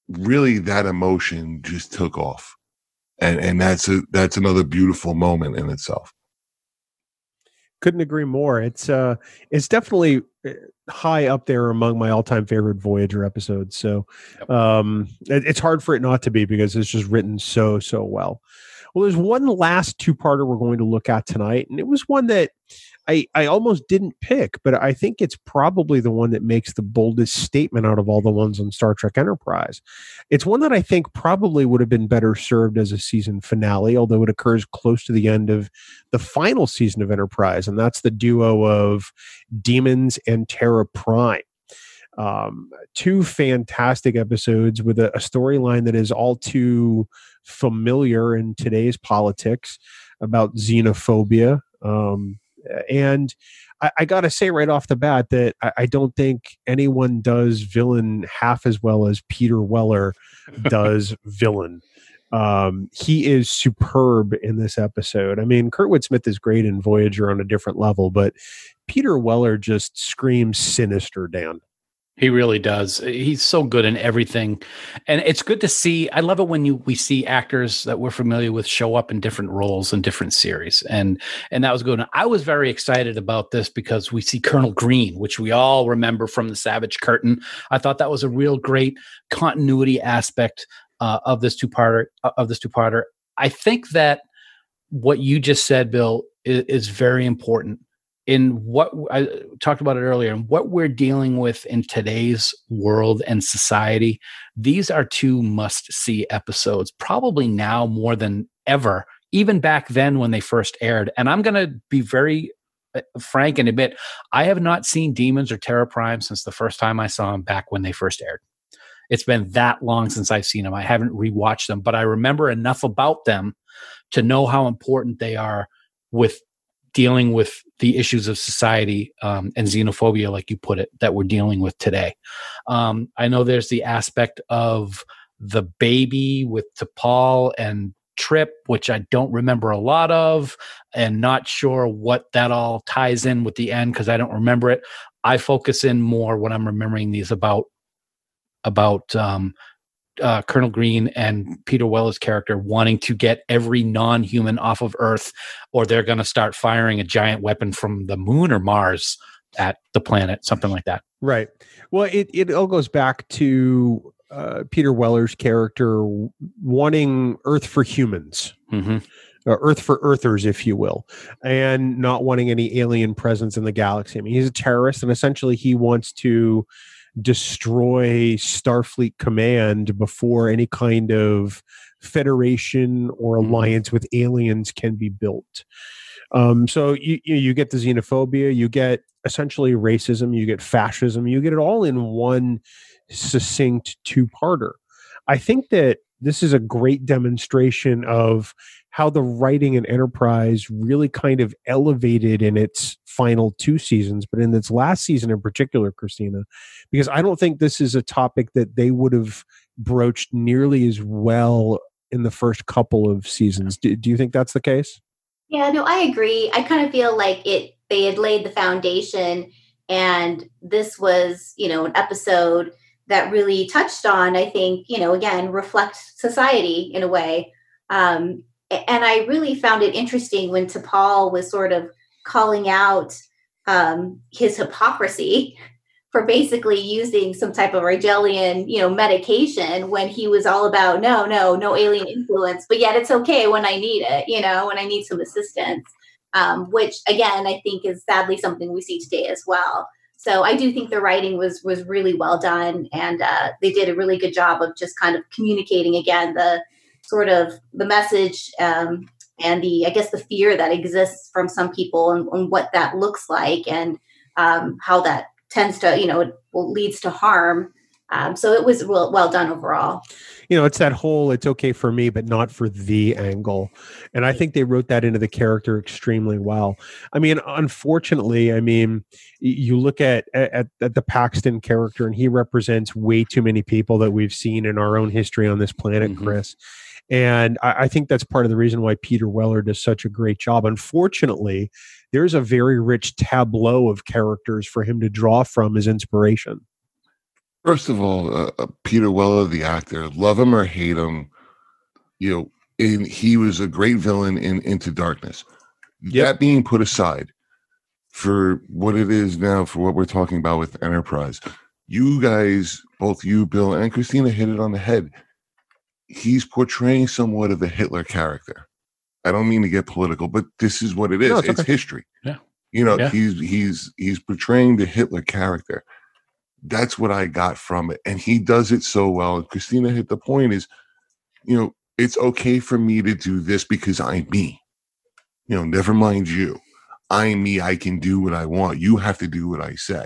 [SPEAKER 5] really that emotion just took off. And and that's a that's another beautiful moment in itself.
[SPEAKER 2] couldn't agree more. It's uh, it's definitely high up there among my all-time favorite Voyager episodes. So, um, it, it's hard for it not to be because it's just written so so well. Well, there's one last two-parter we're going to look at tonight, and it was one that I I almost didn't pick, but I think it's probably the one that makes the boldest statement out of all the ones on Star Trek Enterprise. It's one that I think probably would have been better served as a season finale, although it occurs close to the end of the final season of Enterprise, and that's the duo of Demons and Terra Prime. Um, two fantastic episodes with a, a storyline that is all too familiar in today's politics about xenophobia. Um, and I, I got to say right off the bat that I, I don't think anyone does villain half as well as Peter Weller does villain. Um, he is superb in this episode. I mean, Kurtwood Smith is great in Voyager on a different level, but Peter Weller just screams sinister, Dan.
[SPEAKER 1] He really does. He's so good in everything, and it's good to see. I love it when you we see actors that we're familiar with show up in different roles in different series, and and that was good. I was very excited about this because we see Colonel Green, which we all remember from the Savage Curtain. I thought that was a real great continuity aspect uh, of this two parter of this two parter. I think that what you just said, Bill, is, is very important in what I talked about it earlier, and what we're dealing with in today's world and society, these are two must see episodes, probably now more than ever, even back then when they first aired. And I'm going to be very uh, frank and admit, I have not seen Demons or Terra Prime since the first time I saw them back when they first aired. It's been that long since I've seen them. I haven't rewatched them, but I remember enough about them to know how important they are with dealing with the issues of society um, and xenophobia, like you put it, that we're dealing with today. Um, I know there's the aspect of the baby with T'Pol and Trip, which I don't remember a lot of, and not sure what that all ties in with the end because I don't remember it. I focus in more when I'm remembering these about about um, uh, Colonel Green and Peter Weller's character wanting to get every non-human off of Earth, or they're going to start firing a giant weapon from the moon or Mars at the planet, something like that.
[SPEAKER 2] Right. Well, it, it all goes back to uh, Peter Weller's character wanting Earth for humans.
[SPEAKER 1] Mm-hmm.
[SPEAKER 2] Uh, Earth for Earthers, if you will, and not wanting any alien presence in the galaxy. I mean, he's a terrorist, and essentially he wants to destroy Starfleet Command before any kind of federation or
[SPEAKER 1] Mm-hmm.
[SPEAKER 2] alliance with aliens can be built. Um, so you you you get the xenophobia, you get essentially racism, you get fascism, you get it all in one succinct two-parter. I think that this is a great demonstration of how the writing and Enterprise really kind of elevated in its final two seasons, but in its last season in particular, Christina, because I don't think this is a topic that they would have broached nearly as well in the first couple of seasons. Do, do you think that's the case?
[SPEAKER 4] Yeah, no, I agree. I kind of feel like it they had laid the foundation and this was, you know, an episode that really touched on, I think, you know, again, reflect society in a way. Um, and I really found it interesting when T'Pol was sort of calling out um, his hypocrisy for basically using some type of Rigelian, you know, medication when he was all about no, no, no alien influence, but yet it's okay when I need it, you know, when I need some assistance. Um, which again, I think is sadly something we see today as well. So I do think the writing was was really well done, and uh, they did a really good job of just kind of communicating again the sort of the message um, and the I guess the fear that exists from some people and, and what that looks like and um, how that tends to you know leads to harm. Um, so it was well, well done overall.
[SPEAKER 2] You know, it's that whole it's okay for me, but not for the angle. And I think they wrote that into the character extremely well. I mean, unfortunately, I mean, you look at, at at the Paxton character, and he represents way too many people that we've seen in our own history on this planet,
[SPEAKER 1] Mhm.
[SPEAKER 2] Chris. And I, I think that's part of the reason why Peter Weller does such a great job. Unfortunately, there's a very rich tableau of characters for him to draw from as inspiration.
[SPEAKER 5] First of all, uh, uh, Peter Weller, the actor, love him or hate him, you know, and he was a great villain in Into Darkness.
[SPEAKER 2] Yep.
[SPEAKER 5] That being put aside, for what it is now, for what we're talking about with Enterprise, you guys, both you, Bill, and Christina, hit it on the head. He's portraying somewhat of a Hitler character. I don't mean to get political, but this is what it is.
[SPEAKER 2] No, it's
[SPEAKER 5] it's
[SPEAKER 2] okay.
[SPEAKER 5] history.
[SPEAKER 1] Yeah.
[SPEAKER 5] You know,
[SPEAKER 1] Yeah.
[SPEAKER 5] he's he's he's portraying the Hitler character. That's what I got from it. And he does it so well. And Christina hit the point is, you know, it's okay for me to do this because I'm me. You know, never mind you. I'm me. I can do what I want. You have to do what I say.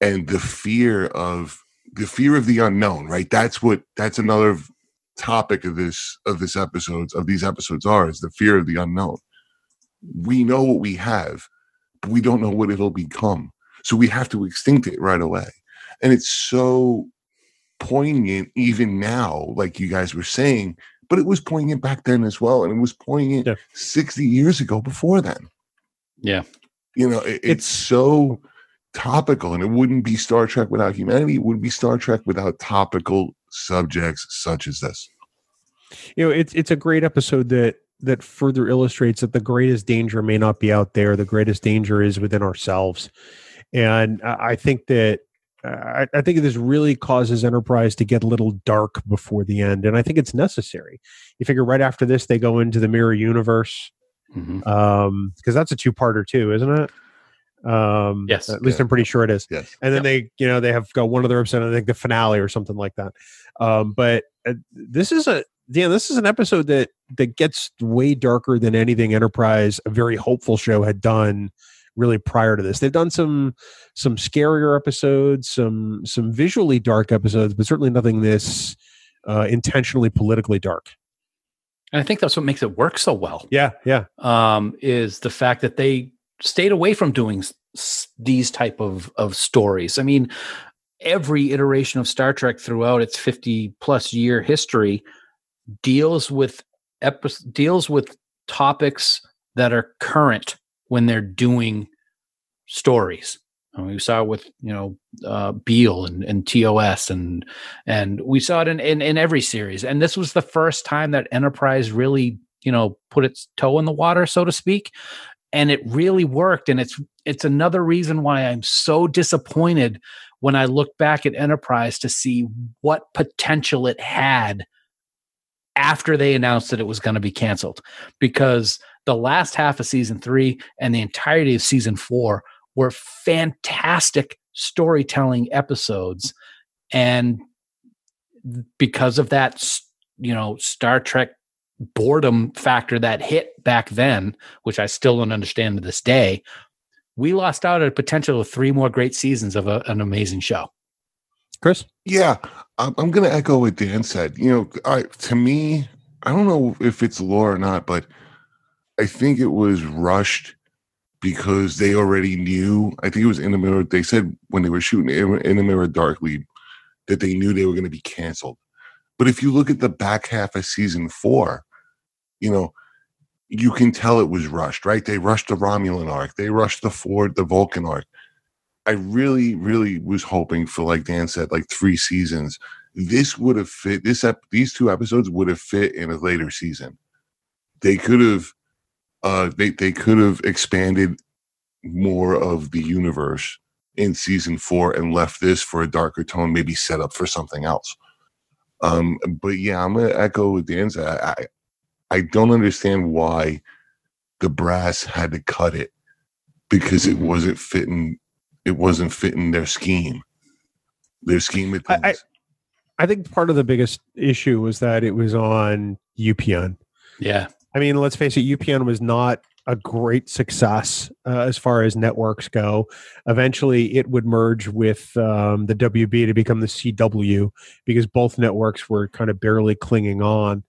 [SPEAKER 5] And the fear of the fear of the unknown, right? That's what that's another topic of this of this episodes of these episodes are is the fear of the unknown. We know what we have, but we don't know what it'll become. So we have to extinct it right away. And it's so poignant even now, like you guys were saying, but it was poignant back then as well. And it was poignant
[SPEAKER 2] Yeah.
[SPEAKER 5] 60 years ago before then.
[SPEAKER 1] Yeah.
[SPEAKER 5] You know, it- it's,
[SPEAKER 2] It's-
[SPEAKER 5] so topical and it wouldn't be Star Trek without humanity. It wouldn't be Star Trek without topical subjects such as this.
[SPEAKER 2] you know it's it's a great episode that that further illustrates that the greatest danger may not be out there the greatest danger is within ourselves and i I think that uh, I, I think this really causes enterprise to get a little dark before the end and i think it's necessary you figure right after this they go into the mirror universe
[SPEAKER 1] Mhm.
[SPEAKER 2] um because that's a two-parter too isn't it um
[SPEAKER 1] Yes.
[SPEAKER 2] at least
[SPEAKER 5] Yeah.
[SPEAKER 2] i'm pretty sure it is
[SPEAKER 5] Yes.
[SPEAKER 2] and then they you know they have got one other episode i think the finale or something like that um but uh, this is a yeah this is an episode that that gets way darker than anything enterprise a very hopeful show had done really prior to this they've done some some scarier episodes some some visually dark episodes but certainly nothing this uh intentionally politically dark
[SPEAKER 1] And I think that's what makes it work so well.
[SPEAKER 2] yeah yeah
[SPEAKER 1] um, is the fact that they stayed away from doing s- these type of of stories. I mean, every iteration of Star Trek throughout its fifty plus year history deals with epi- deals with topics that are current when they're doing stories. We saw it with you know uh, Bele and, and TOS and and we saw it in, in in every series. And this was the first time that Enterprise really you know put its toe in the water, so to speak, and it really worked. And it's it's another reason why I'm so disappointed when I look back at Enterprise to see what potential it had after they announced that it was going to be canceled. Because the last half of season three and the entirety of season four were fantastic storytelling episodes. And because of that, you know, Star Trek boredom factor that hit back then, which I still don't understand to this day, we lost out at a potential of three more great seasons of a, an amazing show.
[SPEAKER 2] Chris?
[SPEAKER 5] Yeah, I'm, I'm going to echo what Dan said. You know, I, to me, I don't know if it's lore or not, but I think it was rushed because they already knew. I think it was in the mirror. They said when they were shooting in, the mirror darkly that they knew they were going to be canceled. But if you look at the back half of season four, you know, you can tell it was rushed, right? They rushed the Romulan arc, they rushed the Ford, the Vulcan arc. I really, really was hoping for, like Dan said, like three seasons. This would have fit. This ep- these two episodes would have fit in a later season. They could have, uh, they they could have expanded more of the universe in season four and left this for a darker tone, maybe set up for something else. Um, but yeah, I'm gonna echo with Dan said. I, I I don't understand why the brass had to cut it because it wasn't fitting. It wasn't fitting their scheme. Their scheme of
[SPEAKER 2] I- I-
[SPEAKER 5] things.
[SPEAKER 2] I think part of the biggest issue was that it was on UPN.
[SPEAKER 1] Yeah.
[SPEAKER 2] I mean, let's face it, UPN was not a great success uh, as far as networks go. Eventually, it would merge with um, the WB to become the CW because both networks were kind of barely clinging on.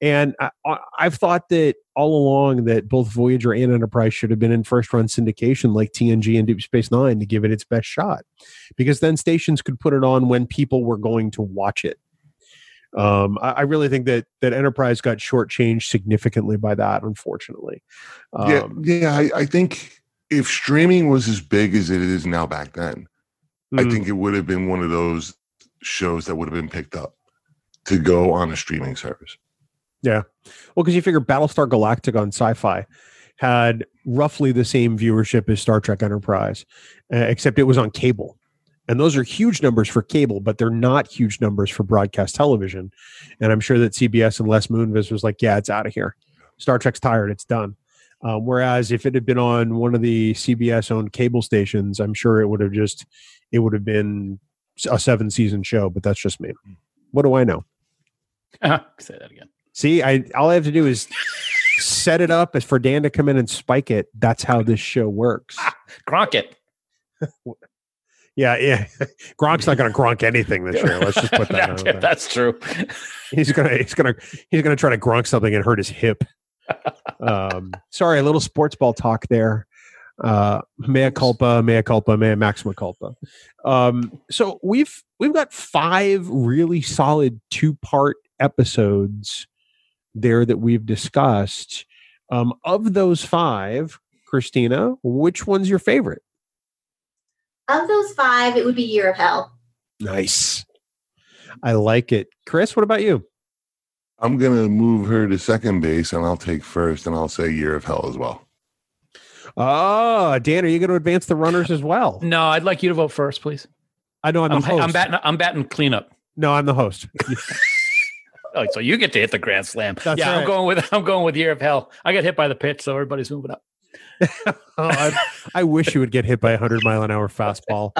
[SPEAKER 2] And I, I've thought that all along that both Voyager and Enterprise should have been in first run syndication like TNG and Deep Space Nine to give it its best shot, because then stations could put it on when people were going to watch it. Um, I, I really think that that Enterprise got shortchanged significantly by that, unfortunately.
[SPEAKER 5] yeah,
[SPEAKER 2] Um,
[SPEAKER 5] yeah. I, I think if streaming was as big as it is now back then, I
[SPEAKER 2] mm,
[SPEAKER 5] think it would have been one of those shows that would have been picked up to go on a streaming service.
[SPEAKER 2] Yeah, well, because you figure Battlestar Galactica on Sci-Fi had roughly the same viewership as Star Trek Enterprise, uh, except it was on cable. And those are huge numbers for cable, but they're not huge numbers for broadcast television. And I'm sure that CBS and Les Moonves was like, "Yeah, it's out of here. Star Trek's tired. It's done." Um, whereas if it had been on one of the CBS owned cable stations, I'm sure it would have just it would have been a seven season show. But that's just me. What do I know?
[SPEAKER 1] Say that again.
[SPEAKER 2] See, I all I have to do is set it up as for Dan to come in and spike it. That's how this show works.
[SPEAKER 1] Gronk it.
[SPEAKER 2] Yeah, yeah. Gronk's not going to gronk anything this year. Let's just put that out there.
[SPEAKER 1] That's true.
[SPEAKER 2] He's gonna he's gonna he's gonna try to gronk something and hurt his hip. Um, sorry, a little sports ball talk there. Uh, mea culpa, mea culpa, mea maxima culpa. Um, so we've we've got five really solid two part episodes there that we've discussed. Um, of those five, Christina, which one's your favorite?
[SPEAKER 4] Of those five, it would be Year of Hell.
[SPEAKER 2] Nice. I like it. Chris, what about you?
[SPEAKER 5] I'm gonna move her to second base, and I'll take first, and I'll say Year of Hell as well.
[SPEAKER 2] Oh, Dan, are you going to advance the runners as well?
[SPEAKER 1] No, I'd like you to vote first, please.
[SPEAKER 2] I know I'm
[SPEAKER 1] I'm,
[SPEAKER 2] host.
[SPEAKER 1] I'm batting. I'm batting cleanup.
[SPEAKER 2] No, I'm the host.
[SPEAKER 1] Oh, so you get to hit the grand slam.
[SPEAKER 2] That's
[SPEAKER 1] yeah,
[SPEAKER 2] right.
[SPEAKER 1] I'm going with. I'm going with Year of Hell. I got hit by the pitch, so everybody's moving up.
[SPEAKER 2] oh, I, I wish you would get hit by a hundred mile an hour fastball.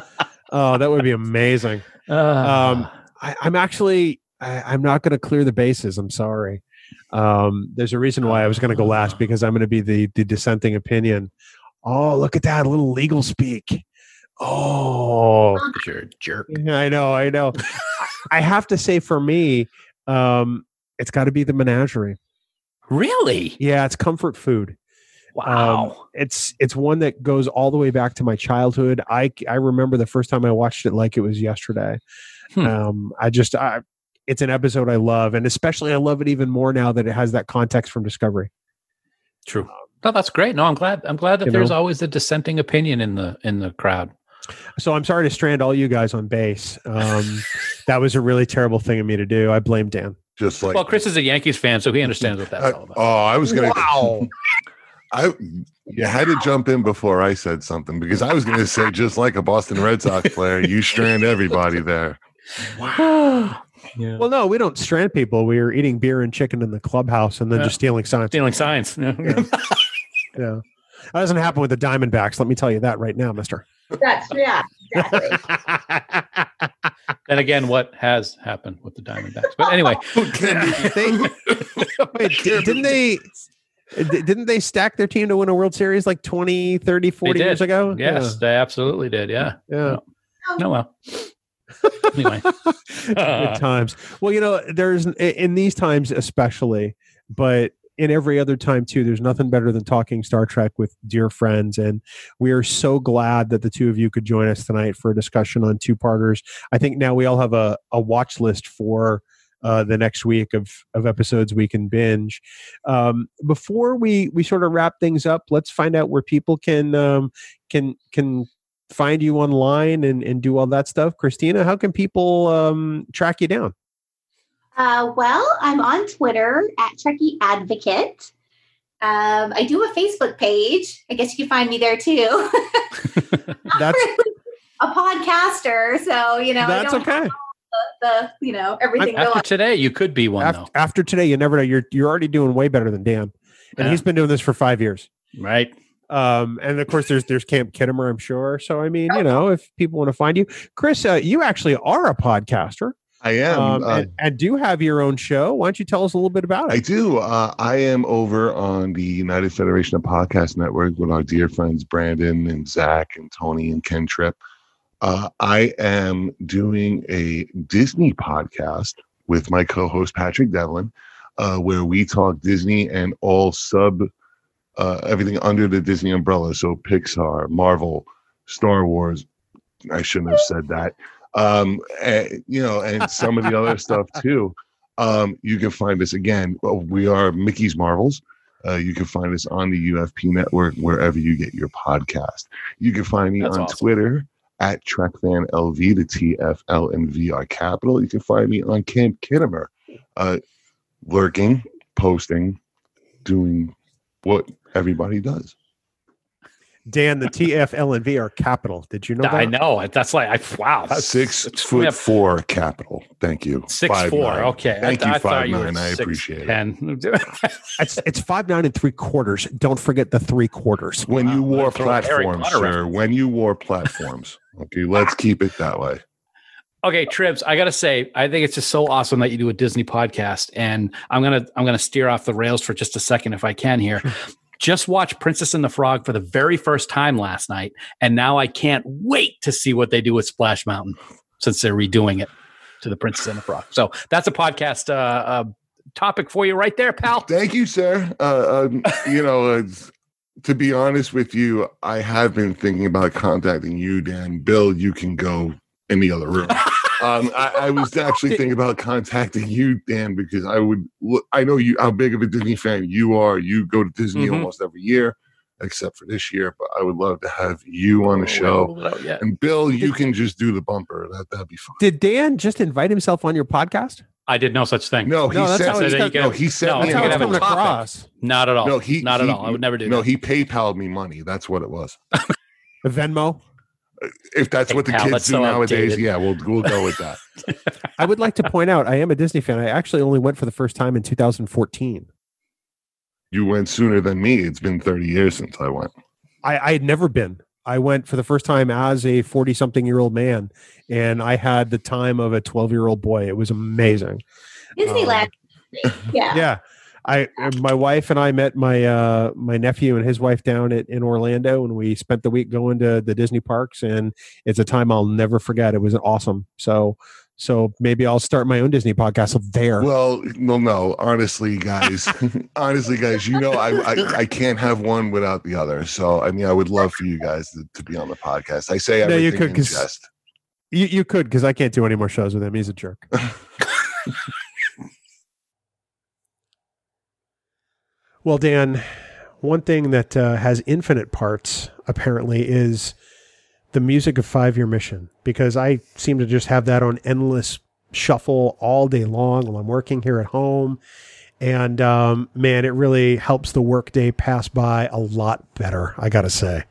[SPEAKER 2] Oh, that would be amazing. Um, I, I'm actually, I, I'm not going to clear the bases. I'm sorry. Um, there's a reason why I was going to go last because I'm going to be the the dissenting opinion. Oh, look at that a little legal speak. Oh,
[SPEAKER 1] you're a jerk.
[SPEAKER 2] I know, I know. I have to say, for me, um, it's got to be the menagerie.
[SPEAKER 1] Really?
[SPEAKER 2] Yeah, it's comfort food.
[SPEAKER 1] Wow.
[SPEAKER 2] Um, it's it's one that goes all the way back to my childhood. I I remember the first time I watched it like it was yesterday.
[SPEAKER 1] Hmm.
[SPEAKER 2] Um, I just I, it's an episode I love, and especially I love it even more now that it has that context from Discovery.
[SPEAKER 1] True. No, that's great. No, I'm glad. I'm glad that
[SPEAKER 2] You
[SPEAKER 1] there's
[SPEAKER 2] know?
[SPEAKER 1] always a dissenting opinion in the in the crowd.
[SPEAKER 2] So I'm sorry to strand all you guys on base. Um, that was a really terrible thing of me to do. I blame Dan.
[SPEAKER 5] Just like
[SPEAKER 1] Well, Chris is a Yankees fan, so he understands what that's
[SPEAKER 5] I-
[SPEAKER 1] all about.
[SPEAKER 5] oh, I was gonna.
[SPEAKER 2] Wow.
[SPEAKER 5] I you had to jump in before I said something because I was going to say just like a Boston Red Sox player, you strand everybody there.
[SPEAKER 1] Yeah.
[SPEAKER 2] Well, no, we don't strand people. We were eating beer and chicken in the clubhouse and then
[SPEAKER 1] Yeah.
[SPEAKER 2] just uh, stealing signs.
[SPEAKER 1] Stealing signs.
[SPEAKER 2] Yeah. Yeah. That doesn't happen with the Diamondbacks. Let me tell you that right now, mister.
[SPEAKER 4] That's yeah, exactly.
[SPEAKER 1] then again, what has happened with the Diamondbacks? But anyway,
[SPEAKER 2] they, wait, didn't they di- didn't they stack their team to win a World Series like 20, 30, 40 years ago?
[SPEAKER 1] yes, they absolutely did. Yeah.
[SPEAKER 2] Yeah.
[SPEAKER 1] No, well. Anyway.
[SPEAKER 2] Good times. Well, you know, there's in these times especially, but in every other time too, there's nothing better than talking Star Trek with dear friends. And we are so glad that the two of you could join us tonight for a discussion on two parters. I think now we all have a, a watch list for uh, the next week of, of episodes we can binge. Um, before we, we sort of wrap things up, let's find out where people can um, can can find you online and, and do all that stuff. Christina, how can people um, track you down?
[SPEAKER 4] Uh, well, I'm on Twitter at Trekkie Advocate. Um, I do a Facebook page. I guess you can find me there too.
[SPEAKER 2] That's
[SPEAKER 4] a podcaster, so you know
[SPEAKER 2] that's okay.
[SPEAKER 4] have the, the you know everything going.
[SPEAKER 1] After today, you could be one,
[SPEAKER 2] After, after today, you never know. You're you're already doing way better than Dan, and
[SPEAKER 1] Yeah.
[SPEAKER 2] he's been doing this for five years.
[SPEAKER 1] Right.
[SPEAKER 2] Um, and of course, there's there's Camp Khitomer, I'm sure. So I mean, you know, if people want to find you, Chris, uh, you actually are a podcaster,
[SPEAKER 5] I am.
[SPEAKER 2] um,
[SPEAKER 5] uh,
[SPEAKER 2] and, and do have your own show. Why don't you tell us a little bit about it?
[SPEAKER 5] I do. Uh, I am over on the United Federation of Podcast Network with our dear friends Brandon and Zach and Tony and Ken Tripp. Uh, I am doing a Disney podcast with my co-host Patrick Devlin, uh, where we talk Disney and all sub uh, everything under the Disney umbrella. So Pixar, Marvel, Star Wars. I shouldn't have said that. Um, and, you know, and some of the other stuff too. Um, you can find us again. We are Mickey's Marvels. Uh, you can find us on the UFP network wherever you get your podcast. You can find me
[SPEAKER 1] That's
[SPEAKER 5] on
[SPEAKER 1] awesome.
[SPEAKER 5] Twitter at TrekFanLV, the TFL and VR capital. You can find me on Camp Khitomer, uh, lurking, posting, doing what everybody does.
[SPEAKER 2] Dan, the TFLNV are capital. Did you know that?
[SPEAKER 1] I know. That's like, I, wow. That's
[SPEAKER 5] Six
[SPEAKER 1] it's-
[SPEAKER 5] foot
[SPEAKER 1] have
[SPEAKER 5] four capital. Thank you.
[SPEAKER 1] Six
[SPEAKER 5] Five
[SPEAKER 1] four.
[SPEAKER 5] nine.
[SPEAKER 1] Okay.
[SPEAKER 5] Thank
[SPEAKER 1] I,
[SPEAKER 5] you,
[SPEAKER 1] I thought
[SPEAKER 5] five
[SPEAKER 1] you
[SPEAKER 5] nine. I
[SPEAKER 1] six
[SPEAKER 5] appreciate it.
[SPEAKER 1] ten.
[SPEAKER 2] It's it's five nine and three quarters. Don't forget the three quarters.
[SPEAKER 5] When you wore
[SPEAKER 1] let's throw a Harry
[SPEAKER 5] platforms, sir. When you wore platforms. Okay, let's keep it that way.
[SPEAKER 1] Okay, Trips, I gotta say, I think it's just so awesome that you do a Disney podcast, and I'm gonna I'm gonna steer off the rails for just a second if I can here. just watch Princess and the Frog for the very first time last night, and now I can't wait to see what they do with Splash Mountain since they're redoing it to the Princess and the Frog. So that's a podcast uh, uh, topic for you right there, pal.
[SPEAKER 5] Thank you, sir. Uh, um, you know, uh, to be honest with you, I have been thinking about contacting you, Dan. Bill, you can go in the other room. Um, I, I was actually thinking about contacting you, Dan, because I would. I know you how big of a Disney fan you are. You go to Disney
[SPEAKER 1] Mhm.
[SPEAKER 5] almost every year, except for this year. But I would love to have you on the show.
[SPEAKER 1] Oh, yeah.
[SPEAKER 5] And Bill, you can just do the bumper. That that'd be fun.
[SPEAKER 2] Did Dan just invite himself on your podcast?
[SPEAKER 1] I did no such thing.
[SPEAKER 5] No, he
[SPEAKER 2] No, that's
[SPEAKER 5] sent.
[SPEAKER 2] how
[SPEAKER 1] it's
[SPEAKER 5] no, he sent
[SPEAKER 1] no,
[SPEAKER 5] me
[SPEAKER 1] it's
[SPEAKER 5] an
[SPEAKER 1] how it's coming across. Not at all.
[SPEAKER 5] No, he
[SPEAKER 1] not
[SPEAKER 5] he-
[SPEAKER 1] at all. I would never do that.
[SPEAKER 5] No,
[SPEAKER 1] that.
[SPEAKER 5] he PayPal'd me money. That's what it was.
[SPEAKER 2] Venmo.
[SPEAKER 5] If that's what the kids do
[SPEAKER 1] so
[SPEAKER 5] nowadays,
[SPEAKER 1] outdated.
[SPEAKER 5] yeah, we'll we'll go with that.
[SPEAKER 2] I would like to point out I am a Disney fan. I actually only went for the first time in 2014.
[SPEAKER 5] You went sooner than me. It's been 30 years since I went.
[SPEAKER 2] I, I had never been. I went for the first time as a 40 something year old man, and I had the time of a 12 year old boy. It was amazing.
[SPEAKER 4] Disneyland. yeah.
[SPEAKER 2] Yeah. I my wife and I met my uh my nephew and his wife down at in Orlando and we spent the week going to the Disney parks and it's a time I'll never forget. It was awesome. So so maybe I'll start my own Disney podcast there.
[SPEAKER 5] Well, well, no, honestly, guys, honestly, guys, you know, I, I I can't have one without the other. So, I mean, I would love for you guys to, to be on the podcast. I say
[SPEAKER 2] No, you could,
[SPEAKER 5] in jest.
[SPEAKER 2] you you could because I can't do any more shows with him. He's a jerk. well, Dan, one thing that uh, has infinite parts apparently is the music of Five Year Mission because I seem to just have that on endless shuffle all day long while I'm working here at home. And um, man, it really helps the workday pass by a lot better. I gotta say,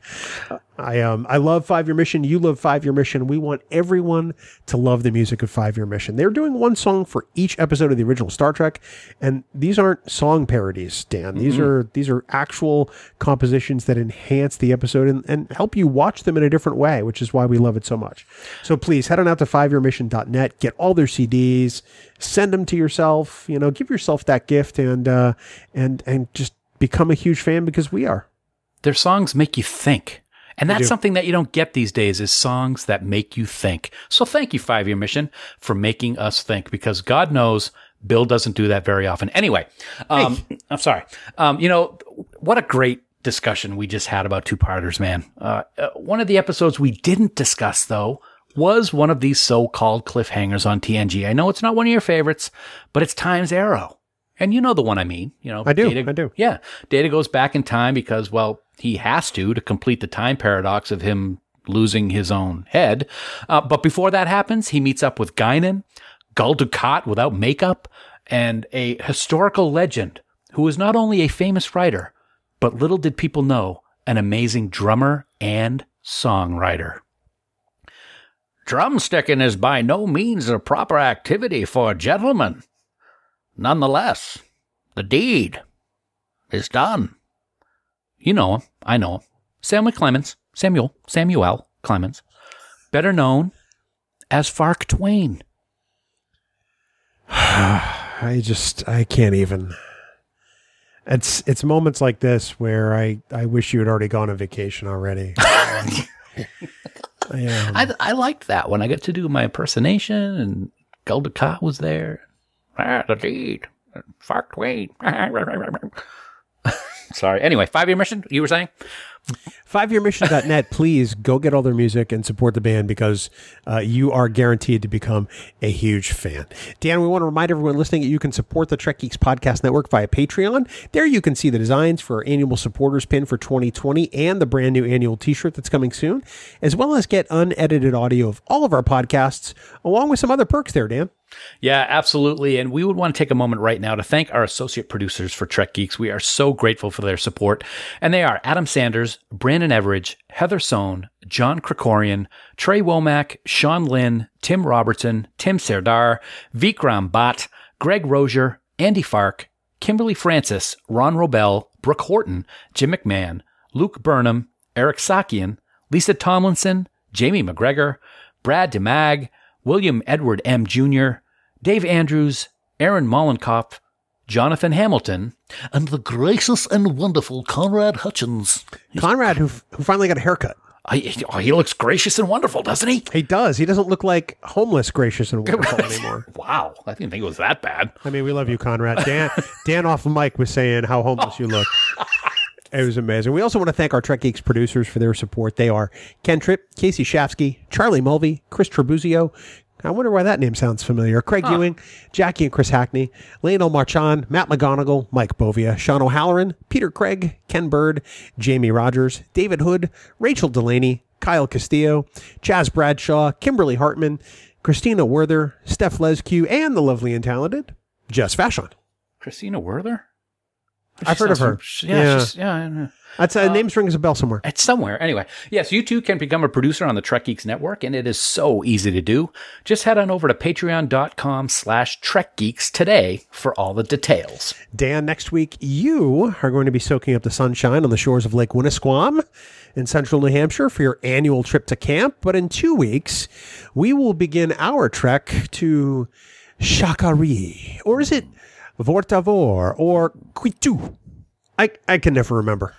[SPEAKER 2] I um I love Five Year Mission. You love Five Year Mission. We want everyone to love the music of Five Year Mission. They're doing one song for each episode of the original Star Trek, and these aren't song parodies, Dan. These are these are actual compositions that enhance the episode and, and help you watch them in a different way, which is why we love it so much. So please head on out to fiveyearmission.net, get all their CDs, send them to yourself. You know, give yourself that gift and uh, and and just become a huge fan because we are.
[SPEAKER 1] Their songs make you think. And that's something that you don't get these days is songs that make you think. So thank you, Five Year Mission, for making us think because God knows Bill doesn't do that very often. Anyway, um, I'm sorry. Um, you know, what a great discussion we just had about two parters, man. Uh, uh, one of the episodes we didn't discuss though was one of these so-called cliffhangers on TNG. I know it's not one of your favorites, but it's Time's Arrow. And you know the one I mean. You know,
[SPEAKER 2] I do,
[SPEAKER 1] Data,
[SPEAKER 2] I do.
[SPEAKER 1] Yeah, Data goes back in time because, well, he has to to complete the time paradox of him losing his own head. Uh, but before that happens, he meets up with Guinan, Gul Dukat without makeup, and a historical legend who is not only a famous writer, but little did people know, an amazing drummer and songwriter. Drumsticking is by no means a proper activity for a gentleman. Nonetheless, the deed is done. You know him. I know him. Samuel Clemens. Samuel. Samuel Clemens. Better known as Fark Twain.
[SPEAKER 2] I just I can't even. It's it's moments like this where I I wish you had already gone on vacation already. I, um,
[SPEAKER 1] I, I liked that one. I got to do my impersonation, and Gul Dukat was there. Ah, the deed. Fark Twain. Sorry. Anyway, five year mission, you were saying?
[SPEAKER 2] fiveyearmission.net please go get all their music and support the band because uh, you are guaranteed to become a huge fan dan we want to remind everyone listening that you can support the trek geeks podcast network via patreon there you can see the designs for our annual supporters pin for 2020 and the brand new annual t-shirt that's coming soon as well as get unedited audio of all of our podcasts along with some other perks there dan
[SPEAKER 1] Yeah, absolutely. And we would want to take a moment right now to thank our associate producers for Trek Geeks. We are so grateful for their support. And they are Adam Sanders, Brandon Everidge, Heather Sohn, John Krikorian, Trey Womack, Sean Lynn, Tim Robertson, Tim Serdar, Vikram Bhatt, Greg Rozier, Andy Fark, Kimberly Francis, Ron Robel, Brooke Horton, Jim McMahon, Luke Burnham, Eric Sakian, Lisa Tomlinson, Jamie McGregor, Brad DeMag, William Edward M. Jr., Dave Andrews, Aaron Mollenkopf, Jonathan Hamilton, and the gracious and wonderful Conrad Hutchins.
[SPEAKER 2] conrad who, who finally got a haircut
[SPEAKER 1] I, he looks gracious and wonderful, doesn't he?
[SPEAKER 2] he does he doesn't look like homeless gracious and wonderful anymore
[SPEAKER 1] Wow, I didn't think it was that bad.
[SPEAKER 2] I mean, we love you, Conrad. Dan, Dan off mic was saying how homeless you look. It was amazing. We also want to thank our Trek Geeks producers for their support. They are Ken Tripp, Casey Shafsky, Charlie Mulvey, Chris Trebuzio. I wonder why that name sounds familiar. Craig Ewing, Jackie and Chris Hackney, Lionel Marchand, Matt McGonigal, Mike Bovia, Sean O'Halloran, Peter Craig, Ken Bird, Jamie Rogers, David Hood, Rachel Delaney, Kyle Castillo, Chaz Bradshaw, Kimberly Hartman, Christina Werther, Steph Lescue, and the lovely and talented Jess Vashon.
[SPEAKER 1] Christina Werther?
[SPEAKER 2] I've heard of her.
[SPEAKER 1] Yeah,
[SPEAKER 2] yeah,
[SPEAKER 1] yeah.
[SPEAKER 2] That's uh, names rings a bell somewhere.
[SPEAKER 1] It's somewhere. Anyway, yes, you too can become a producer on the Trek Geeks Network, and it is so easy to do. Just head on over to patreon.com slash Trek Geeks today for all the details.
[SPEAKER 2] Dan, next week you are going to be soaking up the sunshine on the shores of Lake Winnisquam in central New Hampshire for your annual trip to camp. But in two weeks, we will begin our trek to Sha Ka Ree. Or is it Vorta Vor or Qui'Tu? I, I can never remember.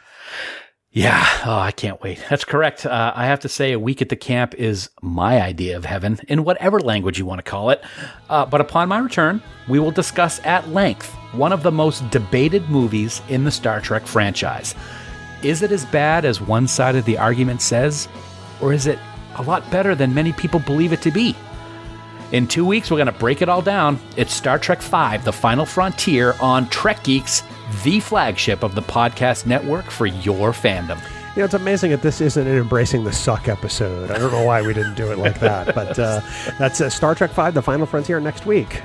[SPEAKER 1] Yeah, oh, I can't wait. That's correct. Uh, I have to say, a week at the camp is my idea of heaven, in whatever language you want to call it. Uh, but upon my return, we will discuss at length one of the most debated movies in the Star Trek franchise. Is it as bad as one side of the argument says, or is it a lot better than many people believe it to be? In two weeks, we're going to break it all down. It's Star Trek V The Final Frontier on Trek Geeks, the flagship of the podcast network for your fandom.
[SPEAKER 2] You know, it's amazing that this isn't an embracing the suck episode. I don't know why we didn't do it like that, but uh, that's uh, Star Trek V: The Final Frontier next week.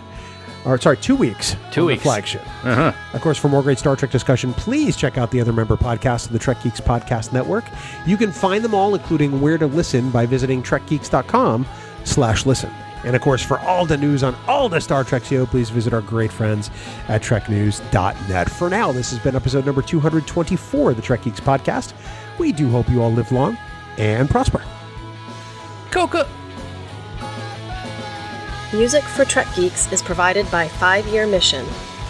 [SPEAKER 2] or sorry, two weeks.
[SPEAKER 1] Two weeks.
[SPEAKER 2] flagship.
[SPEAKER 1] Uh-huh.
[SPEAKER 2] Of course, for more great Star Trek discussion, please check out the other member podcasts of the Trek Geeks Podcast Network. You can find them all, including where to listen, by visiting trekgeeks.com slash listen. And of course, for all the news on all the Star Trek show, please visit our great friends at treknews.net. For now, this has been episode number 224 of the Trek Geeks Podcast. We do hope you all live long and prosper.
[SPEAKER 1] Coca.
[SPEAKER 6] Music for Trek Geeks is provided by Five Year Mission.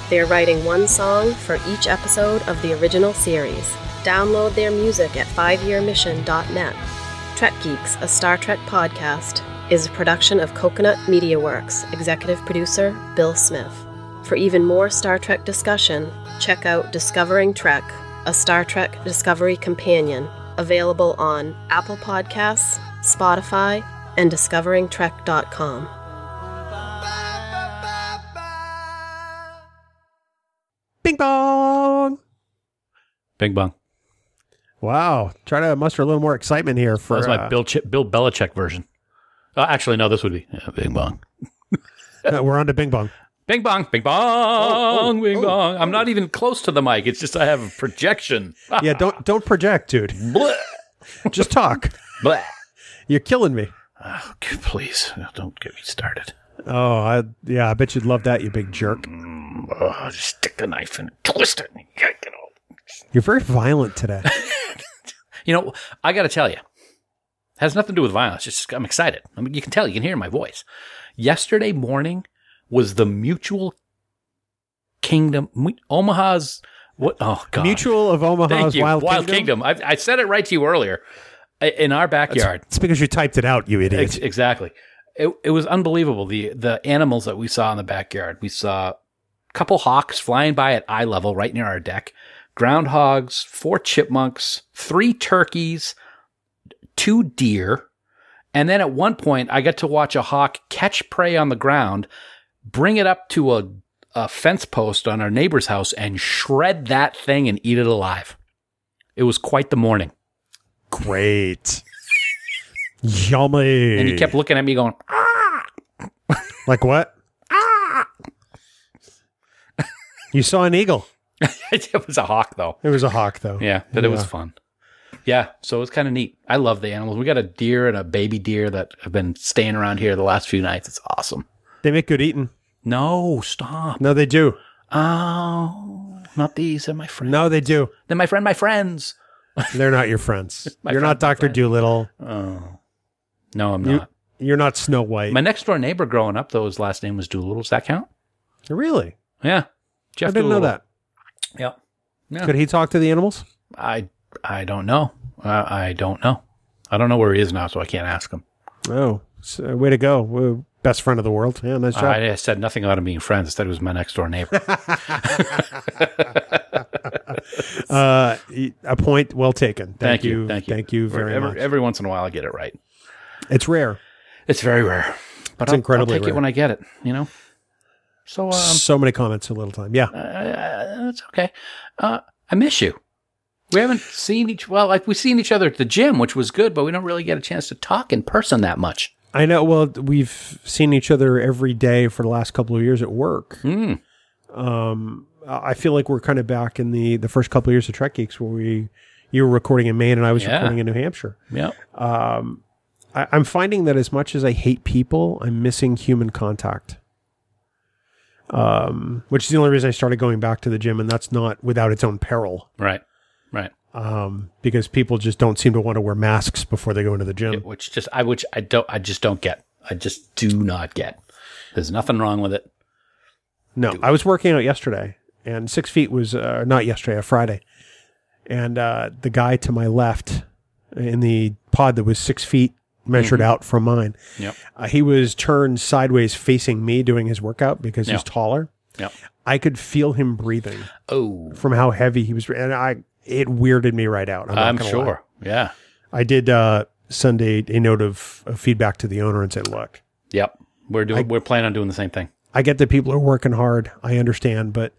[SPEAKER 6] They are writing one song for each episode of the original series. Download their music at fiveyearmission.net. Trek Geeks, a Star Trek podcast, is a production of Coconut Media Works, executive producer Bill Smith. For even more Star Trek discussion, check out Discovering Trek, a Star Trek Discovery companion, available on Apple Podcasts, Spotify, and discoveringtrek.com.
[SPEAKER 2] Bing bong!
[SPEAKER 1] Bing bong.
[SPEAKER 2] Wow. Try to muster a little more excitement here for
[SPEAKER 1] That's my
[SPEAKER 2] uh,
[SPEAKER 1] Bill Ch- Bill Belichick version. Uh, actually, no. This would be Bing bong.
[SPEAKER 2] uh, we're on to Bing Bong.
[SPEAKER 1] Bing bong. Bing bong. bing bong. I'm not even close to the mic. It's just I have a projection.
[SPEAKER 2] Yeah, don't don't project, dude. Just talk.
[SPEAKER 1] Bleh.
[SPEAKER 2] You're killing me.
[SPEAKER 1] Oh, please don't get me started.
[SPEAKER 2] Oh, I, yeah, I bet you'd love that, you big jerk.
[SPEAKER 1] Oh, just stick the knife in, twist it, yank it all.
[SPEAKER 2] You're very violent today.
[SPEAKER 1] You know, I got to tell you, has nothing to do with violence. Just I'm excited. I mean, you can tell. You can hear my voice. Yesterday morning was the Mutual Kingdom, Omaha's. What? Oh God!
[SPEAKER 2] Mutual of Omaha's Wild,
[SPEAKER 1] Wild
[SPEAKER 2] Kingdom.
[SPEAKER 1] Kingdom. I, I said it right to you earlier. In our backyard,
[SPEAKER 2] It's because you typed it out, you idiot.
[SPEAKER 1] Ex- exactly. It, it was unbelievable. The the animals that we saw in the backyard. We saw a couple hawks flying by at eye level right near our deck, groundhogs, four chipmunks, three turkeys, two deer, and then at one point I got to watch a hawk catch prey on the ground, bring it up to a, a fence post on our neighbor's house, and shred that thing and eat it alive. It was quite the morning.
[SPEAKER 2] Great. Yummy.
[SPEAKER 1] And he kept looking at me going, ah.
[SPEAKER 2] like what? ah. you saw an eagle.
[SPEAKER 1] it was a hawk though.
[SPEAKER 2] It was a hawk, though.
[SPEAKER 1] Yeah, but it was fun. Yeah, so it was kind of neat. I love the animals. We got a deer and a baby deer that have been staying around here the last few nights. It's awesome.
[SPEAKER 2] They make good eating.
[SPEAKER 1] No, stop.
[SPEAKER 2] No, they do.
[SPEAKER 1] Oh, not these. They're my friends.
[SPEAKER 2] No, they do.
[SPEAKER 1] They're my friend, my friends.
[SPEAKER 2] They're not your friends.
[SPEAKER 1] My
[SPEAKER 2] You're not
[SPEAKER 1] friend, my
[SPEAKER 2] Doctor
[SPEAKER 1] friend.
[SPEAKER 2] Doolittle.
[SPEAKER 1] Oh, no, I'm
[SPEAKER 2] You-
[SPEAKER 1] not.
[SPEAKER 2] You're not Snow White.
[SPEAKER 1] My next door neighbor growing up, though, his last name was Doolittle. Does that count?
[SPEAKER 2] really?
[SPEAKER 1] Yeah. Jeff
[SPEAKER 2] I didn't know
[SPEAKER 1] Doolittle.
[SPEAKER 2] that.
[SPEAKER 1] Yep. Yeah.
[SPEAKER 2] Could he talk to the animals?
[SPEAKER 1] I I don't know. Uh, I don't know. I don't know where he is now, so I can't ask him.
[SPEAKER 2] Oh, so, way to go. Well, Best friend of the world. Yeah, nice job.
[SPEAKER 1] I said nothing about him being friends. I said it was my next door neighbor.
[SPEAKER 2] Uh, a point well taken. Thank,
[SPEAKER 1] Thank
[SPEAKER 2] you.
[SPEAKER 1] you. Thank you.
[SPEAKER 2] Thank you very
[SPEAKER 1] every,
[SPEAKER 2] much.
[SPEAKER 1] every once in a while, I get it right.
[SPEAKER 2] it's rare.
[SPEAKER 1] It's very rare, but
[SPEAKER 2] It's
[SPEAKER 1] I'll,
[SPEAKER 2] incredibly
[SPEAKER 1] I'll take
[SPEAKER 2] rare.
[SPEAKER 1] it when I get it. You know. So um,
[SPEAKER 2] so many comments in a little time. Yeah.
[SPEAKER 1] uh, it's okay. Uh, I miss you. We haven't seen each. Well, like we've seen each other at the gym, which was good, but we don't really get a chance to talk in person that much.
[SPEAKER 2] I know. Well, we've seen each other every day for the last couple of years at work.
[SPEAKER 1] Mm.
[SPEAKER 2] Um, I feel like we're kind of back in the the first couple of years of Trek Geeks where we you were recording in Maine and I was
[SPEAKER 1] Yeah.
[SPEAKER 2] recording in New Hampshire.
[SPEAKER 1] Yeah.
[SPEAKER 2] Um, I, I'm finding that as much as I hate people, I'm missing human contact. Um, which is the only reason I started going back to the gym, and that's not without its own peril.
[SPEAKER 1] Right.
[SPEAKER 2] Um, because people just don't seem to want to wear masks before they go into the gym.
[SPEAKER 1] Which just I which I don't I just don't get. I just do not get. There's nothing wrong with it.
[SPEAKER 2] No, I was working out yesterday, and six feet was uh, not yesterday, a Friday, and uh, the guy to my left in the pod that was six feet measured out from mine,
[SPEAKER 1] Yep.
[SPEAKER 2] uh, he was turned sideways facing me doing his workout because he's taller.
[SPEAKER 1] Yep.
[SPEAKER 2] I could feel him breathing
[SPEAKER 1] Oh,
[SPEAKER 2] from how heavy he was, and I it weirded me right out. I'm,
[SPEAKER 1] I'm sure.
[SPEAKER 2] lie.
[SPEAKER 1] Yeah.
[SPEAKER 2] I did uh, send a, a note of, of feedback to the owner and said, "Look,
[SPEAKER 1] Yep. We're doing.
[SPEAKER 2] I-
[SPEAKER 1] we're planning on doing the same thing.
[SPEAKER 2] I get that people are working hard. I understand, but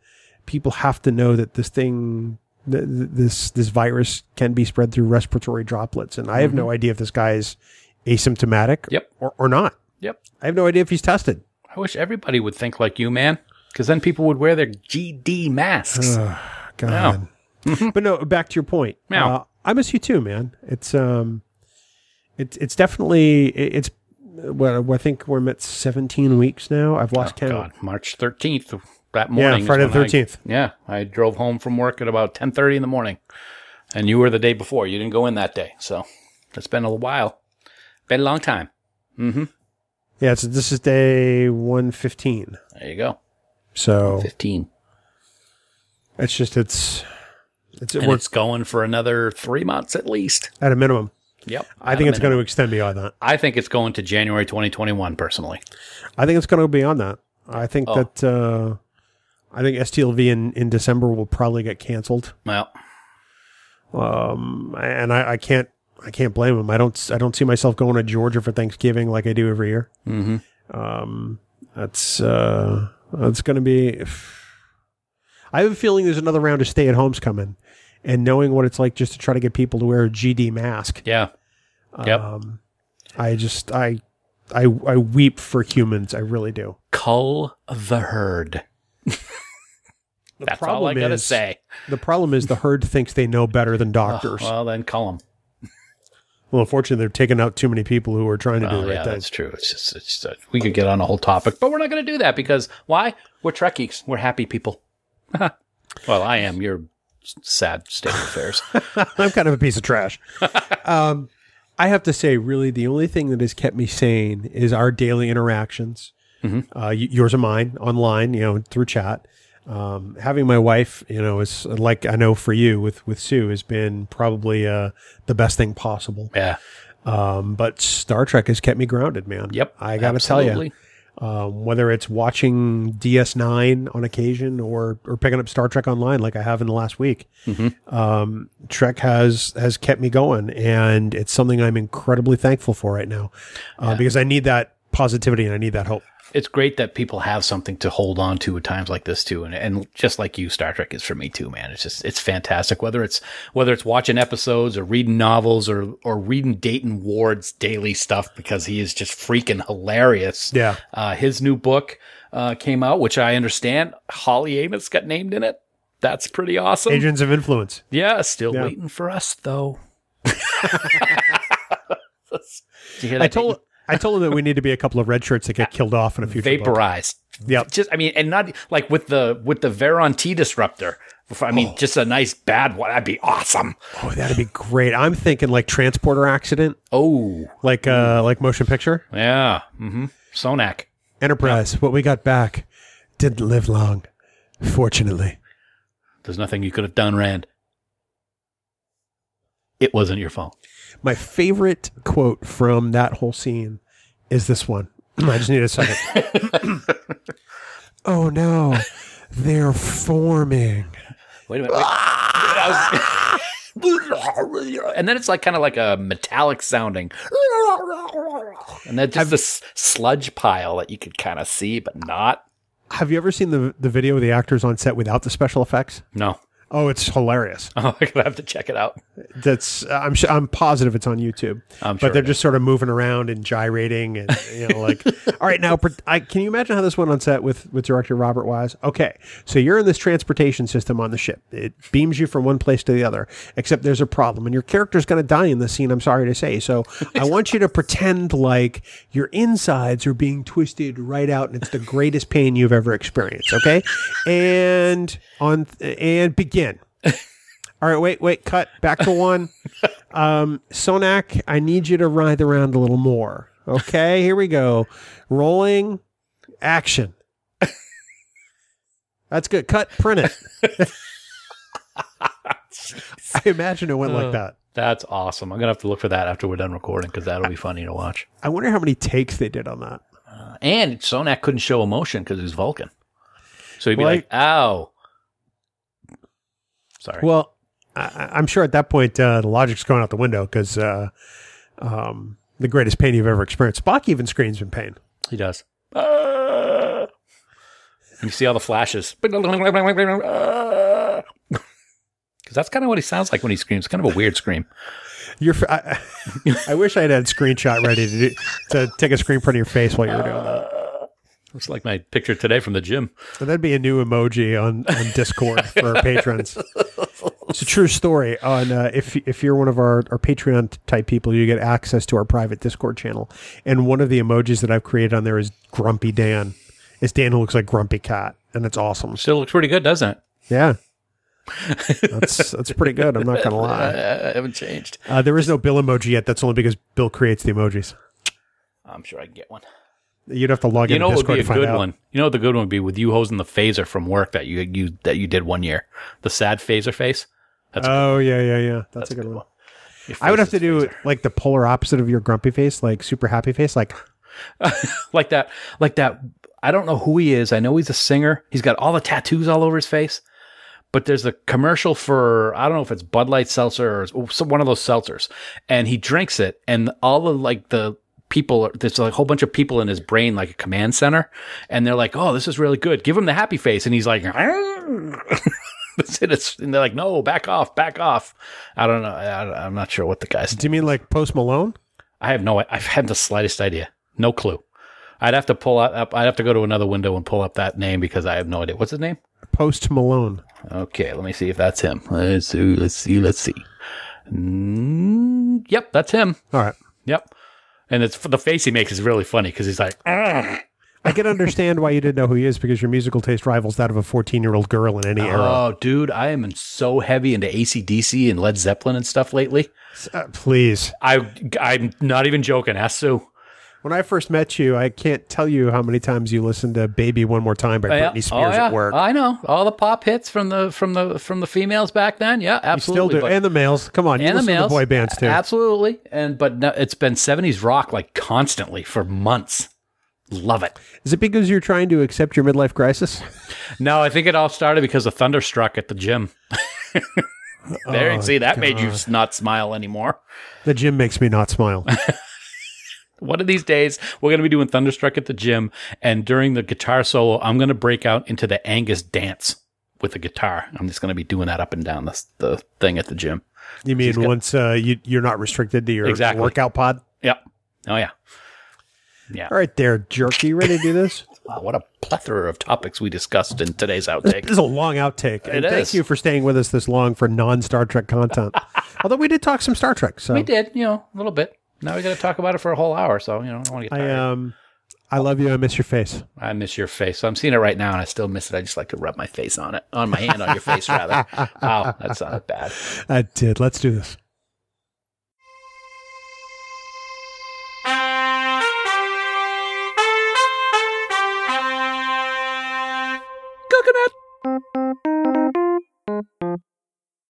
[SPEAKER 2] people have to know that this thing, th- th- this this virus, can be spread through respiratory droplets, and I have no idea if this guy is asymptomatic
[SPEAKER 1] Mm-hmm. Yep.
[SPEAKER 2] or, or not.
[SPEAKER 1] Yep.
[SPEAKER 2] I have no idea if he's tested.
[SPEAKER 1] I wish everybody would think like you, man. Because then people would wear their GD masks.
[SPEAKER 2] God. but no, back to your point.
[SPEAKER 1] Meow.
[SPEAKER 2] Uh, I miss you too, man. It's um, it's it's definitely it- it's well, I think we're at 17 weeks now. I've lost
[SPEAKER 1] Oh,
[SPEAKER 2] count.
[SPEAKER 1] God, March 13th, that morning. is
[SPEAKER 2] Friday the
[SPEAKER 1] when I-
[SPEAKER 2] 13th.
[SPEAKER 1] yeah, I drove home from work at about 10.30 in the morning. And you were the day before. You didn't go in that day. So it's been a while. Been a long time.
[SPEAKER 2] Yeah, so this is day 115.
[SPEAKER 1] There you go.
[SPEAKER 2] So
[SPEAKER 1] 15.
[SPEAKER 2] it's just it's it's
[SPEAKER 1] And it's going for another three months at least.
[SPEAKER 2] at a minimum.
[SPEAKER 1] Yep.
[SPEAKER 2] I think it's going to extend beyond that.
[SPEAKER 1] I think it's going to January 2021 personally.
[SPEAKER 2] I think it's going to go beyond that. I think
[SPEAKER 1] Oh.
[SPEAKER 2] that uh, I think STLV in, in December will probably get canceled.
[SPEAKER 1] Well,
[SPEAKER 2] Um, and I, I can't I can't blame them. I don't I don't see myself going to Georgia for Thanksgiving like I do every year.
[SPEAKER 1] mhm.
[SPEAKER 2] Um, that's uh, that's going to be. I have a feeling there's another round of stay at homes coming, and knowing what it's like just to try to get people to wear a GD mask.
[SPEAKER 1] yeah. Yep.
[SPEAKER 2] Um, I just I I I weep for humans. I really do.
[SPEAKER 1] Cull the herd. That's all I got to
[SPEAKER 2] is-
[SPEAKER 1] say.
[SPEAKER 2] The problem is the herd thinks they know better than doctors.
[SPEAKER 1] Well, then cull them.
[SPEAKER 2] well, unfortunately, they're taking out too many people who are trying to do
[SPEAKER 1] Oh,
[SPEAKER 2] the right
[SPEAKER 1] yeah, that's true. It's just, it's just uh, we could get on a whole topic, but we're not going to do that because why? We're Trek geeks. We're happy people. well, I am. You're sad state of affairs.
[SPEAKER 2] I'm kind of a piece of trash. um, I have to say, really, the only thing that has kept me sane is our daily interactions, uh, yours and mine, online, you know, through chat. Um, having my wife, you know, is like I know for you with with Sue has been probably uh, the best thing possible.
[SPEAKER 1] yeah.
[SPEAKER 2] Um, but Star Trek has kept me grounded, man.
[SPEAKER 1] Yep.
[SPEAKER 2] I got to tell you,
[SPEAKER 1] absolutely.
[SPEAKER 2] Um, whether it's watching DS9 on occasion or or picking up Star Trek online like I have in the last week. Um, Trek has has kept me going, and it's something I'm incredibly thankful for right now uh, because I need that positivity and I need that hope.
[SPEAKER 1] It's great that people have something to hold on to at times like this too, and and just like you, Star Trek is for me too, man. It's just it's fantastic. Whether it's whether it's watching episodes or reading novels or or reading Dayton Ward's daily stuff because he is just freaking hilarious.
[SPEAKER 2] Yeah.
[SPEAKER 1] Uh, his new book uh, came out, which I understand Holly Amos got named in it. That's pretty awesome.
[SPEAKER 2] Agents of Influence.
[SPEAKER 1] Yeah, still
[SPEAKER 2] Yeah.
[SPEAKER 1] waiting for us though. Did you hear that?
[SPEAKER 2] I told I told him that we need to be a couple of red shirts that get killed off in a future. book.
[SPEAKER 1] vaporized.
[SPEAKER 2] Yep.
[SPEAKER 1] Just, I mean, and not like with the with the Varon-T disruptor. I mean, just a nice bad one. That'd be awesome.
[SPEAKER 2] Oh, that'd be great. I'm thinking like transporter accident,
[SPEAKER 1] Oh,
[SPEAKER 2] like uh, like motion picture.
[SPEAKER 1] yeah. Mm-hmm. Sonak.
[SPEAKER 2] Enterprise. What we got back didn't live long, fortunately.
[SPEAKER 1] There's nothing you could have done, Rand. It wasn't your fault.
[SPEAKER 2] My favorite quote from that whole scene is this one. I just need a second. oh no, they're forming.
[SPEAKER 1] Wait a minute. Wait. Was- and then it's like kind of like a metallic sounding. And then just have this sludge pile that you could kind of see, but not.
[SPEAKER 2] Have you ever seen the the video of the actors on set without the special effects?
[SPEAKER 1] No.
[SPEAKER 2] Oh, it's hilarious.
[SPEAKER 1] Oh, I'm gonna have to check it out.
[SPEAKER 2] That's I'm I'm positive it's on YouTube.
[SPEAKER 1] I'm
[SPEAKER 2] but they're just sort of moving around and gyrating and you know like all right now I, can you imagine how this went on set with with director Robert Wise okay so you're in this transportation system on the ship it beams you from one place to the other except there's a problem and your character's going to die in the scene I'm sorry to say so I want you to pretend like your insides are being twisted right out and it's the greatest pain you've ever experienced okay and on and begin all right, wait, wait, cut. Back to one. Um, Sonak, I need you to ride around a little more. Okay, here we go. Rolling, action. That's good. Cut, print it. I imagine it went like that.
[SPEAKER 1] That's awesome. I'm gonna have to look for that after we're done recording because that'll be funny to watch.
[SPEAKER 2] I wonder how many takes they did on that.
[SPEAKER 1] And Sonak couldn't show emotion because he's Vulcan, so he'd be
[SPEAKER 2] Well,
[SPEAKER 1] like, "Ow." Sorry.
[SPEAKER 2] Well, I, I'm sure at that point uh, the logic's going out the window because uh, um, the greatest pain you've ever experienced. Spock even screams in pain.
[SPEAKER 1] He does. Ah. You see all the flashes. Because that's kind of what he sounds like when he screams. Kind of a weird scream.
[SPEAKER 2] I, I wish I had had a screenshot ready to do, to take a screen print of your face while you were doing that.
[SPEAKER 1] Looks like my picture today from the gym.
[SPEAKER 2] So that'd be a new emoji on, on Discord for our patrons. It's a true story. On uh, if if you're one of our, our Patreon type people, you get access to our private Discord channel. And one of the emojis that I've created on there is Grumpy Dan. It's Dan who looks like Grumpy Cat, and it's awesome.
[SPEAKER 1] Still looks pretty good, doesn't it?
[SPEAKER 2] Yeah, that's that's pretty good. I'm not gonna lie.
[SPEAKER 1] I, I haven't changed.
[SPEAKER 2] Uh, there is no Bill emoji yet. That's only because Bill creates the emojis.
[SPEAKER 1] I'm sure I can get one.
[SPEAKER 2] You'd have to log
[SPEAKER 1] You
[SPEAKER 2] into
[SPEAKER 1] know what would be a good
[SPEAKER 2] out.
[SPEAKER 1] one? You know what the good one would be with you hosing the phaser from work that you you that you did one year. The sad phaser face. That's
[SPEAKER 2] Oh yeah, yeah, yeah. That's, a good one. I would have to do like the polar opposite of your grumpy face, like super happy face. Like
[SPEAKER 1] like that like that i don't know who he is i know he's a singer he's got all the tattoos all over his face but there's a commercial for i don't know if it's bud light seltzer or some, one of those seltzers and he drinks it and all the like the people there's like a whole bunch of people in his brain like a command center and they're like oh this is really good give him the happy face and he's like it's, and they're like no back off back off i don't know I, i'm not sure what the guy's
[SPEAKER 2] do you mean like Post Malone?
[SPEAKER 1] I have no. I've had the slightest idea. No clue. I'd have to pull up. I'd have to go to another window and pull up that name because I have no idea. What's his name?
[SPEAKER 2] Post Malone.
[SPEAKER 1] Okay, let me see if that's him. Let's see. Let's see. Let's see. Mm, yep, that's him.
[SPEAKER 2] All right.
[SPEAKER 1] Yep. And it's the face he makes is really funny because he's like, "Ah."
[SPEAKER 2] I can understand why you didn't know who he is because your musical taste rivals that of a 14 year old girl in any era.
[SPEAKER 1] "Oh, dude, I am so heavy into ACDC and Led Zeppelin and stuff lately."
[SPEAKER 2] Uh, please.
[SPEAKER 1] I, I'm not even joking. Ask Sue.
[SPEAKER 2] When I first met you, I can't tell you how many times you listened to "Baby One More Time" by oh,
[SPEAKER 1] Yeah.
[SPEAKER 2] Britney oh, Spears
[SPEAKER 1] oh, yeah.
[SPEAKER 2] at work.
[SPEAKER 1] I know all the pop hits from the from the from the females back then. Yeah,
[SPEAKER 2] you
[SPEAKER 1] absolutely.
[SPEAKER 2] still do, and the males. Come on, you
[SPEAKER 1] and the
[SPEAKER 2] listen
[SPEAKER 1] males,
[SPEAKER 2] to boy bands too.
[SPEAKER 1] Absolutely, and but no, it's been '70s rock like constantly for months. Love it.
[SPEAKER 2] Is it because you're trying to accept your midlife crisis?
[SPEAKER 1] No, I think it all started because of Thunderstruck at the gym. there,
[SPEAKER 2] Oh,
[SPEAKER 1] see that made you not smile anymore.
[SPEAKER 2] The gym makes me not smile.
[SPEAKER 1] One of these days, we're going to be doing Thunderstruck at the gym, and during the guitar solo, I'm going to break out into the Angus dance with the guitar. I'm just going to be doing that up and down the the thing at the gym.
[SPEAKER 2] You mean
[SPEAKER 1] got-
[SPEAKER 2] once uh, you you're not restricted to your
[SPEAKER 1] Exactly.
[SPEAKER 2] workout pod?
[SPEAKER 1] Yep. Oh yeah. Yeah.
[SPEAKER 2] All right, there, jerk. You ready to do this?
[SPEAKER 1] Wow, what a plethora of topics we discussed in today's outtake.
[SPEAKER 2] This is a long outtake. and
[SPEAKER 1] It
[SPEAKER 2] thank you for staying with us this long for non Star Trek content. Although we did talk some Star Trek, so
[SPEAKER 1] We did, you know, a little bit. Now we got to talk about it for a whole hour, so you know, I don't want to get tired.
[SPEAKER 2] I um, I love you. I miss your face.
[SPEAKER 1] I miss your face. So I'm seeing it right now, and I still miss it. I just like to rub my face on it, on my hand on your face, rather. Wow, that sounded bad.
[SPEAKER 2] I did. Let's do this.